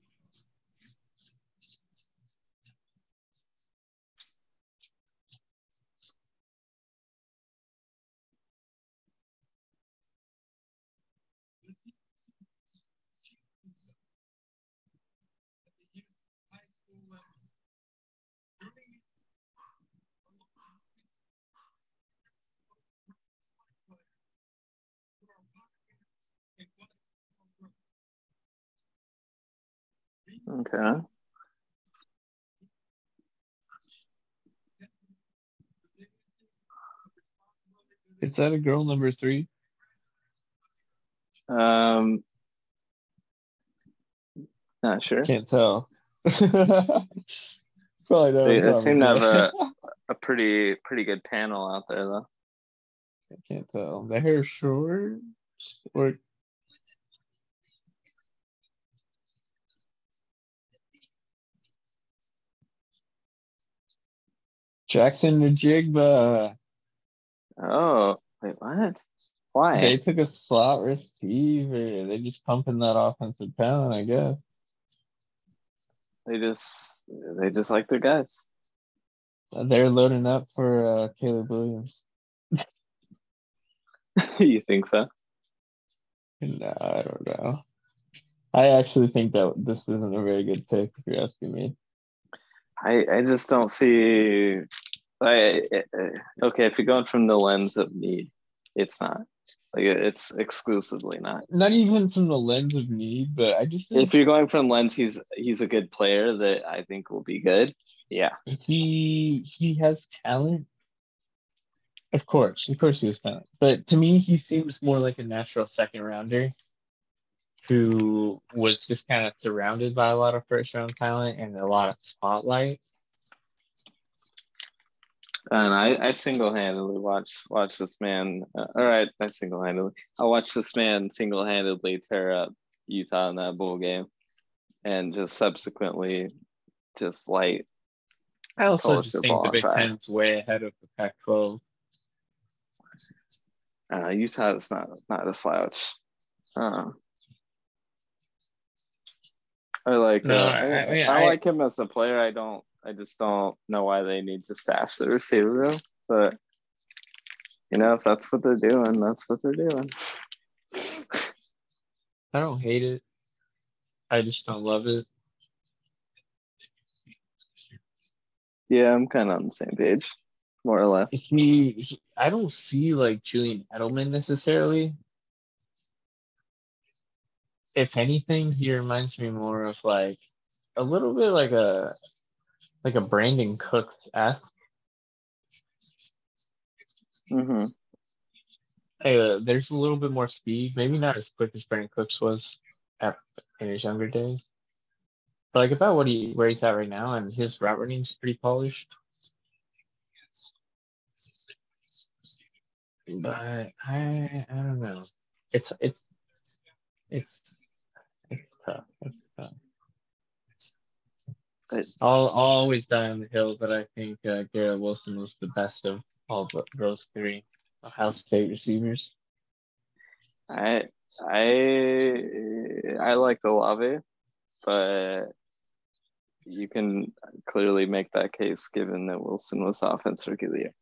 Okay. is that a girl number three? Um, not sure. Can't tell. Probably don't. They, they seem to have a, a pretty pretty good panel out there though. I can't tell. The hair short or Jaxon Njigba. Oh, wait, what? Why? They took a slot receiver. They're just pumping that offensive talent, I guess. They just they just like their guys. They're loading up for uh, Caleb Williams. you think so? No, I don't know. I actually think that this isn't a very good pick if you're asking me. I I just don't see. I okay. If you're going from the lens of need, it's not. Like it's exclusively not. Not even from the lens of need, but I just think If you're going from lens, he's he's a good player that I think will be good. Yeah. he he has talent. Of course, of course he has talent. But to me, he seems more like a natural second rounder who was just kind of surrounded by a lot of first round talent and a lot of spotlight. And I, I single-handedly watch watch this man. Uh, all right, I single-handedly. I watched this man single-handedly tear up Utah in that bowl game, and just subsequently, just light. I also just think the Big. Ten's way ahead of the Pac-12. Uh, Utah is not not a slouch. Uh, I like. No, uh, I- mean, I I- like him as a player. I don't. I just don't know why they need to stash the receiver room. But you know, if that's what they're doing, that's what they're doing. I don't hate it. I just don't love it. Yeah, I'm kind of on the same page, more or less. He, he I don't see like Julian Edelman necessarily. If anything, he reminds me more of like a little bit like a like a Brandin Cooks esque. hmm Uh, there's a little bit more speed, maybe not as quick as Brandin Cooks was at in his younger days. But like about what he where he's at right now, and his route running's pretty polished. But I I don't know. It's it's tough. It's tough. It- I'll, I'll always die on the hill but I think uh, Garrett Wilson was the best of all the, those three Ohio State receivers. I I I like Olave, but you can clearly make that case given that Wilson was offense rookie of the year.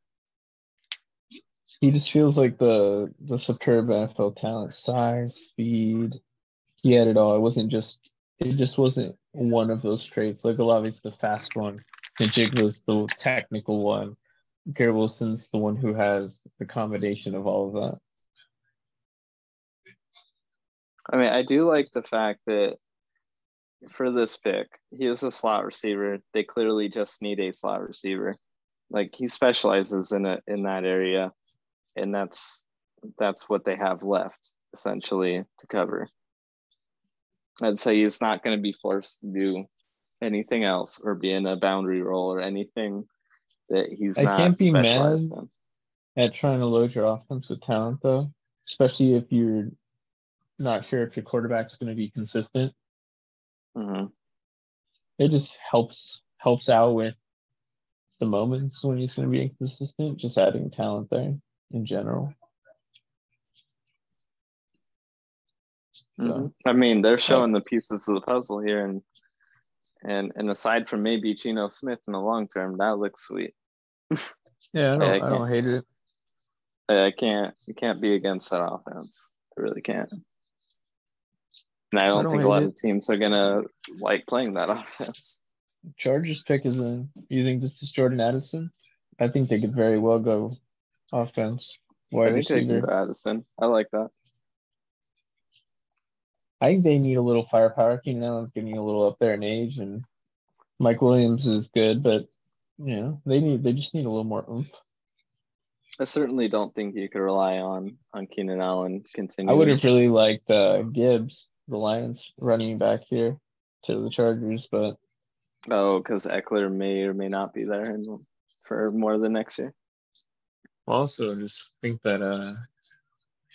He just feels like the the superb NFL talent, size, speed. He had it all. It wasn't just it just wasn't one of those traits. Like Olave's the fast one, Njigba's the technical one. Garrett Wilson's the one who has the combination of all of that. I mean, I do like the fact that for this pick, he is a slot receiver. They clearly just need a slot receiver. Like he specializes in it in that area, and that's that's what they have left essentially to cover. I'd say he's not going to be forced to do anything else or be in a boundary role or anything that he's I not can't be mad. At trying to load your offense with talent, though, especially if you're not sure if your quarterback's going to be consistent. in. hmm it just helps helps out with the moments when he's going to be inconsistent. Just adding talent there in general. Mhm. I mean, they're showing the pieces of the puzzle here, and and and aside from maybe Geno Smith in the long term, that looks sweet. Yeah, I don't- I don't hate it. I I can't you can't be against that offense. I really can't. And I don't, don't think a lot hate of teams are gonna like playing that offense. Chargers pick is in. You think this is Jordan Addison? I think they could very well go offense, Wide I think they receiver. go Addison. I like that. I think they need a little firepower. Keenan Allen's getting a little up there in age, and Mike Williams is good, but you know they need they just need a little more oomph. I certainly don't think you could rely on on Keenan Allen continuing. I would have really liked uh, Gibbs, the Lions running back here to the Chargers, but Oh, because Ekeler may or may not be there in, for more than next year. also just think that uh,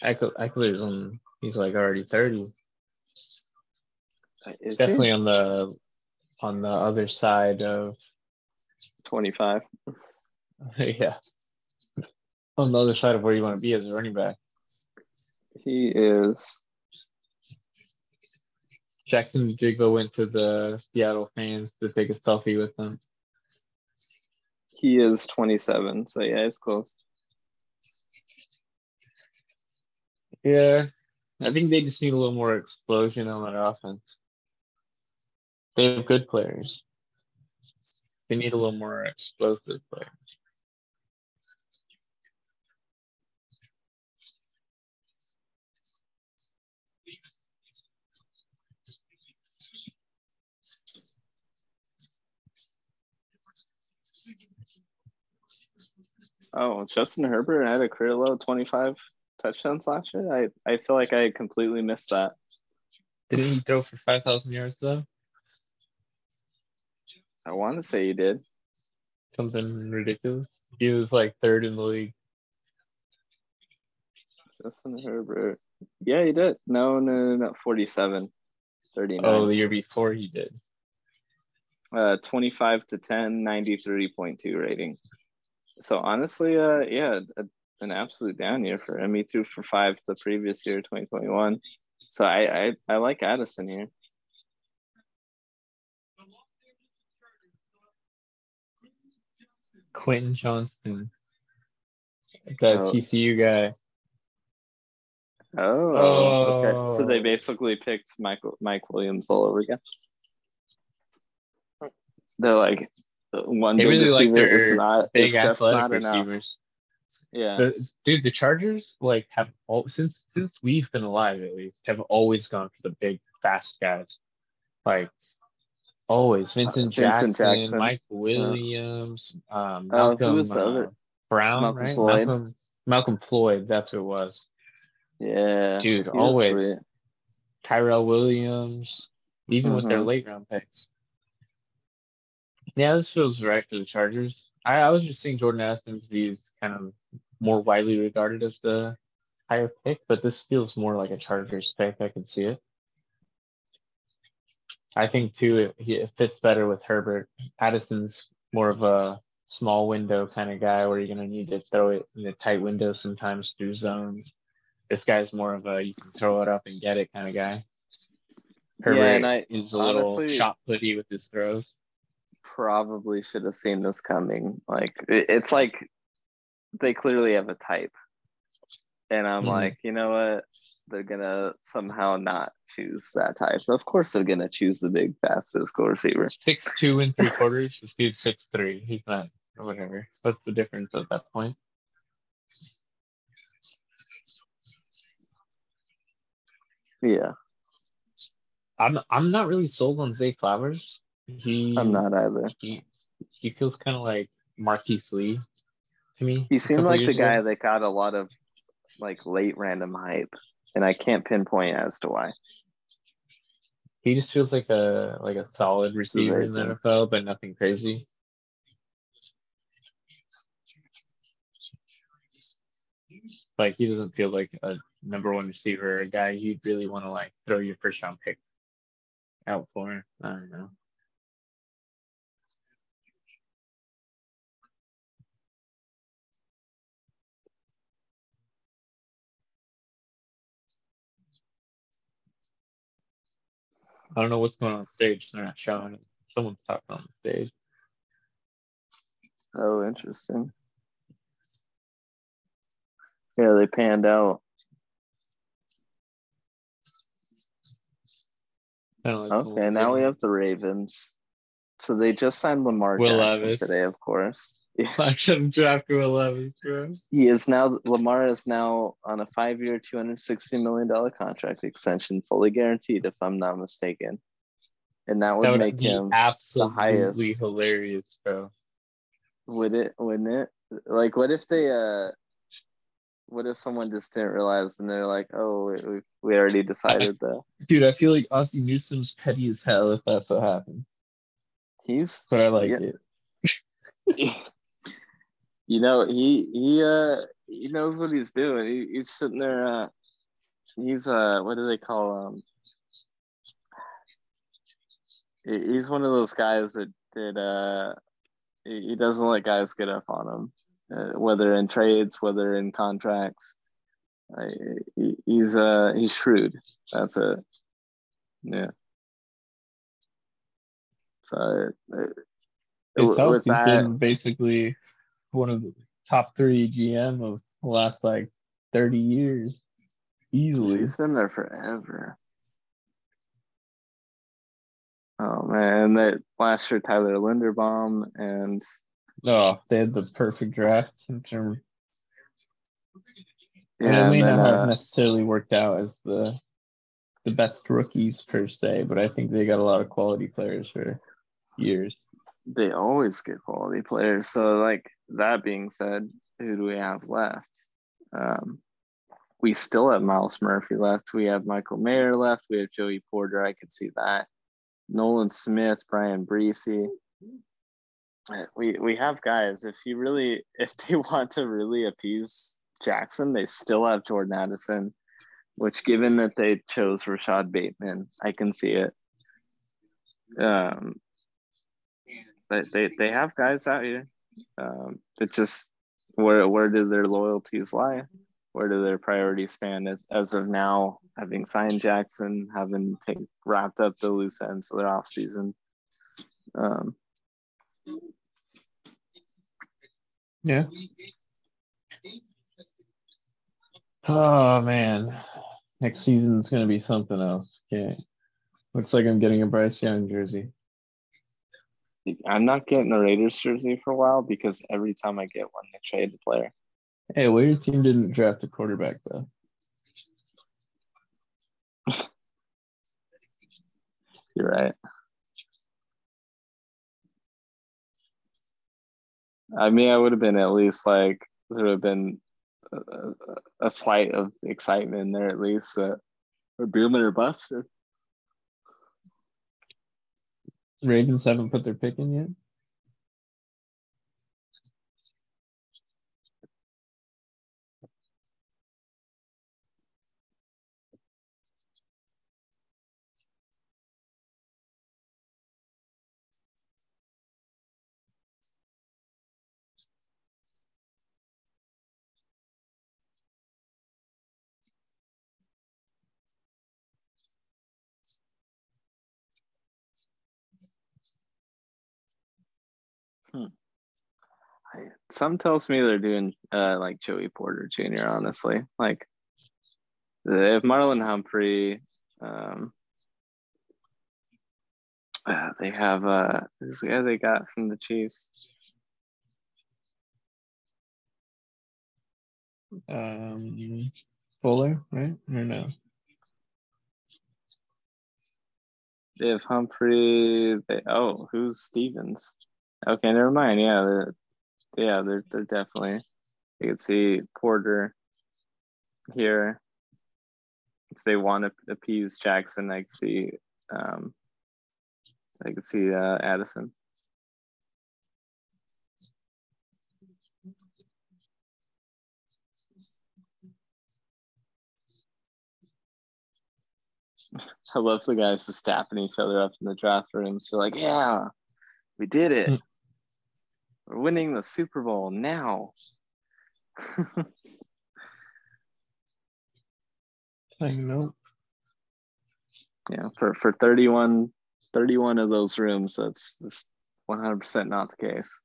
Ekeler, Ekeler's on he's like already thirty. Is Definitely he on the on the other side of 25? yeah, on the other side of where you want to be as a running back. He is. Jaxon Njigba went to the Seattle fans to take a selfie with them. He is 27. So yeah, it's close. Yeah, I think they just need a little more explosion on that offense. They have good players. They need a little more explosive players. Oh, Justin Herbert had a career low 25 touchdowns last year. I, I feel like I completely missed that. Didn't he throw for five thousand yards though? I want to say he did. Something ridiculous. He was like third in the league. Justin Herbert. Yeah, he did. No, no, no, no. 47. 39. Oh, the year before he did. uh 25 to 10 93.2 rating so honestly uh yeah a, an absolute down year for him he threw for five the previous year 2021 so i i, I like addison here Quentin Johnston, that Oh. TCU guy. oh, okay so they Oh. basically picked michael mike williams all over again they're like one They really like receiver is not Big it's just not enough receivers. yeah The, dude, the Chargers like have all since since we've been alive at least have always gone for the big fast guys, like always Vincent, Vincent Jackson, Jackson. Mike Williams, um, Oh, Malcolm the uh. Brown, Malcolm right? Floyd. Malcolm Malcolm Floyd, that's who it was. yeah Dude, always sweet. Tyrell Williams, even with their Mhm. late round picks. Yeah, this feels right for the Chargers. I, I was just seeing Jordan Addison because he's kind of more widely regarded as the higher pick, but this feels more like a Chargers pick. I can see it. I think too it, he- it fits better with Herbert. Addison's more of a small window kind of guy where you're gonna need to throw it in a tight window sometimes through zones. This guy's more of a you can throw it up and get it kind of guy. Herbert Yeah, and I- is a little shot putty with his throws. probably should have seen this coming. Like it, it's like they clearly have a type, and I'm Mhm. like, you know what? They're gonna somehow not choose that type. Of course, they're gonna choose the big, fast physical receiver. Six two and three quarters. This dude's six three. He's not or whatever. What's the difference at that point? Yeah, I'm I'm not really sold on Zay Flowers. He I'm not either. he he feels kind of like Marquise Lee to me. He seemed like the ago. guy that got a lot of like late random hype, and I can't pinpoint as to why. He just feels like a like a solid receiver in the NFL, but nothing crazy. Like he doesn't feel like a number one receiver, a guy you'd really want to like throw your first round pick out for. I don't know. I don't know what's going on stage. They're not showing it. Someone's talking on the stage. Oh, interesting. Yeah, they panned out. Like Okay, now we have the Ravens. So they just signed Lamar Will Jackson Levis. today, of course. I should have drafted eleven, bro. He is now Lamar is now on a five-year, two hundred sixty million dollar contract extension, fully guaranteed, if I'm not mistaken. And that would, That would make him absolutely highest. hilarious, bro. would it wouldn't it? Like what if they uh what if someone just didn't realize and they're like, oh we, we- we already decided that Dude, I feel like Ozzie Newsome's petty as hell if that's what happened. he's But I like Yeah. it. you know he he uh he knows what he's doing. He, he's sitting there uh he's uh what do they call um he's one of those guys that that uh he doesn't let guys get up on him uh, whether in trades whether in contracts. Uh, he, he's uh he's shrewd. That's it. Yeah. So it, It's with helped. He's that basically one of the top three GM of the last like 30 years. easily. He's been there forever. Oh man, that last year Tyler Linderbaum and Oh, they had the perfect draft in terms. yeah, and it may then, not have uh, necessarily worked out as the the best rookies per se, but I think they got a lot of quality players for years. they always get quality players. So like that being said, who do we have left? Um, we still have Myles Murphy left. We have Michael Mayer left. We have Joey Porter. I could see that. Nolan Smith, Bryan Bresee. Uh, We we have guys. If you really if they want to really appease Jackson, they still have Jordan Addison, which given that they chose Rashod Bateman, I can see it. Um, but they, they have guys out here. Um, it's just where where do their loyalties lie? Where do their priorities stand as, as of now, having signed Jackson, having take, wrapped up the loose ends of their offseason? Um, Yeah. Oh man, next season's gonna be something else. Okay, looks like I'm getting a Bryce Young jersey. I'm not getting a Raiders jersey for a while because every time I get one, they trade the player. Hey, well, your team didn't draft a quarterback though. You're right. I mean, I would have been at least like there would have been a, a, a slight of excitement there at least. Uh, or booming or bust. Ravens haven't put their pick in yet. Some tells me they're doing uh, like Joey Porter Jr. Honestly, like they have Marlon Humphrey. Um, uh, they have uh, who's the guy they got from the Chiefs? Um, Fuller, right? Or no? They have Humphrey. They oh, who's Stevens? Okay, never mind. Yeah, yeah, they're they're definitely. You can see Porter here. If they want to appease Jackson, I could see. Um, I could see uh, Addison. I love the guys just tapping each other up in the draft room. So like, yeah, we did it. We're winning the Super Bowl now. Like, nope. yeah, for for 31, 31 of those rooms, that's that's 100% not the case.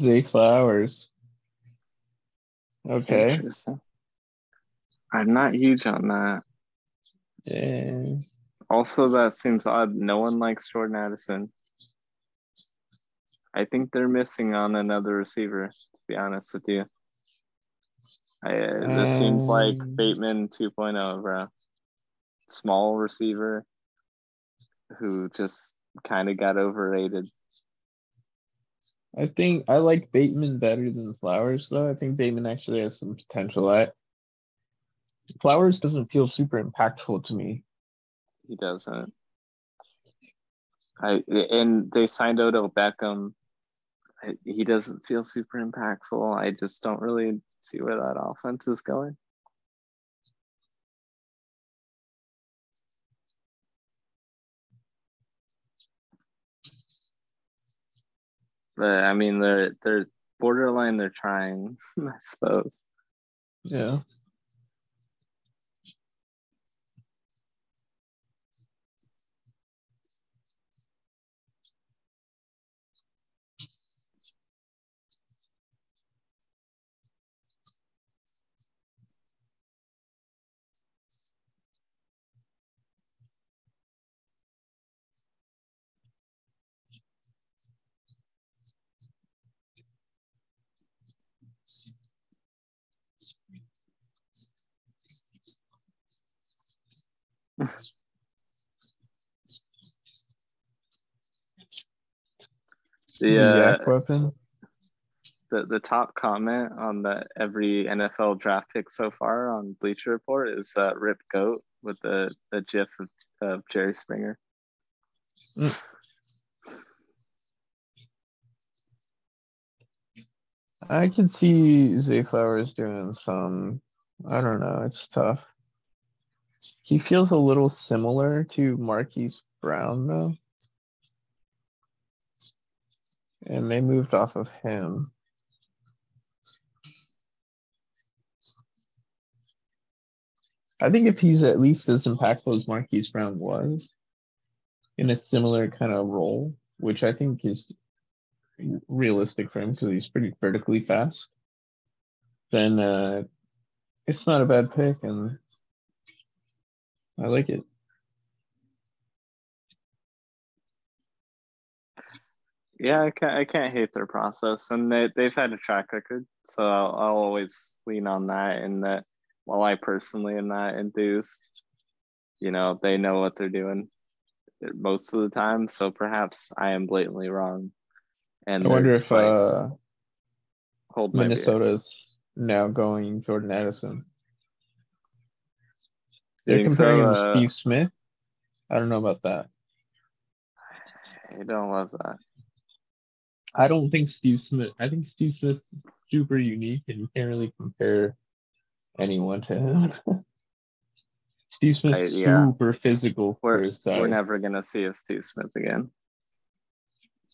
Zay Flowers. Okay. I'm not huge on that. Yeah. Also, that seems odd. No one likes Jordan Addison. I think they're missing on another receiver, to be honest with you. I, this seems like Um, Bateman 2.0, bro. Small receiver who just kind of got overrated. I think I like Bateman better than Flowers, though. I think Bateman actually has some potential. I Flowers doesn't feel super impactful to me. He doesn't. I and they signed Odell Beckham. He doesn't feel super impactful. I just don't really see where that offense is going. But I mean, they're they're borderline. They're trying, I suppose. Yeah. The uh, weapon. the the top comment on the every NFL draft pick so far on Bleacher Report is uh, "Rip Goat" with the the GIF of, of Jerry Springer. I can see Zay Flowers doing some. I don't know. It's tough. He feels a little similar to Marquise Brown though. And they moved off of him. I think if he's at least as impactful as Marquise Brown was in a similar kind of role, which I think is realistic for him because he's pretty vertically fast, then uh, it's not a bad pick and I like it. Yeah, I can't I can't hate their process, and they they've had a track record, so I'll, I'll always lean on that. And that while I personally am not enthused, you know, they know what they're doing most of the time. So perhaps I am blatantly wrong. And I wonder if like, uh, hold. Minnesota's now going Jordan Addison. They're comparing so? him to Steve Smith. I don't know about that. I don't love that. I don't think Steve Smith. I think Steve Smith's super unique, and you can't really compare anyone to him. Steve Smith's I- yeah. super physical for We're his size. we're never gonna see a Steve Smith again.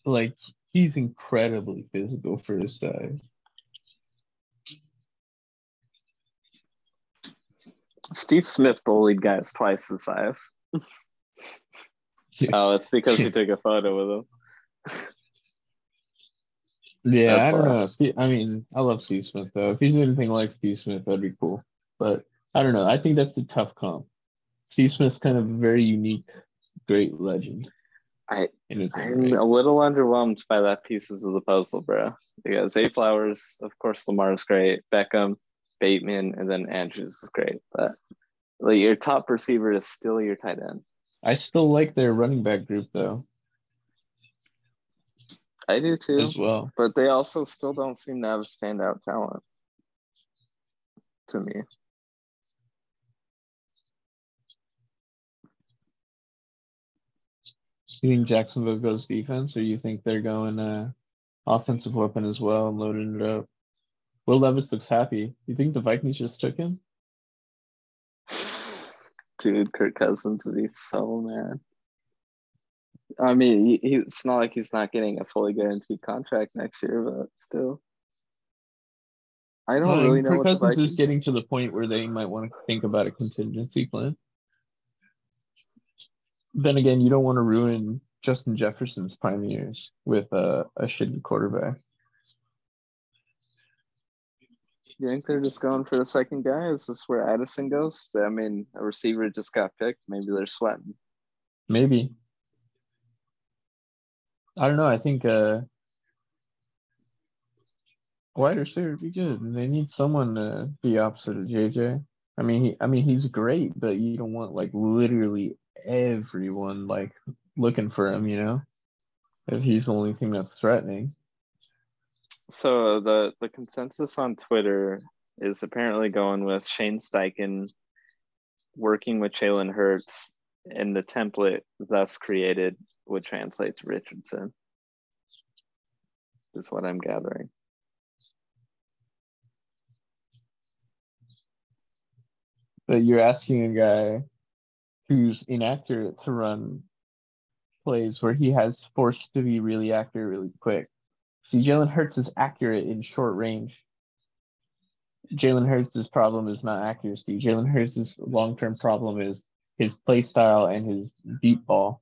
like he's incredibly physical for his size. Steve Smith bullied guys twice his size. Oh, it's because he took a photo with him. Yeah, That's I don't know. Steve, I mean, I love Steve Smith though. If he's anything like Steve Smith, that'd be cool. But I don't know. I think that's a tough comp. Steve Smith's kind of a very unique, great legend. I- in his own I'm right. a little underwhelmed by that pieces of the puzzle, bro. Because Zay Flowers, of course, Lamar's great. Beckham, Bateman, and then Andrews is great. But like your top receiver is still your tight end. I still like their running back group though I do too. as well. But they also still don't seem to have a standout talent. To me. You think Jacksonville goes defense, or you think they're going uh, offensive weapon as well and loading it up? Will Levis looks happy. You think the Vikings just took him? Dude, Kirk Cousins would be so mad. I mean, he, he, it's not like he's not getting a fully guaranteed contract next year, but still. I don't really know Kirk Cousins is getting to the point where they might want to think about a contingency plan. Then again, you don't want to ruin Justin Jefferson's prime years with a, a shitty quarterback. You think they're just going for the second guy? Is this where Addison goes? I mean, a receiver just got picked. Maybe they're sweating. Maybe. I don't know. I think uh, wide receiver would be good. They need someone to be opposite of JJ. I mean, he, I mean, he's great, but you don't want like literally everyone like looking for him. You know, if he's the only thing that's threatening. So the the consensus on Twitter is apparently going with Shane Steichen, working with Jalen Hurts and the template thus created would translate to Richardson. Is what I'm gathering. But you're asking a guy who's inaccurate to run plays where he has forced to be really accurate really quick. See, Jalen Hurts is accurate in short range. Jalen Hurts' problem is not accuracy. Jalen Hurts' long term problem is his play style and his deep ball.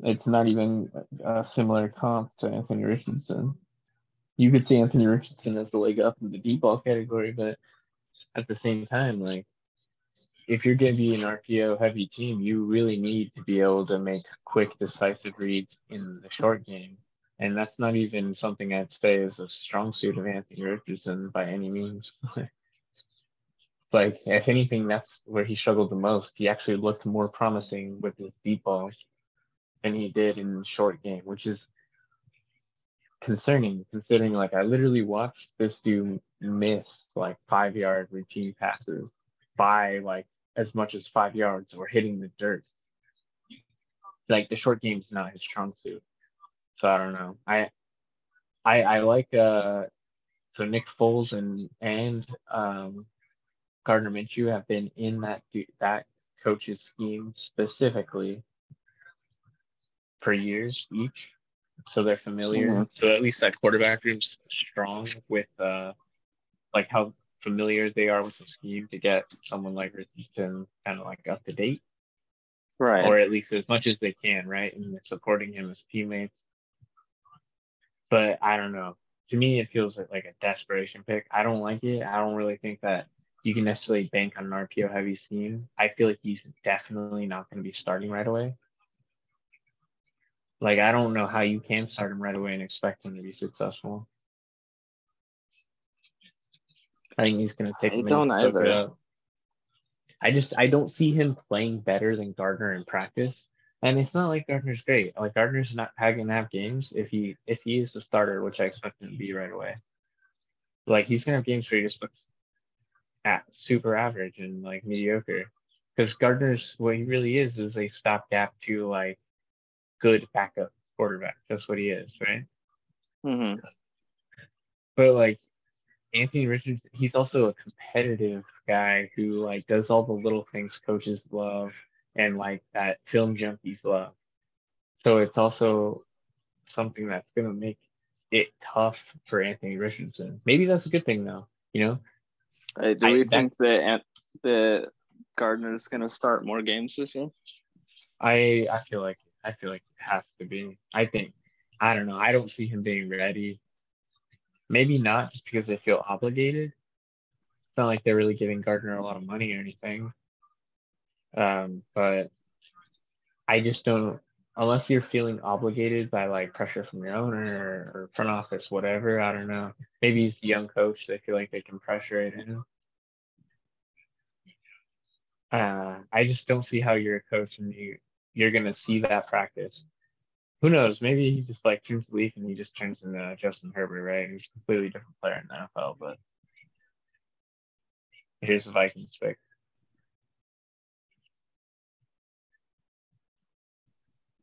It's not even a similar comp to Anthony Richardson. You could see Anthony Richardson as the leg up in the deep ball category, but at the same time, like if you're going to be an RPO heavy team, you really need to be able to make quick, decisive reads in the short game. And that's not even something I'd say is a strong suit of Anthony Richardson by any means. like, if anything, that's where he struggled the most. He actually looked more promising with his deep ball than he did in the short game, which is concerning considering like I literally watched this dude miss like five yard routine passes by like as much as five yards or hitting the dirt. Like the short game's not his strong suit. So I don't know. I I I like uh so Nick Foles and and um Gardner Minshew have been in that that coach's scheme specifically for years each. So they're familiar. Mm-hmm. So at least that quarterback room's strong with uh like how familiar as they are with the scheme to get someone like Richardson kind of like up to date. Right. Or at least as much as they can, right? And supporting him as teammates. But I don't know. To me, it feels like, like a desperation pick. I don't like it. I don't really think that you can necessarily bank on an RPO heavy scheme. I feel like he's definitely not going to be starting right away. Like, I don't know how you can start him right away and expect him to be successful. I think he's going to take. I don't either. I just I don't see him playing better than Gardner in practice, and it's not like Gardner's great. Like Gardner's not going to have games if he if he is the starter, which I expect him to be right away. Like he's gonna have games where he just looks at super average and like mediocre. Because Gardner's what he really is is a stopgap to like good backup quarterback. That's what he is, right? Mm-hmm. But like Anthony Richards, he's also a competitive guy who like does all the little things coaches love and like that film junkies love. So it's also something that's gonna make it tough for Anthony Richardson. Maybe that's a good thing though, you know. Uh, do we I, think that the Gardner's gonna start more games this year? I I feel like I feel like it has to be. I think I don't know. I don't see him being ready Maybe not just because they feel obligated. It's not like they're really giving Gardner a lot of money or anything. Um, but I just don't, unless you're feeling obligated by like pressure from your owner or, front office, whatever. I don't know. Maybe he's a young coach. They feel like they can pressure it in. Uh, I just don't see how you're a coach and you you're gonna see that practice who knows? Maybe he just like turns the leaf and he just turns into uh, Justin Herbert, right? He's a completely different player in the NFL. But here's the Vikings pick.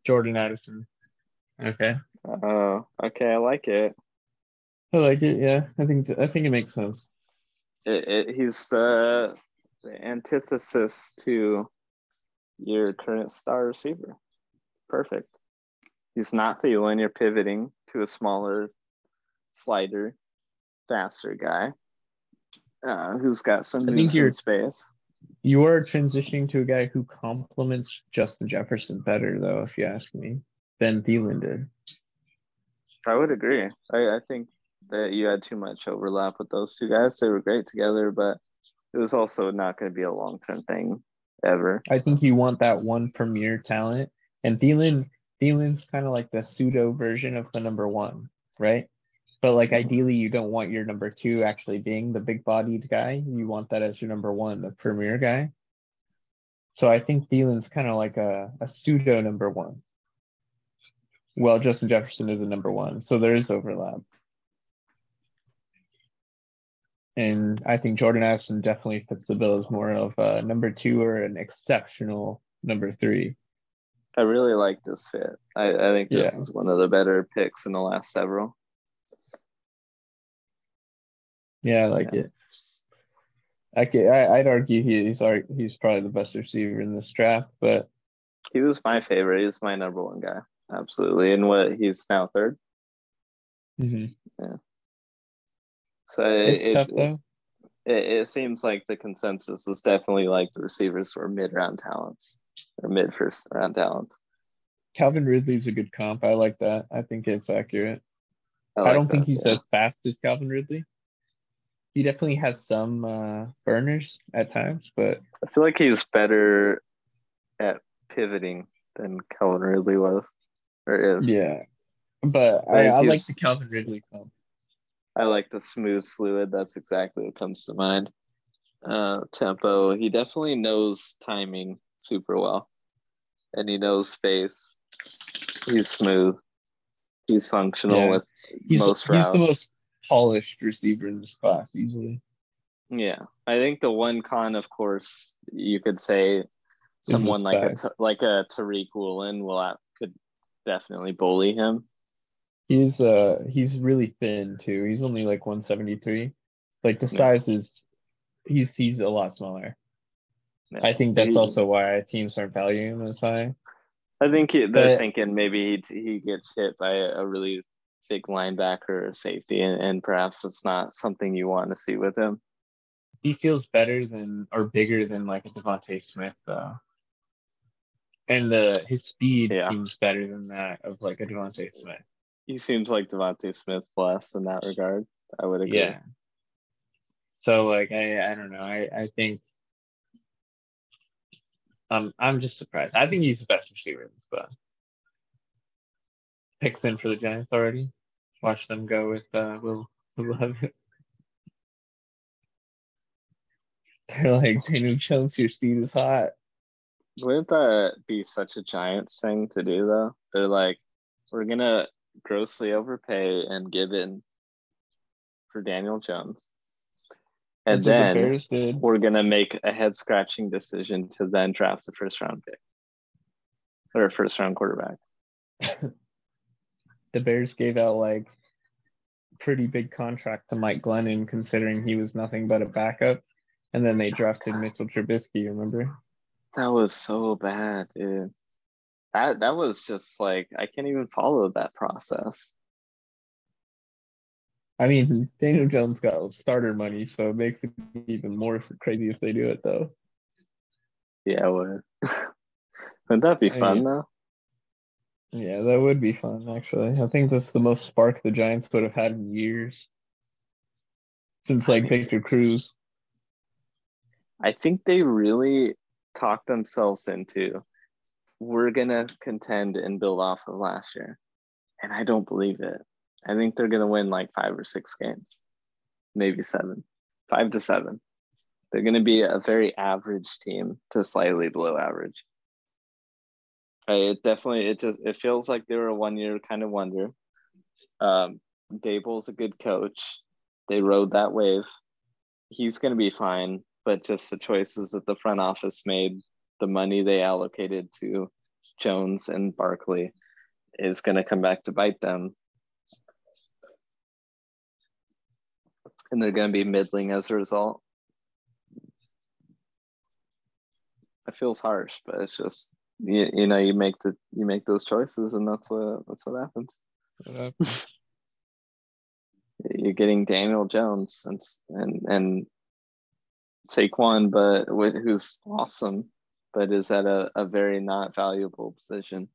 Jordan Addison. Okay. Oh, okay. I like it. I like it. Yeah, I think I think it makes sense. It, it, he's the, the antithesis to your current star receiver. Perfect. He's not Thielen. You're pivoting to a smaller slider, faster guy uh, who's got some I think you're, space. You are transitioning to a guy who complements Justin Jefferson better, though, if you ask me, than Thielen did. I would agree. I, I think that you had too much overlap with those two guys. They were great together, but it was also not going to be a long term thing ever. I think you want that one premier talent, and Thielen Thielen's kind of like the pseudo version of the number one, right? But like mm-hmm. ideally, you don't want your number two actually being the big bodied guy. You want that as your number one, the premier guy. So I think Thielen's kind of like a, a pseudo number one. Well, Justin Jefferson is a number one, so there is overlap. And I think Jordan Addison definitely fits the bill as more of a number two or an exceptional number three. I really like this fit. I, I think this Yeah. is one of the better picks in the last several. Yeah, I like Yeah. it. I could, I, I'd argue he, he's he's probably the best receiver in this draft, but He was my favorite. He was my number one guy. Absolutely. And what he's now third. mhm. Yeah. So it, tough it, it, it seems like the consensus was definitely like the receivers were mid round talents or mid first round talents. Calvin Ridley's a good comp. I like that. I think it's accurate. I, like don't think he's yeah. as fast as Calvin Ridley. He definitely has some uh, burners at times, but I feel like he's better at pivoting than Calvin Ridley was or is. yeah. But I I, I like the Calvin Ridley comp. I like the smooth fluid. That's exactly what comes to mind. Uh, tempo. He definitely knows timing super well, and he knows space. He's smooth. He's functional Yeah. with He's, most he's the most polished receiver in this class easily. Yeah, I think the one con, of course, you could say someone like a like a Tariq Woolen will could definitely bully him. He's uh he's really thin too. He's only like 173. Like the Yeah. size is he's he's a lot smaller. Yeah. I think that's He- also why teams aren't valuing him as high. I think he, they're But- thinking maybe he, he gets hit by a, really big linebacker or safety, and, and perhaps it's not something you want to see with him. He feels better than or bigger than like a DeVonta Smith though. And the his speed Yeah. seems better than that of like a DeVonta Smith. He seems like DeVonta Smith plus in that regard. I would agree. Yeah. So like I I don't know. I I think I'm I'm just surprised. I think he's the best receiver in this class. Picks in for the Giants already. Watch them go with uh Will Will. They're like Daniel Jones, your seat is hot. Wouldn't that be such a Giants thing to do though? They're like, we're gonna grossly overpay and give in for Daniel Jones. And That's what the then we're gonna make a head scratching decision to then draft a first round pick. Or a first round quarterback. The Bears gave out like pretty big contract to Mike Glennon considering he was nothing but a backup. And then they oh, drafted Mitchell Trubisky, remember? That was so bad, dude. That that was just like I can't even follow that process. I mean, Daniel Jones got starter money, so it makes it even more crazy if they do it, though. Yeah, it would. Wouldn't that be I fun mean- though? Yeah, that would be fun, actually. I think that's the most spark the Giants would have had in years since like Victor Cruz. I think they really talked themselves into we're gonna contend and build off of last year. And I don't believe it. I think they're gonna win like five or six games, maybe seven, five to seven. They're gonna be a very average team to slightly below average. It definitely it just it feels like they were a one year kind of wonder. Um, Daboll's a good coach. They rode that wave. He's gonna be fine but just the choices that the front office made, the money they allocated to Jones and Barkley is going to come back to bite them. And they're going to be middling as a result. It feels harsh, but it's just you, you know you make the you make those choices and that's what that's what happens. You're getting Daniel Jones and and and Saquon, but who's awesome, but is at a, a very not valuable position.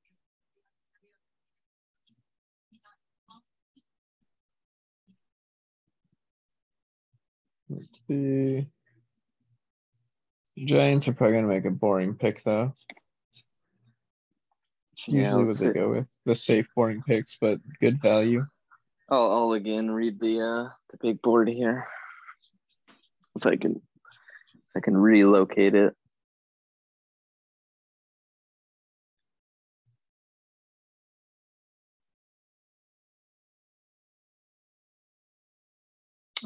See. Giants are probably gonna make a boring pick though. It's Yeah, usually what they go with. The safe boring picks, but good value. I'll, I'll again read the uh, the big board here. If I can, if I can relocate it.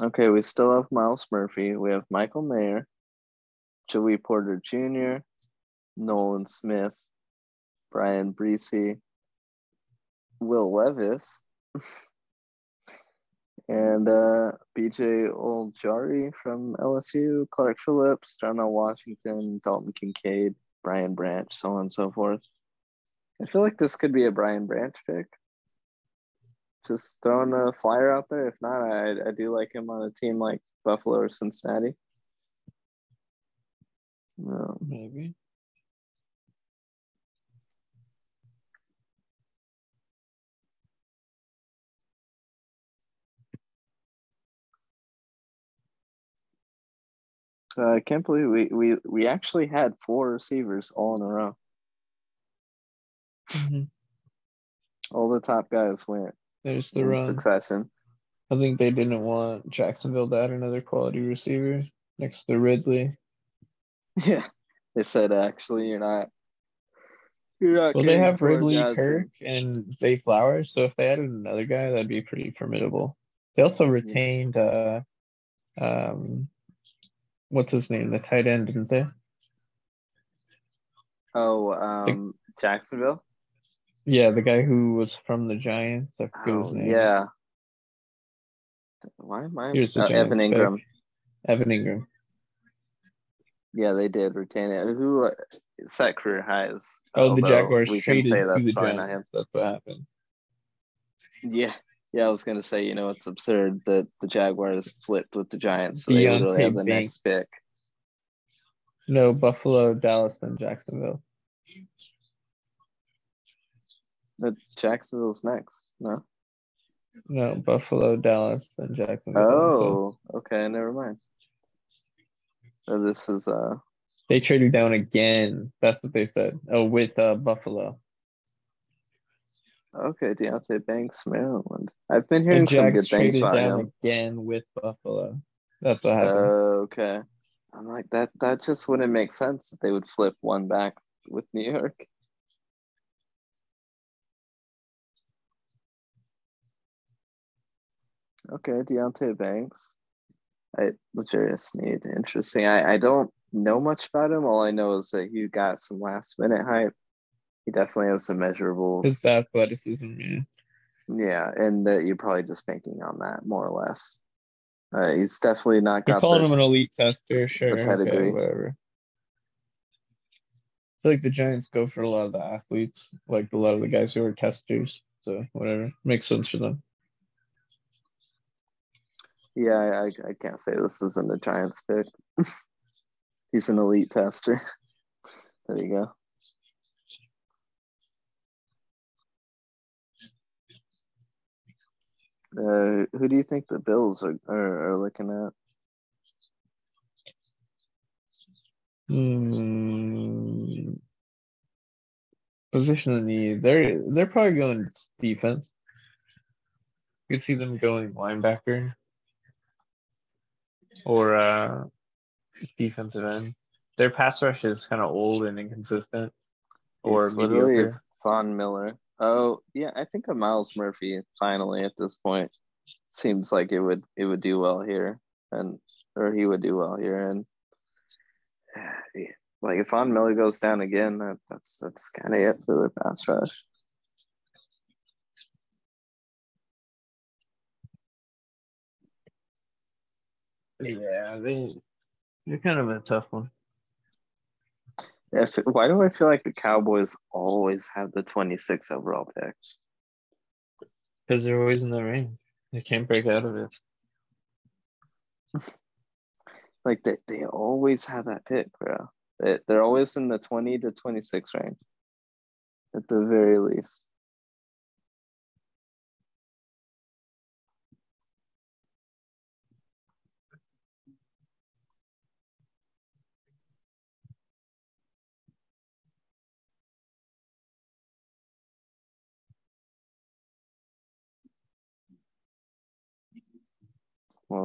Okay, we still have Myles Murphy. We have Michael Mayer, Joey Porter Jr., Nolan Smith, Bryan Bresee, Will Levis, and uh, BJ Ojulari from LSU, Clark Phillips, Darnell Washington, Dalton Kincaid, Brian Branch, so on and so forth. I feel like this could be a Brian Branch pick. Just throwing a flyer out there. If not, I, I do like him on a team like Buffalo or Cincinnati. Um, Maybe. uh, I can't believe we, we we actually had four receivers all in a row. Mhm. All the top guys went There's the run. succession. I think they didn't want Jacksonville to add another quality receiver next to Ridley. Yeah, they said actually you're not. You're not. Well, they have Ridley, guys Kirk, and Zay Flowers. So if they added another guy, that'd be pretty formidable. They also retained uh, um, what's his name, the tight end, didn't they? Oh, um, Jacksonville. Yeah, the guy who was from the Giants. I forget Oh, his name. yeah. Why am I? Here's the oh, Evan Engram. Evan Engram. Yeah, they did retain it. Who set career highs? Oh, the Jaguars We can say that's probably not him. That's what happened. Yeah, yeah. I was gonna say, you know, it's absurd that the Jaguars flipped with the Giants, so they literally have the next pick. No, Buffalo, Dallas, and Jacksonville. The Jacksonville's next. No. No, Buffalo, Dallas, and Jacksonville. Oh, okay. Never mind. So this is uh. They traded down again. That's what they said. Oh, with uh, Buffalo. Okay, Deonte Banks, Maryland. I've been hearing some good things traded about down him. again with Buffalo. That's what happened. okay. I'm like that. That just wouldn't make sense that they would flip one back with New York. Okay, Deonte Banks. I L'Jarius Sneed. Interesting. I, I don't know much about him. All I know is that he got some last minute hype. He definitely has some measurables. His athleticism, yeah. Yeah, and that you're probably just banking on that more or less. Uh, he's definitely not got calling the, him an elite tester, sure. Okay, pedigree. whatever. I feel like the Giants go for a lot of the athletes, like a lot of the guys who are testers. So whatever. Makes sense for them. Yeah, I, I- can't say this isn't a Giants pick. He's an elite tester. there you go. Uh, who do you think the Bills are, are, are looking at? Hmm. Position of need. They're they're probably going defense. You could see them going linebacker or uh defensive end. Their pass rush is kind of old and inconsistent. Or it's literally. Von Miller. Oh yeah, I think a Myles Murphy finally at this point seems like it would it would do well here, and or he would do well here, and yeah, like if Von Miller goes down again, that, that's that's kind of it for their pass rush. Yeah, they they're kind of a tough one. If, why do I feel like the Cowboys always have the 26 overall pick? Because they're always in the range. They can't break out of it. Like they, they always have that pick, bro. They, they're always in the 20 to 26 range at the very least.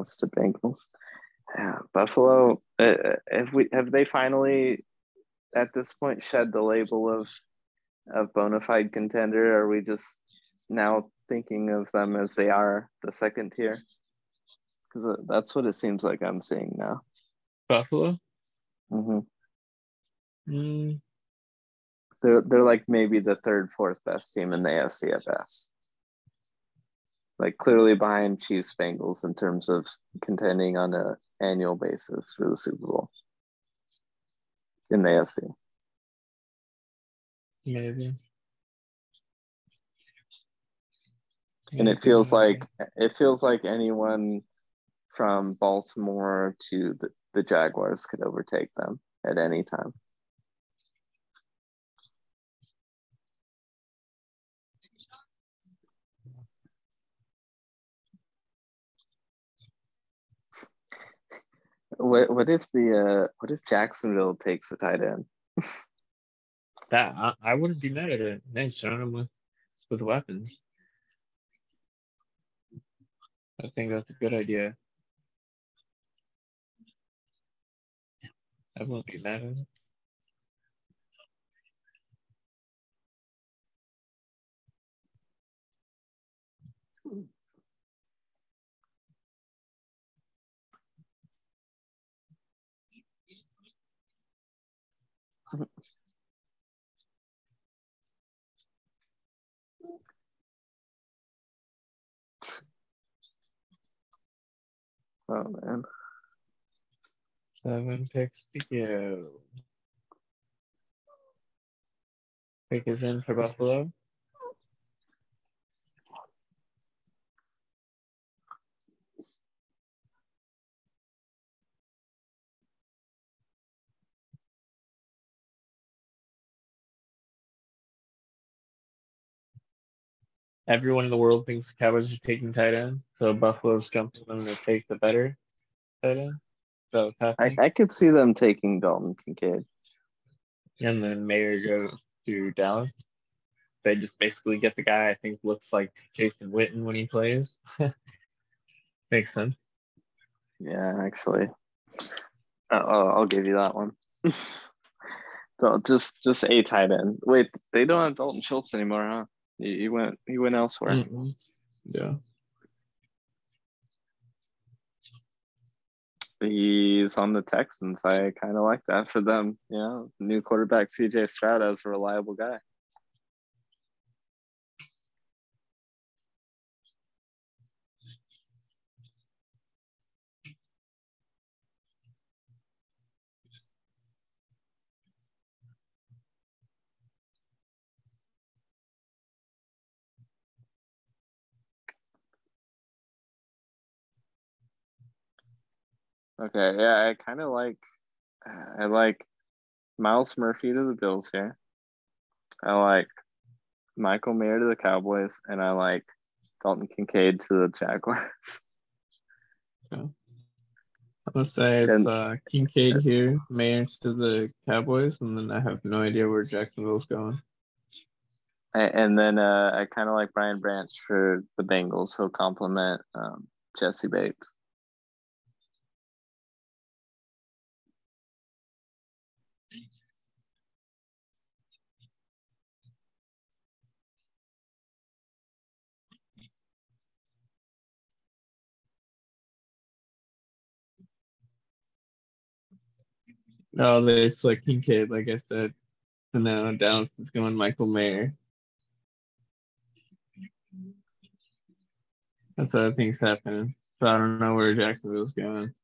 It's the Bengals. Yeah, Buffalo. Uh, have we have they finally, at this point, shed the label of of bona fide contender? Are we just now thinking of them as they are the second tier? because that's what it seems like I'm seeing now. Buffalo. hmm Mm, They're they're like maybe the third, fourth best team in the AFC at best. Like clearly behind Chiefs Bengals in terms of contending on a annual basis for the Super Bowl in the AFC. maybe. And it feels like it feels like anyone from Baltimore to the, the Jaguars could overtake them at any time. What what if the uh what if Jacksonville takes the tight end? that I, I wouldn't be mad at it. Nice, surround them with with weapons. I think that's a good idea. I won't be mad at it. Oh man. Seven picks to go. Pick is in for Buffalo. Everyone in the world thinks the Cowboys are taking tight end, so Buffalo's jumping them to take the better tight end. So I. I could see them taking Dalton Kincaid. and then Mayer go to Dallas. They just basically get the guy I think looks like Jason Witten when he plays. Makes sense. Yeah, actually. Uh, I'll, I'll give you that one. so just just a tight end. Wait, they don't have Dalton Schultz anymore, huh? He, he went he went elsewhere. Mm-mm. Yeah. He's on the Texans. I kind of like that for them. You know, new quarterback CJ Stroud as a reliable guy. Okay, yeah, I kind of like I like Myles Murphy to the Bills here. I like Michael Mayer to the Cowboys, and I like Dalton Kincaid to the Jaguars. I'm gonna say it's And- uh, Kincaid here, Mayer to the Cowboys, and then I have no idea where Jacksonville's going. And then uh, I kind of like Brian Branch for the Bengals. He'll complement um, Jessie Bates. No, they select Kincaid, like I said. And now Dallas is going Michael Mayer. That's what I think's happening. So I don't know where Jacksonville's going.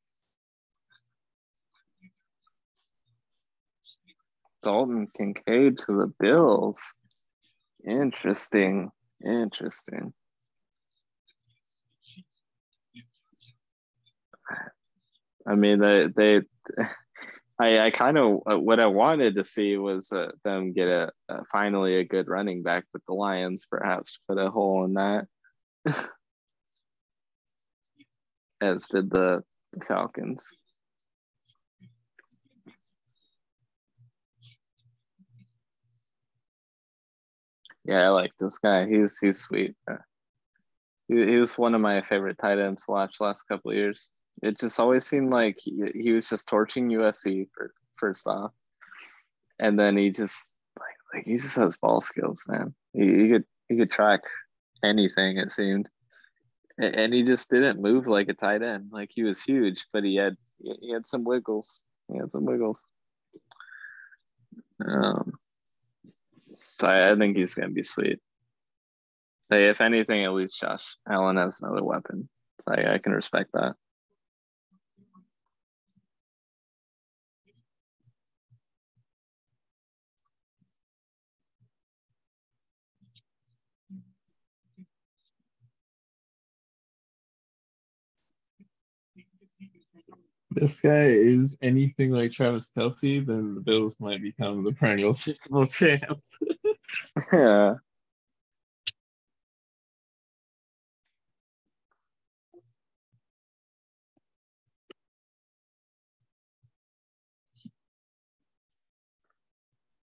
Dalton Kincaid to the Bills. Interesting. Interesting. I mean, they, they I, I kind of what I wanted to see was uh, them get a, a finally a good running back with the Lions, perhaps put a hole in that, as did the Falcons. Yeah, I like this guy. He's he's sweet. Uh, He, he was one of my favorite tight ends to watch last couple years. It just always seemed like he, he was just torching USC for first off, and then he just like like he just has ball skills, man. He, he could he could track anything it seemed, A- And he just didn't move like a tight end. Like he was huge, but he had he had some wiggles. He had some wiggles. Um, so I, I think he's gonna be sweet. Hey, if anything, at least Josh Allen has another weapon. So I, I can respect that. This guy is anything like Travis Kelce, then the Bills might become the perennial Super Bowl champs. Yeah.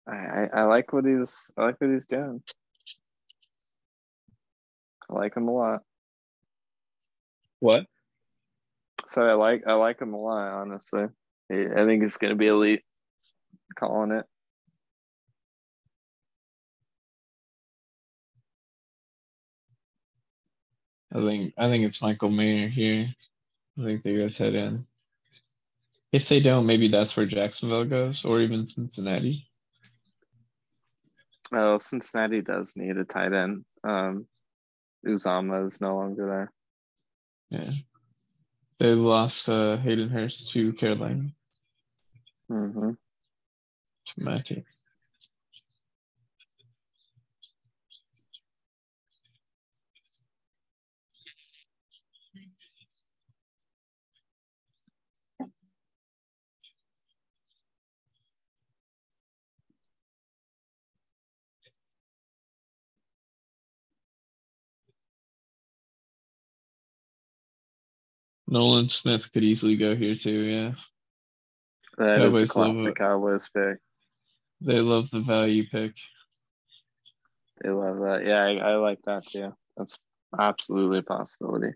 I, I like what he's I like what he's doing. I like him a lot. What? So I like I like him a lot, honestly. I think he's gonna be elite. Calling it. I think I think it's Michael Mayer here. I think they guys head in. If they don't, maybe that's where Jacksonville goes, or even Cincinnati. Oh, Cincinnati does need a tight end. Um, Uzomah is no longer there. Yeah. They lost uh, Hayden Hurst to Carolina hmm to Matty. Nolan Smith could easily go here too, yeah. That is a Cowboys classic. Cowboys pick. They love the value pick. They love that. Yeah, I, I like that too. That's absolutely a possibility.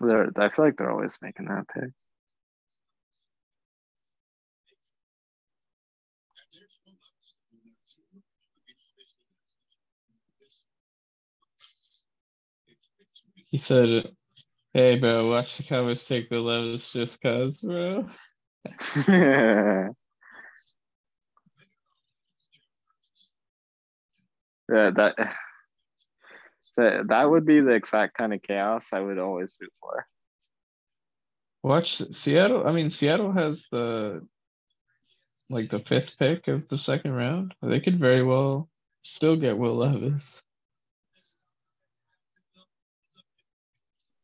They're, I feel like they're always making that pick. He said, Hey bro, watch the Cowboys take the Levis just cause, bro. yeah, that that that would be the exact kind of chaos I would always root for. Watch Seattle. I mean, Seattle has the like the fifth pick of the second round. They could very well still get Will Levis.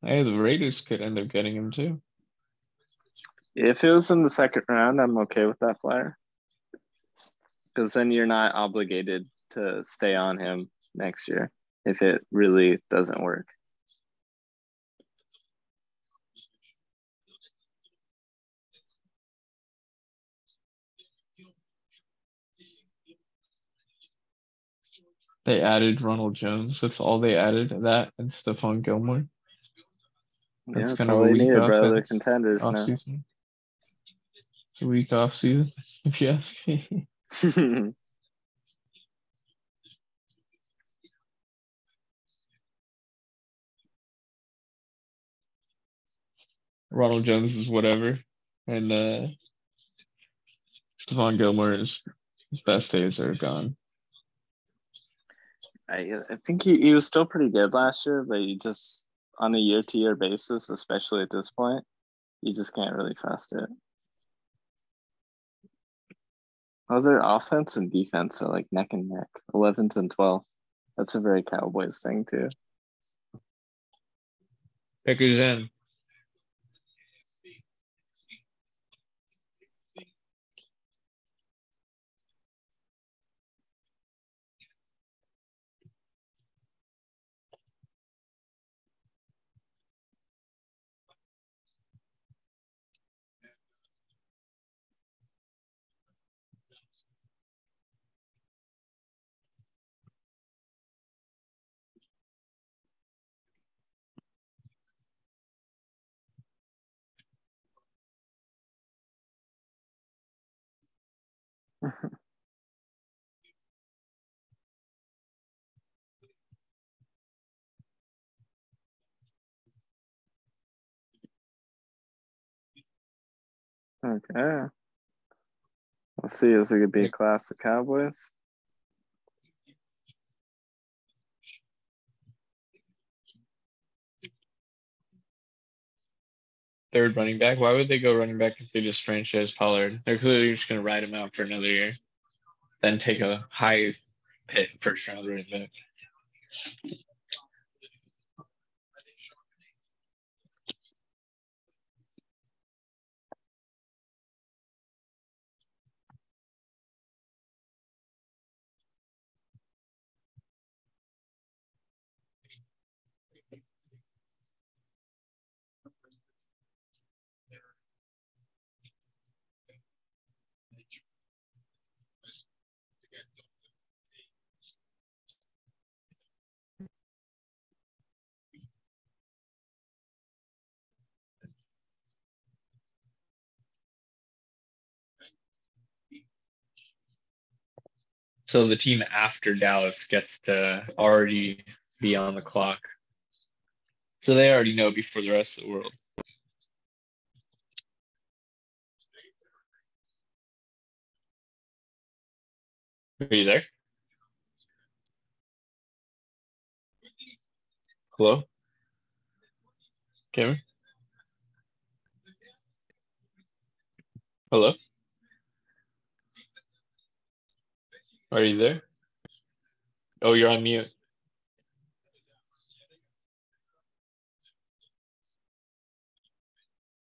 Hey, the Raiders could end up getting him too. If it was in the second round, I'm okay with that flyer. Because then you're not obligated to stay on him next year if it really doesn't work. They added Ronald Jones. That's all they added. That and Stephon Gilmore. Yeah, That's that's kind of all a they needed, bro. They're contenders off now. season. A week off season, if you ask me. Ronald Jones is whatever, and uh, Stephon Gilmore is his best days are gone. I, I think he, he was still pretty good last year, but he just on a year to year basis, especially at this point, you just can't really trust it. Other offense and defense are like neck and neck, 11th and 12th. That's a very Cowboys thing, too. Pickers in. Mm-hmm. okay. Let's see. Is it going to be a class of Cowboys? Third running back. Why would they go running back if they just franchise Pollard? They're clearly just gonna ride him out for another year, then take a high pick first round running back. So the team after Dallas gets to already be on the clock. So they already know before the rest of the world. Are you there? Hello? Cameron? Hello? Are you there? Oh, you're on mute.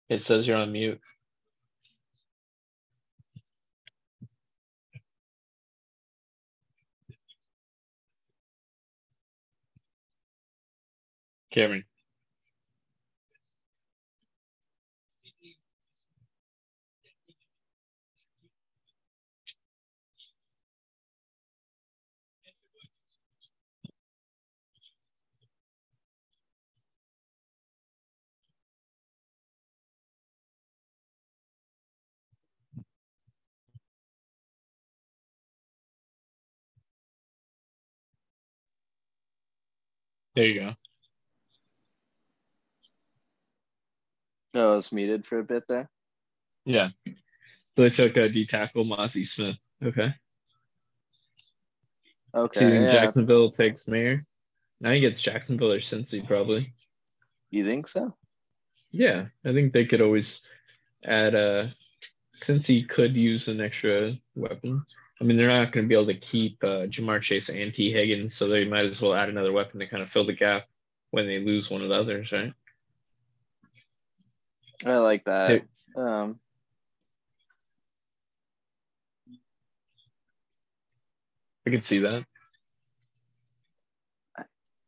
It says you're on mute. Cameron. There you go. Oh, no, I was muted for a bit there. Yeah. They took a D tackle, Mazi Smith. Okay. Okay. Yeah. Jacksonville takes Mayer. Now he gets Jacksonville or Cincy probably. You think so? Yeah, I think they could always add uh, a Cincy could use an extra weapon. I mean, they're not going to be able to keep uh, Ja'Marr Chase and Tee Higgins, so they might as well add another weapon to kind of fill the gap when they lose one of the others, right? I like that. Um, I can see that.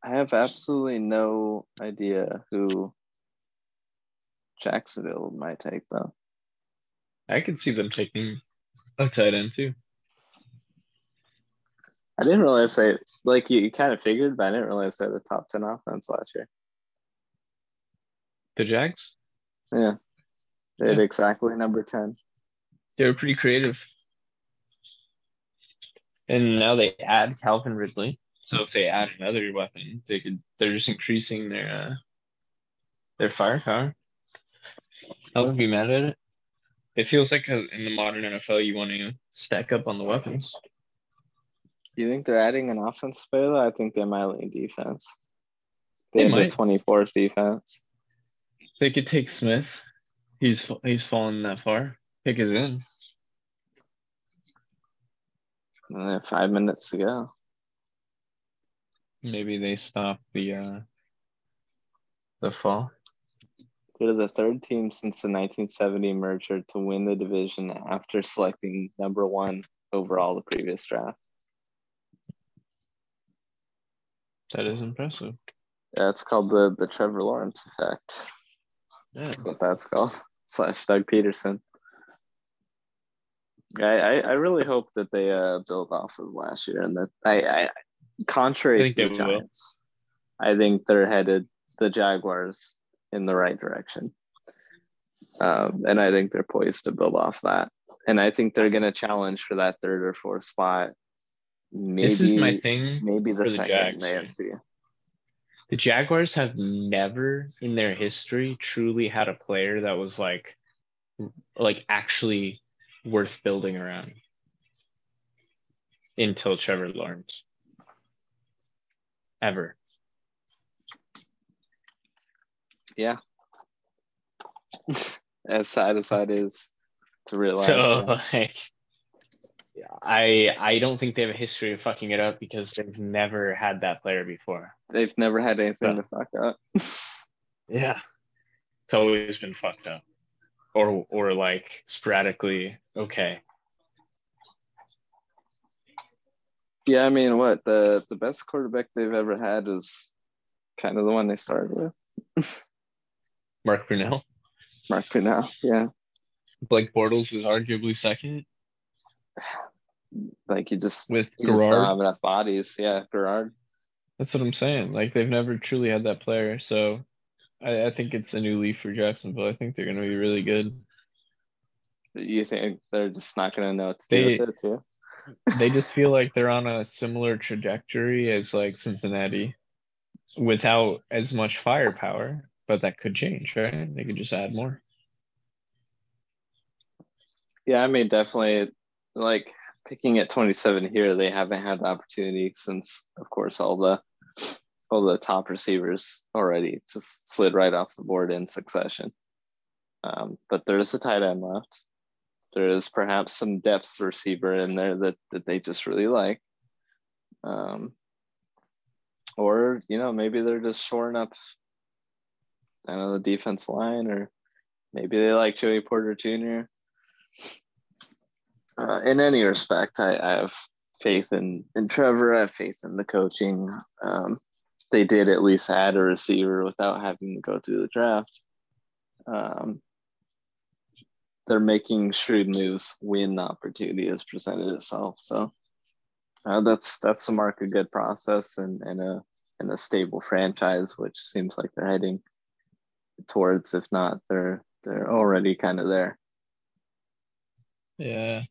I have absolutely no idea who Jacksonville might take though. I could see them taking a tight end too. I didn't realize they like you, you kind of figured, but I didn't realize they had a top ten offense last year. The Jags, Yeah. They had Yeah. exactly number ten. they were pretty creative. And now they add Calvin Ridley. So if they add another weapon, they could they're just increasing their uh, their firepower. I wouldn't be mad at it. It feels like a, in the modern NFL you want to stack up on the weapons. You think they're adding an offense player? though? I think they might lean defense. They, They had the twenty fourth defense. They could take Smith. He's he's fallen that far. Pick is in. And they have five minutes to go. Maybe they stop the uh the fall. They're the third team since the 1970 merger to win the division after selecting number one overall the previous draft. That is impressive. Yeah, it's called the the Trevor Lawrence effect. Yeah. That's what that's called. Slash Doug Pederson. I, I, I really hope that they uh build off of last year and that I, I contrary I to the they will. Giants, I think they're headed the Jaguars in the right direction. Um, and I think they're poised to build off that. And I think they're gonna challenge for that third or fourth spot. Maybe this is my thing. maybe the for the second Jags. AFC. The Jaguars have never in their history truly had a player that was like like actually worth building around until Trevor Lawrence. Ever. Yeah. as sad as that is to realize. So like I I don't think they have a history of fucking it up because they've never had that player before. they've never had anything to fuck up. Yeah. It's always been fucked up. Or or like sporadically okay. yeah, I mean, what the the best quarterback they've ever had is kind of the one they started with, Mark Brunell. Mark Pinell. Yeah, Blake Bortles is arguably second like you just with you just don't Garrard. have enough bodies. Yeah, Garrard. That's what I'm saying. Like they've never truly had that player. So I, I think it's a new leaf for Jacksonville. I think they're gonna be really good. You think they're just not gonna know what to do with it too? they just feel like they're on a similar trajectory as like Cincinnati without as much firepower, but that could change, right? They could just add more. Yeah, I mean, definitely. Like picking at 27 here, they haven't had the opportunity since, of course, all the all the top receivers already just slid right off the board in succession. Um, but there is a tight end left. There is perhaps some depth receiver in there that, that they just really like. Um, or, you know, maybe they're just shoring up don't know, the defense line, or maybe they like Joey Porter Jr. Uh, in any respect, I, I have faith in, in Trevor. I have faith in the coaching. Um, they did at least add a receiver without having to go through the draft. Um, they're making shrewd moves when the opportunity has presented itself. So uh, that's that's the mark of good process and, and a and a stable franchise, which seems like they're heading towards. If not, they're they're already kind of there. Yeah.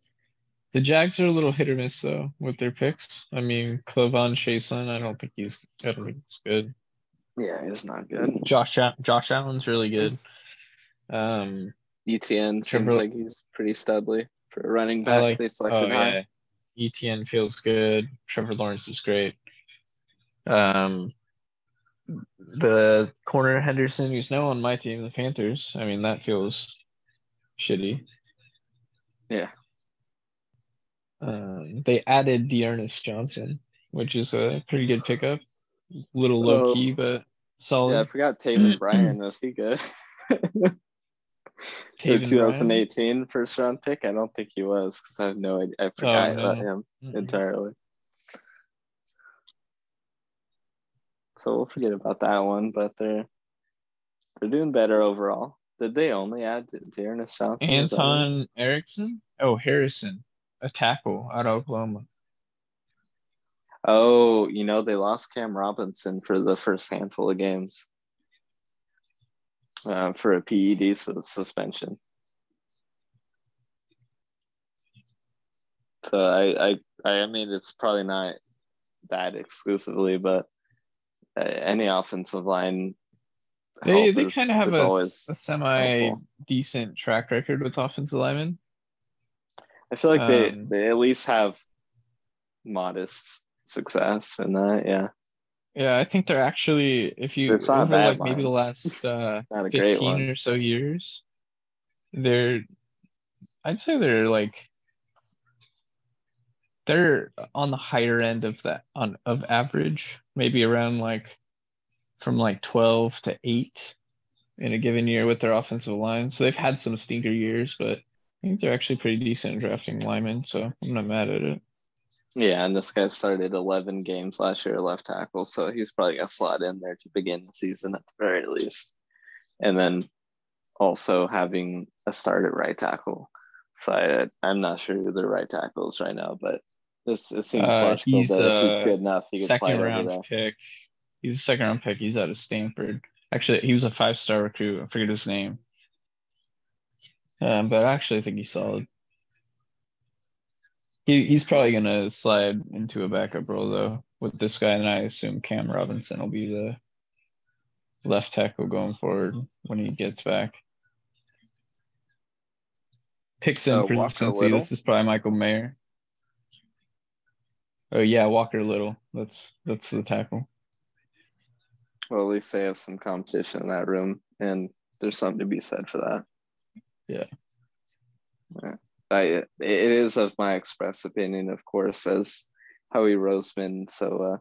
The Jags are a little hit or miss though with their picks. I mean, K'Lavon Chaisson, I don't think he's I don't think he's good. Yeah, it's not good. Josh Josh Allen's really good. Um, ETN seems like he's pretty studly for a running I back. like- they oh selected high. yeah, ETN feels good. Trevor Lawrence is great. Um, the corner Henderson, who's now on my team, the Panthers. I mean, that feels shitty. Yeah. Um, they added Dearness Johnson, which is a pretty good pickup. Little low Oh. key, but solid. Yeah, I forgot Taven Bryan. Was he good? the Taven 2018 first round pick? I don't think he was because I have no idea. I forgot Oh, no. about him Bryan. entirely. So we'll forget about that one, but they're they're doing better overall. Did they only add Dearness Johnson? Anton Erickson? Oh, Harrison, a tackle out of Oklahoma. Oh, you know, they lost Cam Robinson for the first handful of games uh, for a PED suspension. So I, I, I mean, it's probably not that exclusively, but uh, any offensive line. They they kind of have a, always a semi helpful. decent track record with offensive linemen. I feel like they, um, they at least have modest success in that. Yeah, Yeah, I think they're actually if you It's not over like maybe the last uh, not a 15 one. or so years, they're I'd say they're like they're on the higher end of that on of average, maybe around like from like 12 to 8 in a given year with their offensive line. So they've had some stinker years, but I think they're actually pretty decent at drafting linemen, so I'm not mad at it. Yeah, and this guy started 11 games last year at left tackle, so he's probably going to slot in there to begin the season at the very least. And then also having a start at right tackle. So I, I'm not sure who the right tackle is right now, but this it seems Uh, logical he's, that if he's good enough, he could slide second over round there. pick. He's a second round pick. He's out of Stanford. Actually, he was a five star recruit. I forget his name. Um, but actually, I think he's solid. He he's probably gonna slide into a backup role though with this guy, and I assume Cam Robinson will be the left tackle going forward when he gets back. Picks in for Walker Cincy. This is probably Michael Mayer. Oh yeah, Walker Little. That's that's the tackle. Well, at least they have some competition in that room, and there's something to be said for that. Yeah. Yeah. I, it is of my express opinion, of course, as Howie Roseman so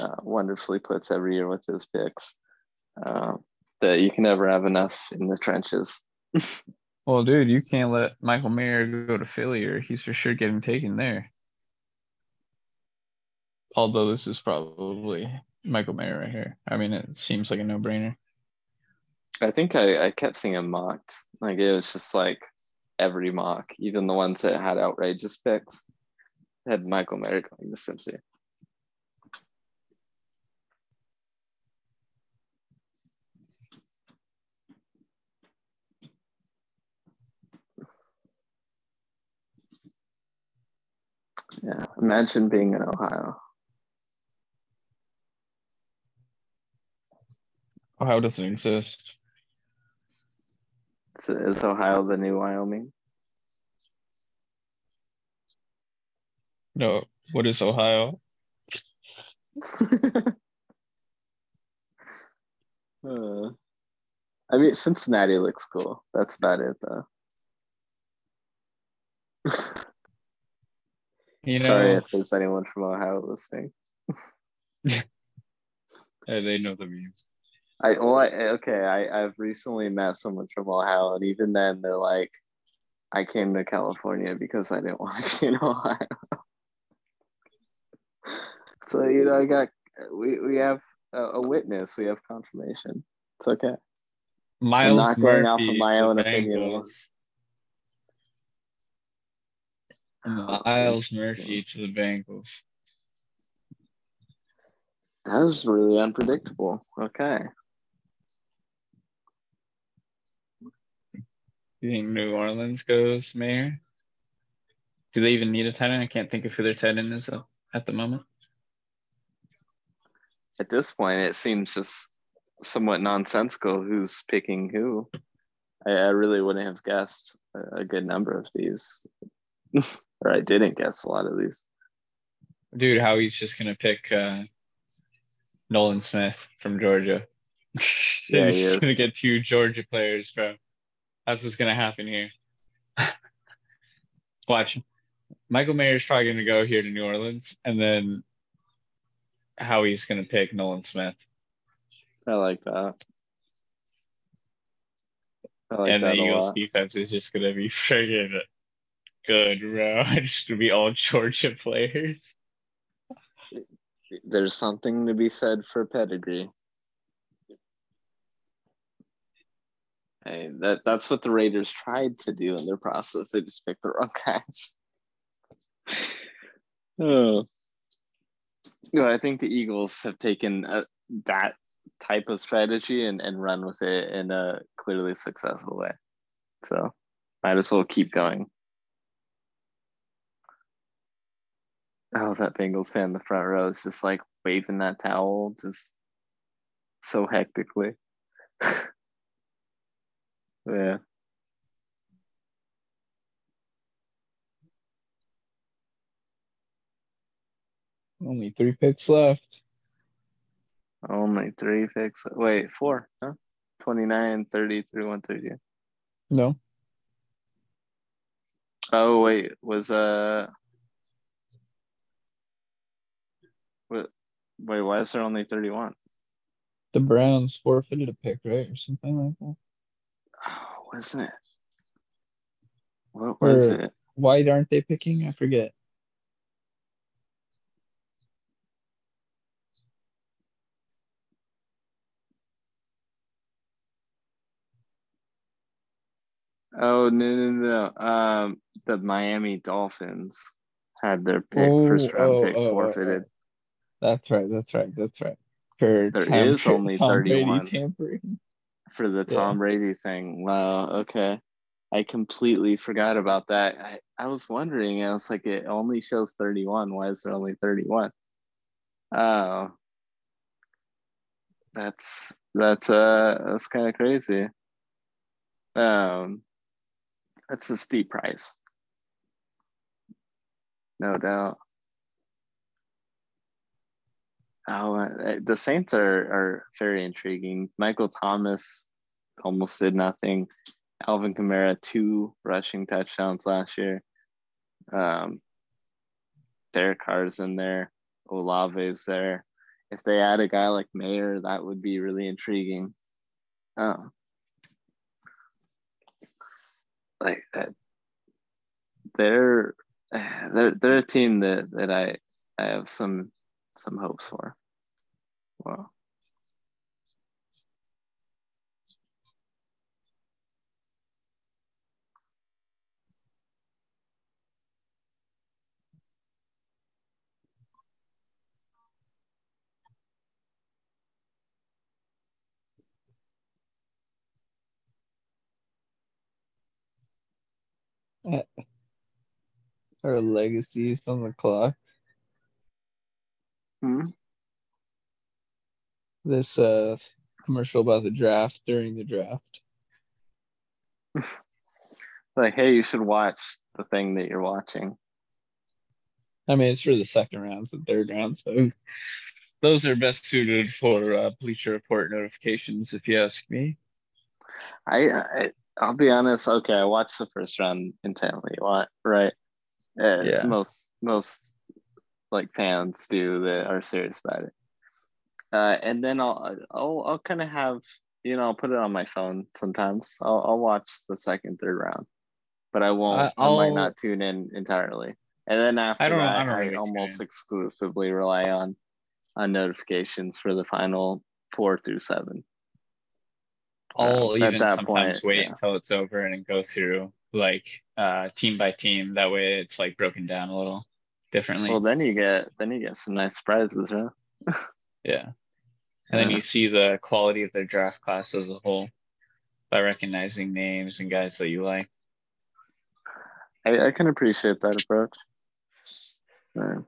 uh, uh, wonderfully puts every year with his picks, uh, that you can never have enough in the trenches. Well, dude, you can't let Michael Mayer go to Philly, or he's for sure getting taken there. Although this is probably Michael Mayer right here. I mean, it seems like a no-brainer. I think I, I kept seeing him mocked. Like it was just like every mock, even the ones that had outrageous picks, had Michael Mayer going to Cincy. Yeah, imagine being in Ohio. Ohio doesn't exist. Is, Ohio the new Wyoming? No, what is Ohio? Uh, I mean, Cincinnati looks cool. That's about it, though. You know, Sorry if there's anyone from Ohio listening. uh, they know the memes. I well, I, eh, okay. I I've recently met someone from Ohio, and even then, they're like, "I came to California because I didn't want to be in Ohio." so you know, I got we we have a, a witness. We have confirmation. It's okay. Myles not going off of Murphy my to own the opinion. Bengals. Myles Murphy to the Bengals. That was really unpredictable. Okay. You think New Orleans goes Mayer? Do they even need a tight end? I can't think of who their tight end is at the moment. At this point, it seems just somewhat nonsensical who's picking who. I, I really wouldn't have guessed a, a good number of these, or I didn't guess a lot of these. Dude, Howie's just gonna pick uh, Nolan Smith from Georgia. Yeah, He's he gonna get two Georgia players, bro. That's what's gonna happen here. Watch. Michael Mayer's probably gonna go here to New Orleans, and then Howie's gonna pick Nolan Smith. I like that. I like and the that a Eagles lot. defense is just gonna be friggin' good, bro. It's gonna be all Georgia players. There's something to be said for pedigree. Hey, that that's what the Raiders tried to do in their process. They just picked the wrong guys. oh. No, I think the Eagles have taken uh that type of strategy and, and run with it in a clearly successful way. So might as well keep going. Oh, that Bengals fan in the front row is just like waving that towel just so hectically. yeah. Only three picks left. Only three picks. Wait, four, huh? 29, 33, 130. No. Oh, wait, was, uh, wait, wait, why is there only 31? The Browns forfeited a pick, right? Or something like that. Oh, wasn't it? What was Or- it? Why aren't they picking? I forget. Oh, no, no, no. Um, the Miami Dolphins had their pick, first Oh, round oh, pick oh, oh, forfeited. That's right. That's right. That's right. For There Tom, is only Tom Brady 31. tampering. For the Yeah. Tom Brady thing. Wow. Okay. I completely forgot about that. I, I was wondering, I was like, it only shows 31. Why is there only 31? Oh. That's that's uh that's kind of crazy. Um That's a steep price. No doubt. Oh, uh, the Saints are are very intriguing. Michael Thomas almost did nothing. Alvin Kamara two rushing touchdowns last year. Um, Derek Carr's in there. Olave's there. If they add a guy like Mayer, that would be really intriguing. Oh, like that. They're they're they're a team that that I I have some some hopes for. Wow. Our legacies on the clock. Hmm? This uh commercial about the draft during the draft. Like, hey, you should watch the thing that you're watching. I mean, it's for the second rounds and third rounds, so those are best suited for uh, Bleacher Report notifications, if you ask me. I, I I'll be honest. Okay, I watched the first round intently. What right? Uh, Yeah. Most most like fans do that are serious about it. Uh, and then I'll I'll I'll kind of have you know I'll put it on my phone sometimes. I'll I'll watch the second third round, but I won't. I- I, might not tune in entirely. And then after don't- that, I I, don't really almost tune exclusively rely on on notifications for the final four through seven. I'll at even that sometimes point, wait yeah. until it's over and go through like uh team by team. That way it's like broken down a little differently. Well, then you get then you get some nice surprises, right? yeah. And then you see the quality of their draft class as a whole by recognizing names and guys that you like. I, I can appreciate that approach. Yeah.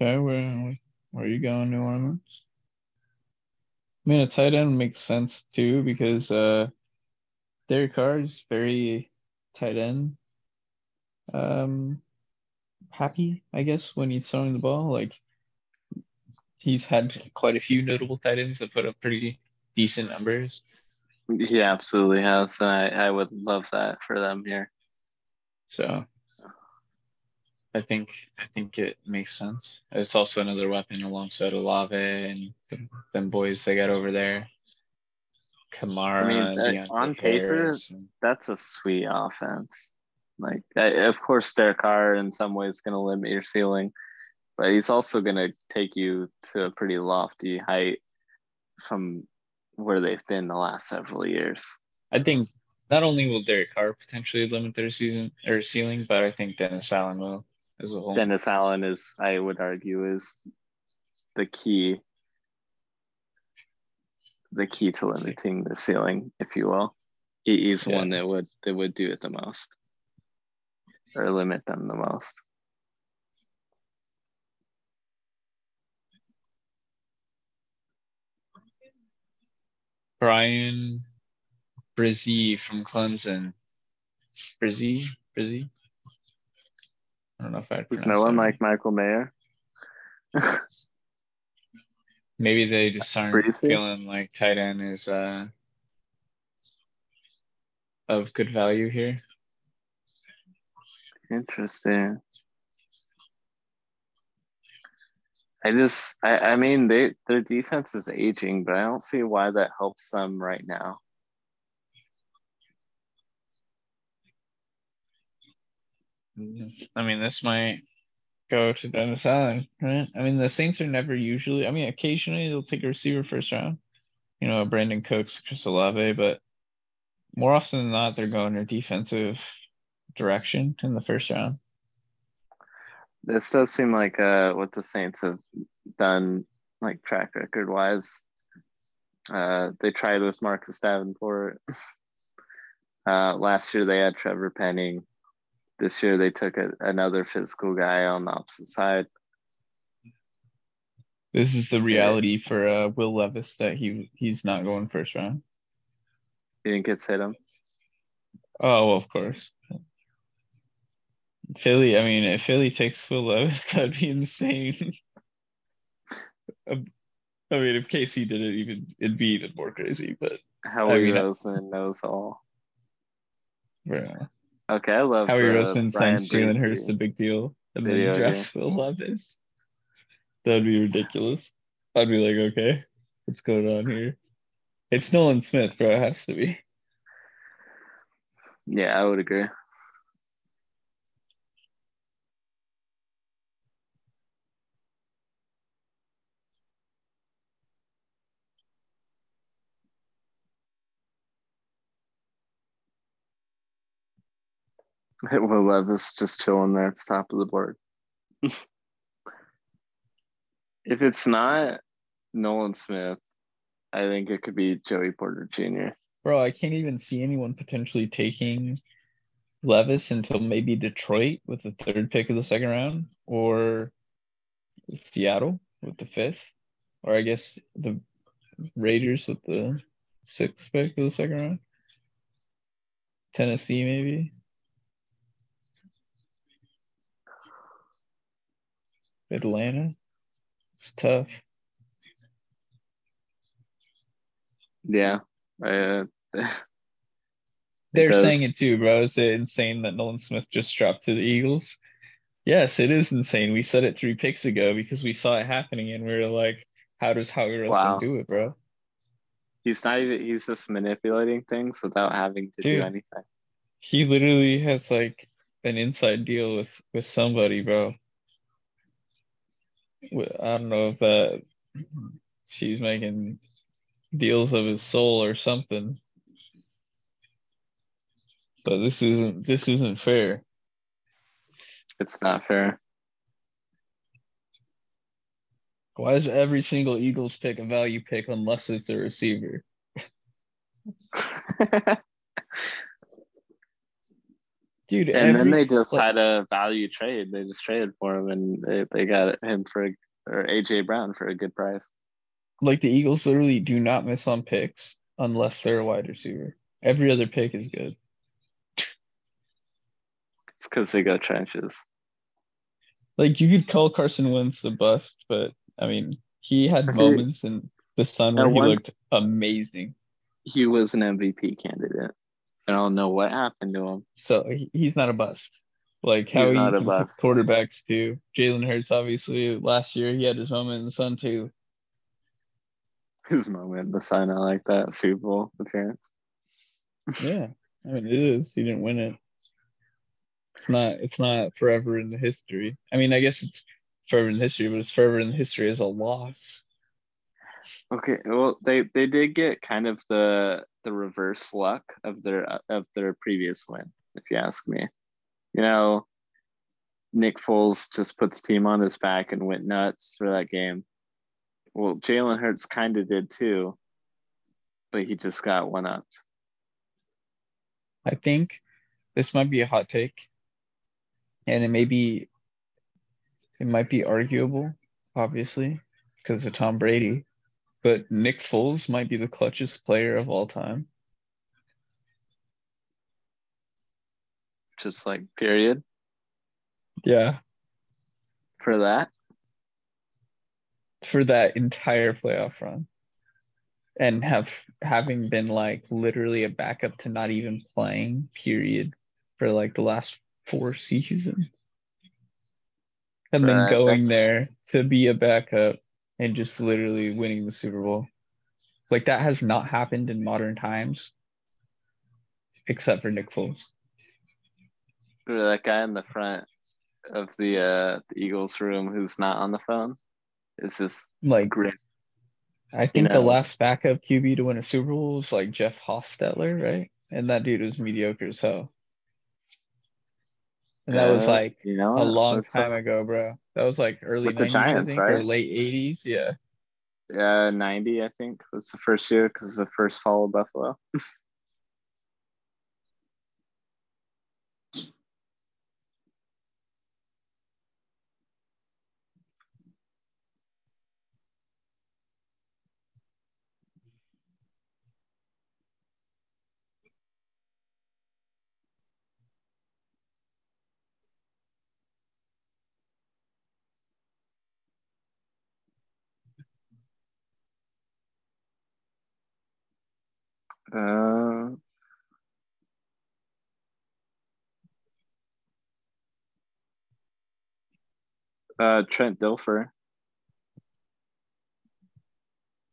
Okay, where where are you going, New Orleans? I mean, a tight end makes sense too because uh, Derek Carr is very tight end um happy, I guess, when he's throwing the ball. Like he's had quite a few notable tight ends that put up pretty decent numbers. He absolutely has, and I, I would love that for them here. So I think I think it makes sense. It's also another weapon alongside Olave and them- boys they got over there. Kamara, I mean, uh, on paper, and- That's a sweet offense. Like, I, of course, Derek Carr in some ways going to limit your ceiling, but he's also going to take you to a pretty lofty height from where they've been the last several years. I think not only will Derek Carr potentially limit their season or ceiling, but I think Dennis Allen will as a whole. Dennis Allen is, I would argue, is the key, the key to limiting the ceiling, if you will. He, is Yeah. one that would that would do it the most, or limit them the most. Bryan Bresee from Clemson. Brizzy? Brizzy? I don't know if I Is no one like Michael Mayer? Maybe they just aren't Breezy? feeling like tight end is uh of good value here. Interesting. I just, I, I mean, they their defense is aging, but I don't see why that helps them right now. I mean, this might go to Dennis Allen, right? I mean, the Saints are never usually. I mean, occasionally they'll take a receiver first round, you know, Brandin Cooks, Chris Olave, but more often than not, they're going their defensive direction in the first round. This does seem like uh, what the Saints have done, like track record wise. Uh, they tried with Marcus Davenport. Uh, last year they had Trevor Penning. This year they took a, another physical guy on the opposite side. This is the reality for uh, Will Levis that he he's not going first round. He didn't get hit him. Oh, well, of course. Philly, I mean, if Philly takes Will Levis, that'd be insane. Um, I mean, if KC did it, even it'd be even more crazy. But Howie mean, I- Roseman knows all. yeah, Okay, I love Howie uh, Roseman signs Jalen Hurts Bracey. the big deal, and then he Video drafts Will Levis. That'd be ridiculous. I'd be like, okay, what's going on here? It's Nolan Smith, bro. It has to be. Yeah, I would agree. Will Levis just chilling there at the top of the board. if it's not Nolan Smith, I think it could be Joey Porter Jr. Bro, I can't even see anyone potentially taking Levis until maybe Detroit with the third pick of the second round, or Seattle with the fifth, or I guess the Raiders with the sixth pick of the second round. Tennessee, maybe. Atlanta. It's tough. Yeah. Uh, They're does. saying it too, bro. Is it insane that Nolan Smith just dropped to the Eagles? Yes, it is insane. We said it three picks ago because we saw it happening and we were like, how does Howie Roseman Wow. do it, bro? he's not even he's just manipulating things without having to Dude. do anything. He literally has like an inside deal with with somebody, bro. I don't know if that she's making deals of his soul or something. But this isn't this isn't fair. It's not fair. Why is every single Eagles pick a value pick unless it's a receiver? Dude, and then they just like- had a value trade. They just traded for him, and they, they got him for or AJ Brown for a good price. like the Eagles literally do not miss on picks unless they're a wide receiver. Every other pick is good. It's because they got trenches. Like you could call Carson Wentz a bust, but I mean, he had moments in the sun where he one- looked amazing. He was an MVP candidate. I don't know what happened to him. So he's not a bust. Like how He's he not a bust. quarterbacks too. Jalen Hurts, obviously, last year he had his moment in the sun too. His moment in the sun, I like that Super Bowl appearance. Yeah, I mean it is. He didn't win it. It's not. It's not forever in the history. I mean, I guess it's forever in history, but it's forever in history as a loss. Okay, well, they they did get kind of the the reverse luck of their of their previous win, if you ask me. You know, Nick Foles just puts team on his back and went nuts for that game. Well, Jalen Hurts kind of did too, but he just got one up. I think this might be a hot take, and it may be. It might be arguable, obviously, because of Tom Brady, but Nick Foles might be the clutchest player of all time. Just like period? Yeah, for that. for that entire playoff run. And have having been like literally a backup to not even playing period for like the last four seasons. And then Right, going there to be a backup and just literally winning the super bowl like that has not happened in modern times except for nick foles Or that guy in the front of the uh the Eagles room who's not on the phone. It's just like grin. I think the know. last backup QB to win a Super Bowl was like Jeff Hostetler, right? And that dude was mediocre as hell. And that was Uh, like you know a long time uh, ago, bro. That was like early With the 90s, Giants, think, or late 80s. Yeah. Uh, 90, I think, was the first year because it's the first fall of Buffalo. Uh, uh, Trent Dilfer.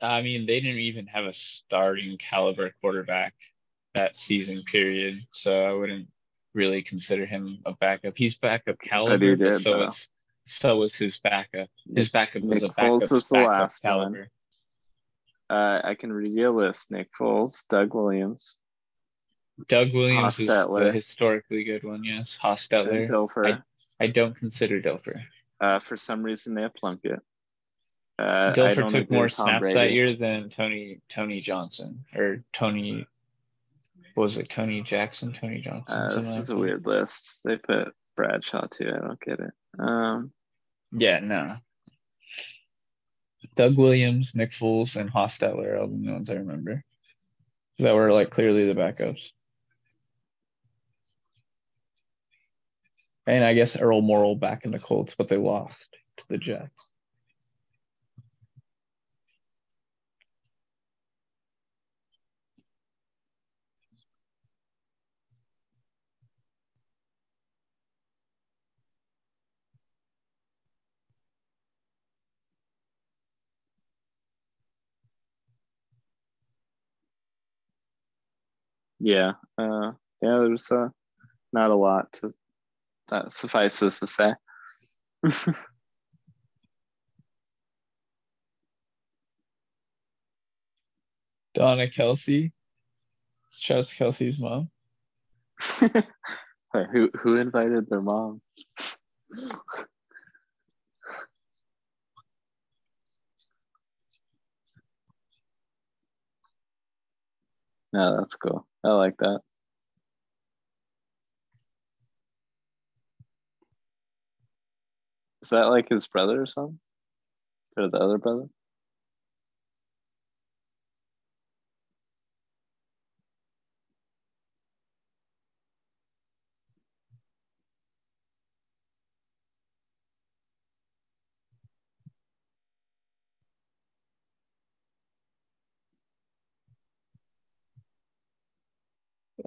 I mean, they didn't even have a starting caliber quarterback that season period, so I wouldn't really consider him a backup. He's backup caliber, did, so though. is so was his backup. His backup was Nick a backup, was the backup last one. Uh, I can read you a list: Nick Foles, Doug Williams, Doug Williams is the historically good one. Yes, Hostetler. Dilfer. I don't consider Dilfer. Uh, for some reason they have Plunkett. Uh, I Dilfer don't took more Tom snaps that year than Tony Tony Johnson or Tony. what Was it Tony Jackson? Tony Johnson. Uh, this is a weird list. They put Bradshaw too. I don't get it. Um, Yeah, no. Doug Williams, Nick Foles, and Hostetler are the ones I remember that were like clearly the backups. And I guess Earl Morrall back in the Colts, but they lost to the Jets. Yeah. Uh, yeah. There's uh, not a lot to that suffices to say. Donna Kelce. It's Travis Kelce's mom. Who who invited their mom? No, that's cool. I like that. Is that like his brother or something? Or the other brother?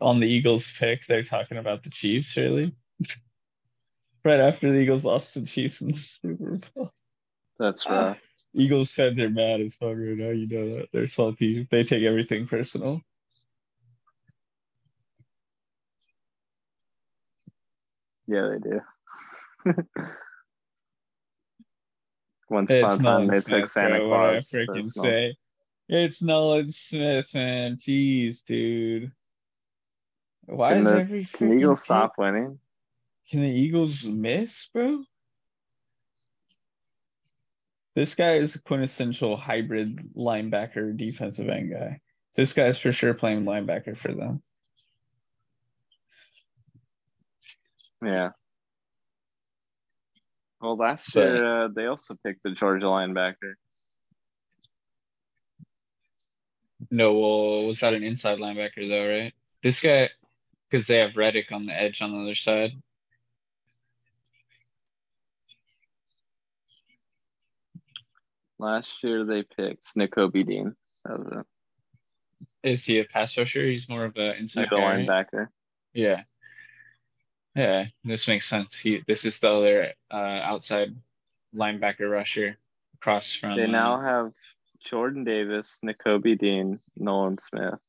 On the Eagles pick, they're talking about the Chiefs, really. right after the Eagles lost to the Chiefs in the Super Bowl. That's right. rough. Eagles fans are mad as fuck right now. You know that they're salty. They take everything personal. Yeah, they do. Once upon a time, they took Santa bro, what I Claus. freaking say. It's Nolan Smith, man. Jeez, dude. Why Can is the- every Can freaking Eagles pick- stop winning? Can the Eagles miss, bro? This guy is a quintessential hybrid linebacker defensive end guy. This guy's for sure playing linebacker for them. Yeah. Well, last But- year uh, they also picked the Georgia linebacker. No, well, was that an inside linebacker though, right? This guy, because they have Reddick on the edge on the other side. Last year they picked Nakobe Dean. That was it. Is he a pass rusher? He's more of a inside Middle guy, linebacker. Yeah. Yeah, this makes sense. He this is the other uh, outside linebacker rusher across from They now have Jordan Davis, Nakobe Dean, Nolan Smith.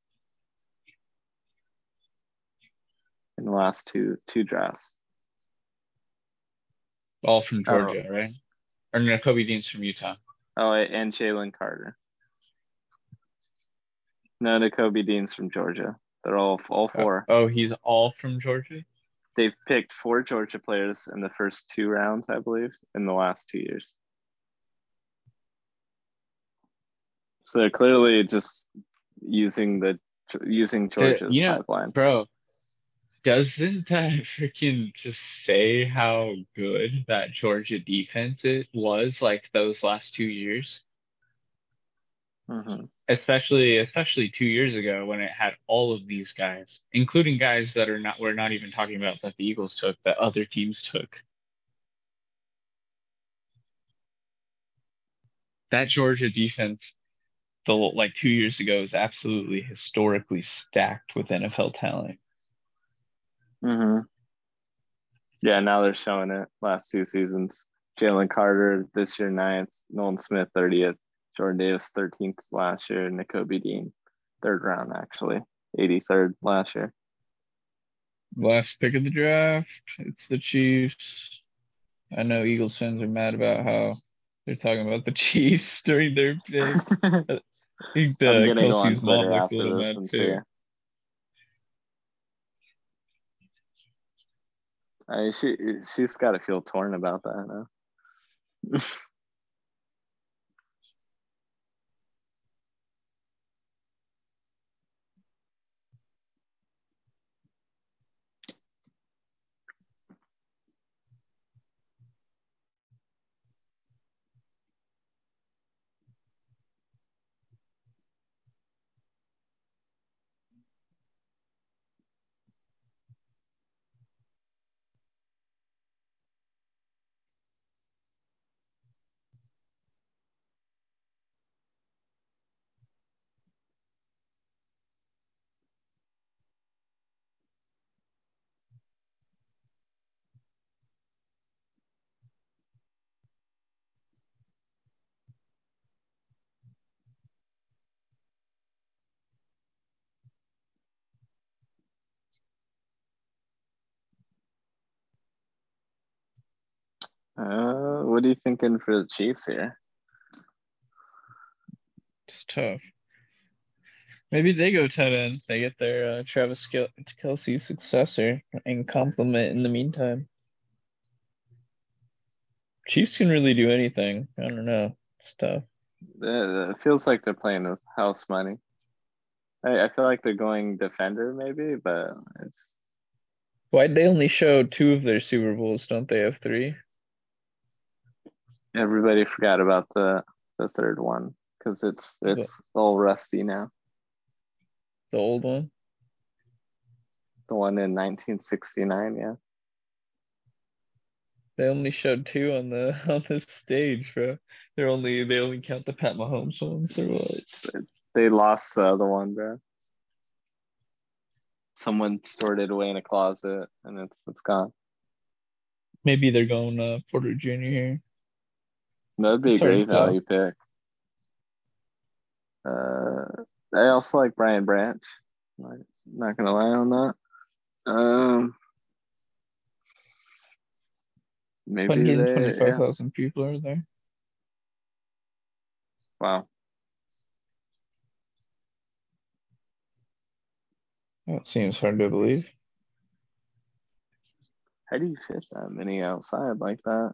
In the last two two drafts. all from Oh. Georgia, right? Or no, Kobe Dean's from Utah. Oh, and Jalen Carter. No, Nakobe Dean's from Georgia. They're all all oh, four. Oh, he's all from Georgia? They've picked four Georgia players in the first two rounds, I believe, in the last two years. So they're clearly just using the using Georgia's you know, pipeline. Bro, doesn't that freaking just say how good that Georgia defense it was like those last two years? Mhm. Especially especially two years ago when it had all of these guys, including guys that are not we're not even talking about that the Eagles took, that other teams took. That Georgia defense the like two years ago is absolutely historically stacked with NFL talent. Hmm Yeah, now they're showing it. Last two seasons, Jalen Carter this year ninth, Nolan Smith thirtieth, Jordan Davis thirteenth last year, Nakobe Dean third round actually, eighty third last year. Last pick of the draft, it's the Chiefs. I know Eagles fans are mad about how they're talking about the Chiefs during their pick. I think the I'm gonna go on Kelce's Twitter after little this and too. see. I mean, she she's got to feel torn about that. Huh? Uh, what are you thinking for the Chiefs here? It's tough. Maybe they go tight end. They get their uh, Travis Kel- Kelce successor and compliment in the meantime. Chiefs can really do anything. I don't know. It's tough. Uh, It feels like they're playing with house money. I, I feel like they're going defender maybe, but it's Why they only show two of their Super Bowls? Don't they have three? Everybody forgot about the the third one because it's it's all rusty now. The old one. The one in 1969, yeah. They only showed two on the on the stage, bro. They're only they only count the Pat Mahomes ones or what? They lost the other one, bro. Someone stored it away in a closet and it's it's gone. Maybe they're going uh, Porter Jr. here. That'd be a great value pick. Uh, I also like Brian Branch. Not, not gonna lie on that. Um, maybe Hundred they. Yeah. people are there. Wow. That seems hard to believe. How do you fit that many outside like that?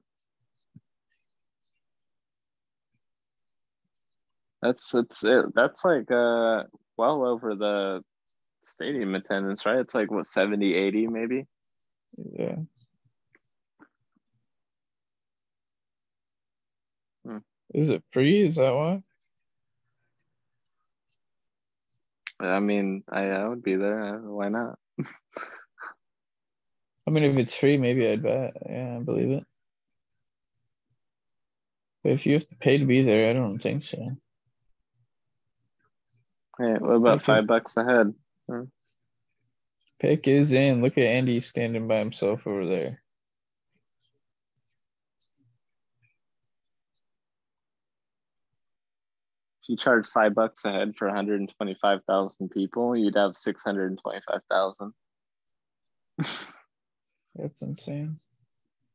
That's it's it. That's like uh well over the stadium attendance, right? It's like what 70, 80 maybe. Yeah. Hmm. Is it free? Is that why? I mean, I, I would be there. Why not? I mean, if it's free, maybe I'd bet. Yeah, I believe it. But if you have to pay to be there, I don't think so. Hey, what about five bucks a head? Pick is in. Look at Andy standing by himself over there. If you charge five bucks a head for 125,000 people, you'd have 625,000. That's insane.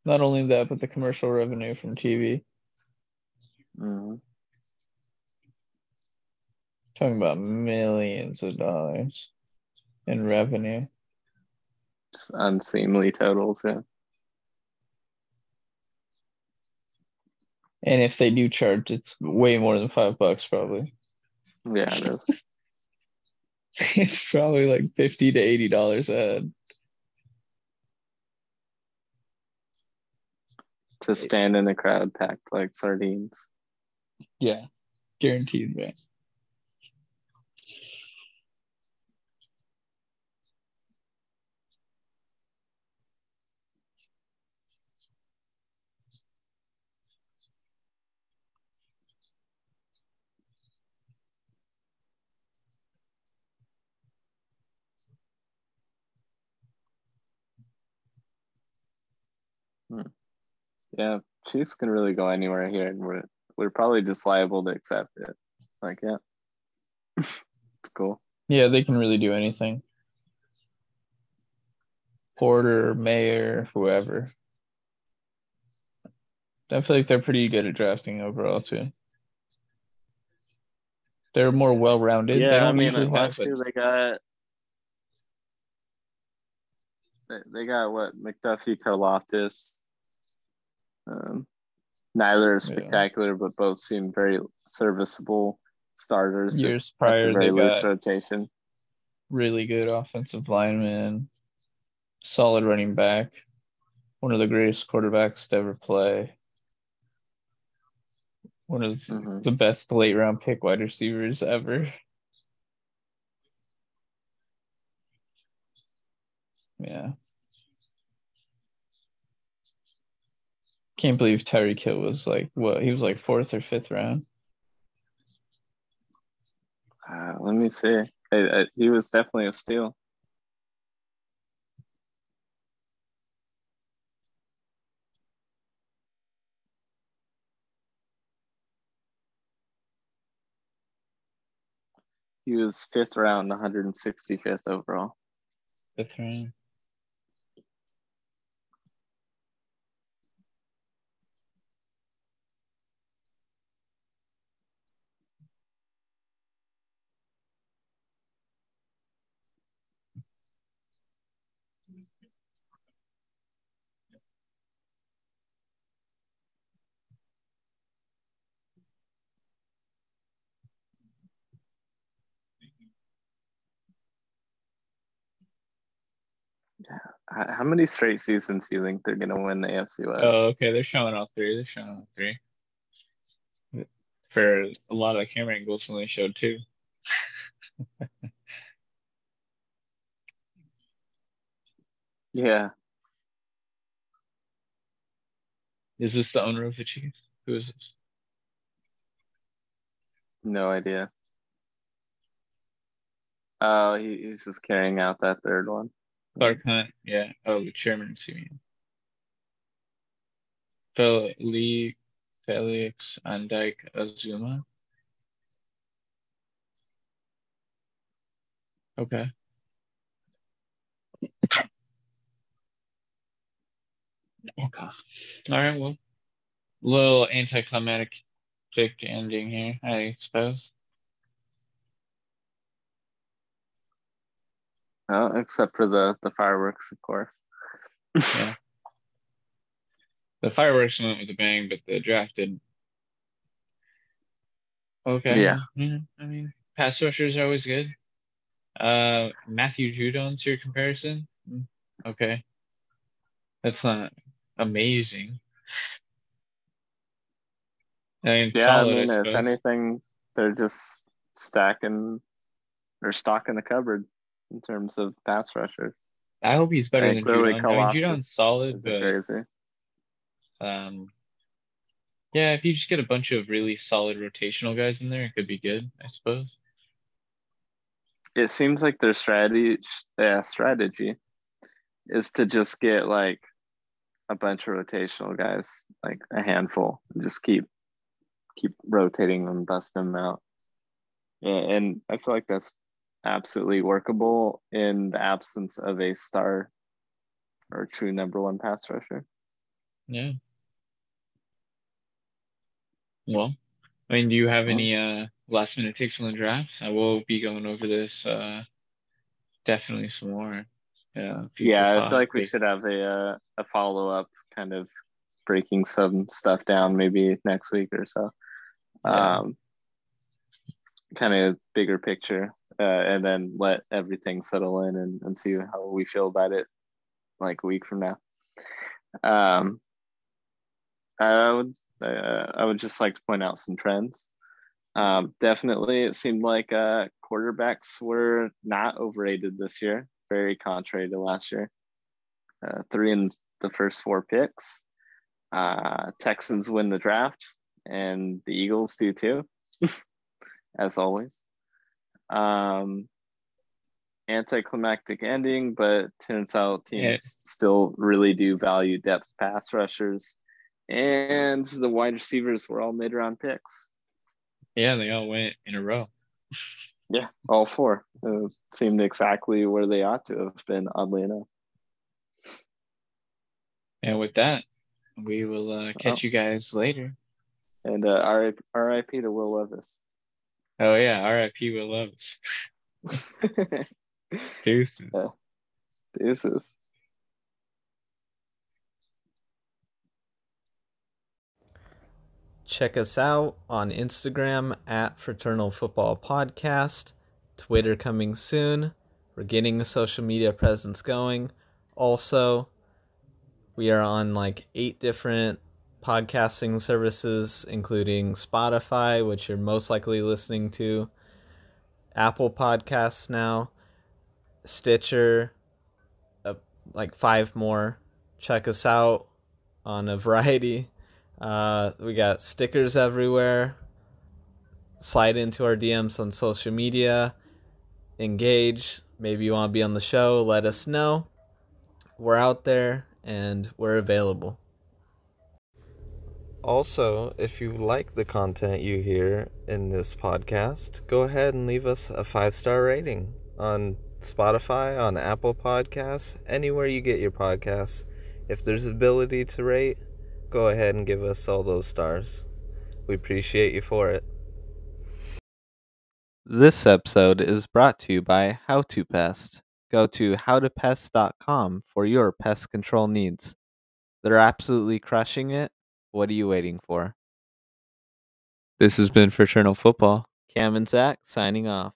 Not only that, but the commercial revenue from TV. Mhm. Talking about millions of dollars in revenue. Just unseemly totals. Yeah. And if they do charge, it's way more than five bucks, probably. Yeah, it is. it's probably like fifty to eighty dollars a head. to stand in a crowd packed like sardines. Yeah, guaranteed, man. Yeah, Chiefs can really go anywhere here, and we're we're probably just liable to accept it. Like, yeah, it's cool. Yeah, they can really do anything. Porter, Mayer, whoever. I feel like they're pretty good at drafting overall too. They're more well-rounded. they yeah, I don't mean, usually like, last year they got they, they got what McDuffie, Karlaftis. Um, neither is Yeah. spectacular, but both seem very serviceable starters. years at prior the they very least got rotation. really good offensive lineman, solid running back, one of the greatest quarterbacks to ever play. One of Mhm. the best late round pick wide receivers ever. Yeah. Can't believe Tyreek Hill was like what he was like fourth or fifth round. Uh, let me see. I, I, he was definitely a steal. He was fifth round, 165th overall. Fifth round. How many straight seasons do you think they're gonna win the AFC West? Oh, okay. They're showing all three. They're showing all three. For a lot of the camera angles, when they showed two. yeah, Is this the owner of the Chiefs? Who is this? no idea. Oh, he, he's just carrying out that third one. Clark Hunt. Yeah. Oh, the chairman. Fel Lee Felix Andike Azuma. Okay. Okay. All right. Well, little anticlimactic ending here, I suppose. Oh, except for the the fireworks, of course. Yeah. The fireworks went with a bang, but the draft didn't. Okay. Yeah. I mean, pass rushers are always good. Uh, Matthew Judon's your comparison. Mm, Okay. That's not amazing. I mean, Yeah, solid, I mean, if suppose. anything, they're just stacking or stocking the cupboard in terms of pass rushers. I hope he's better than Judon. I mean, Judon's solid, but crazy? Um, yeah, if you just get a bunch of really solid rotational guys in there, it could be good, I suppose. It seems like their strategy, yeah, strategy, is to just get like a bunch of rotational guys, like a handful, and just keep keep rotating them, bust them out. Yeah, and I feel like that's absolutely workable in the absence of a star or true number one pass rusher. Yeah. Well, I mean, do you have any uh last minute takes on the draft? I will be going over this uh definitely some more. Yeah. Yeah, I feel like we should have a uh, a follow up kind of breaking some stuff down maybe next week or so. Yeah. Um, kind of bigger picture, uh, and then let everything settle in and, and see how we feel about it like a week from now. Um, I would uh, I would just like to point out some trends. Um, definitely, it seemed like uh, quarterbacks were not overrated this year, very contrary to last year. Uh, three in the first four picks. Uh, Texans win the draft, and the Eagles do too, as always. Um, anticlimactic ending, but out teams Yeah. still really do value depth pass rushers. And the wide receivers were all mid round picks. Yeah, they all went in a row. Yeah, all four uh, seemed exactly where they ought to have been, oddly enough. And with that, we will uh, catch Oh. you guys later. And uh, RIP, RIP to Will Levis. Oh yeah, R.I.P. Will Levis. Deuces. Deuces. Check us out on Instagram at Fraternal Football Podcast, Twitter coming soon. We're getting a social media presence going. Also, we are on like eight different podcasting services, including Spotify, which you're most likely listening to, Apple Podcasts now, Stitcher, uh, like five more. Check us out on a variety. Uh, we got stickers everywhere. Slide into our DMs on social media. Engage. Maybe you want to be on the show. Let us know. We're out there and we're available. Also, if you like the content you hear in this podcast, go ahead and leave us a five star rating on Spotify, on Apple Podcasts, anywhere you get your podcasts. If there's ability to rate, go ahead and give us all those stars. We appreciate you for it. This episode is brought to you by How to Pest. Go to howtopest.com for your pest control needs. They're absolutely crushing it. What are you waiting for? This has been Fraternal Football. Cam and Zach signing off.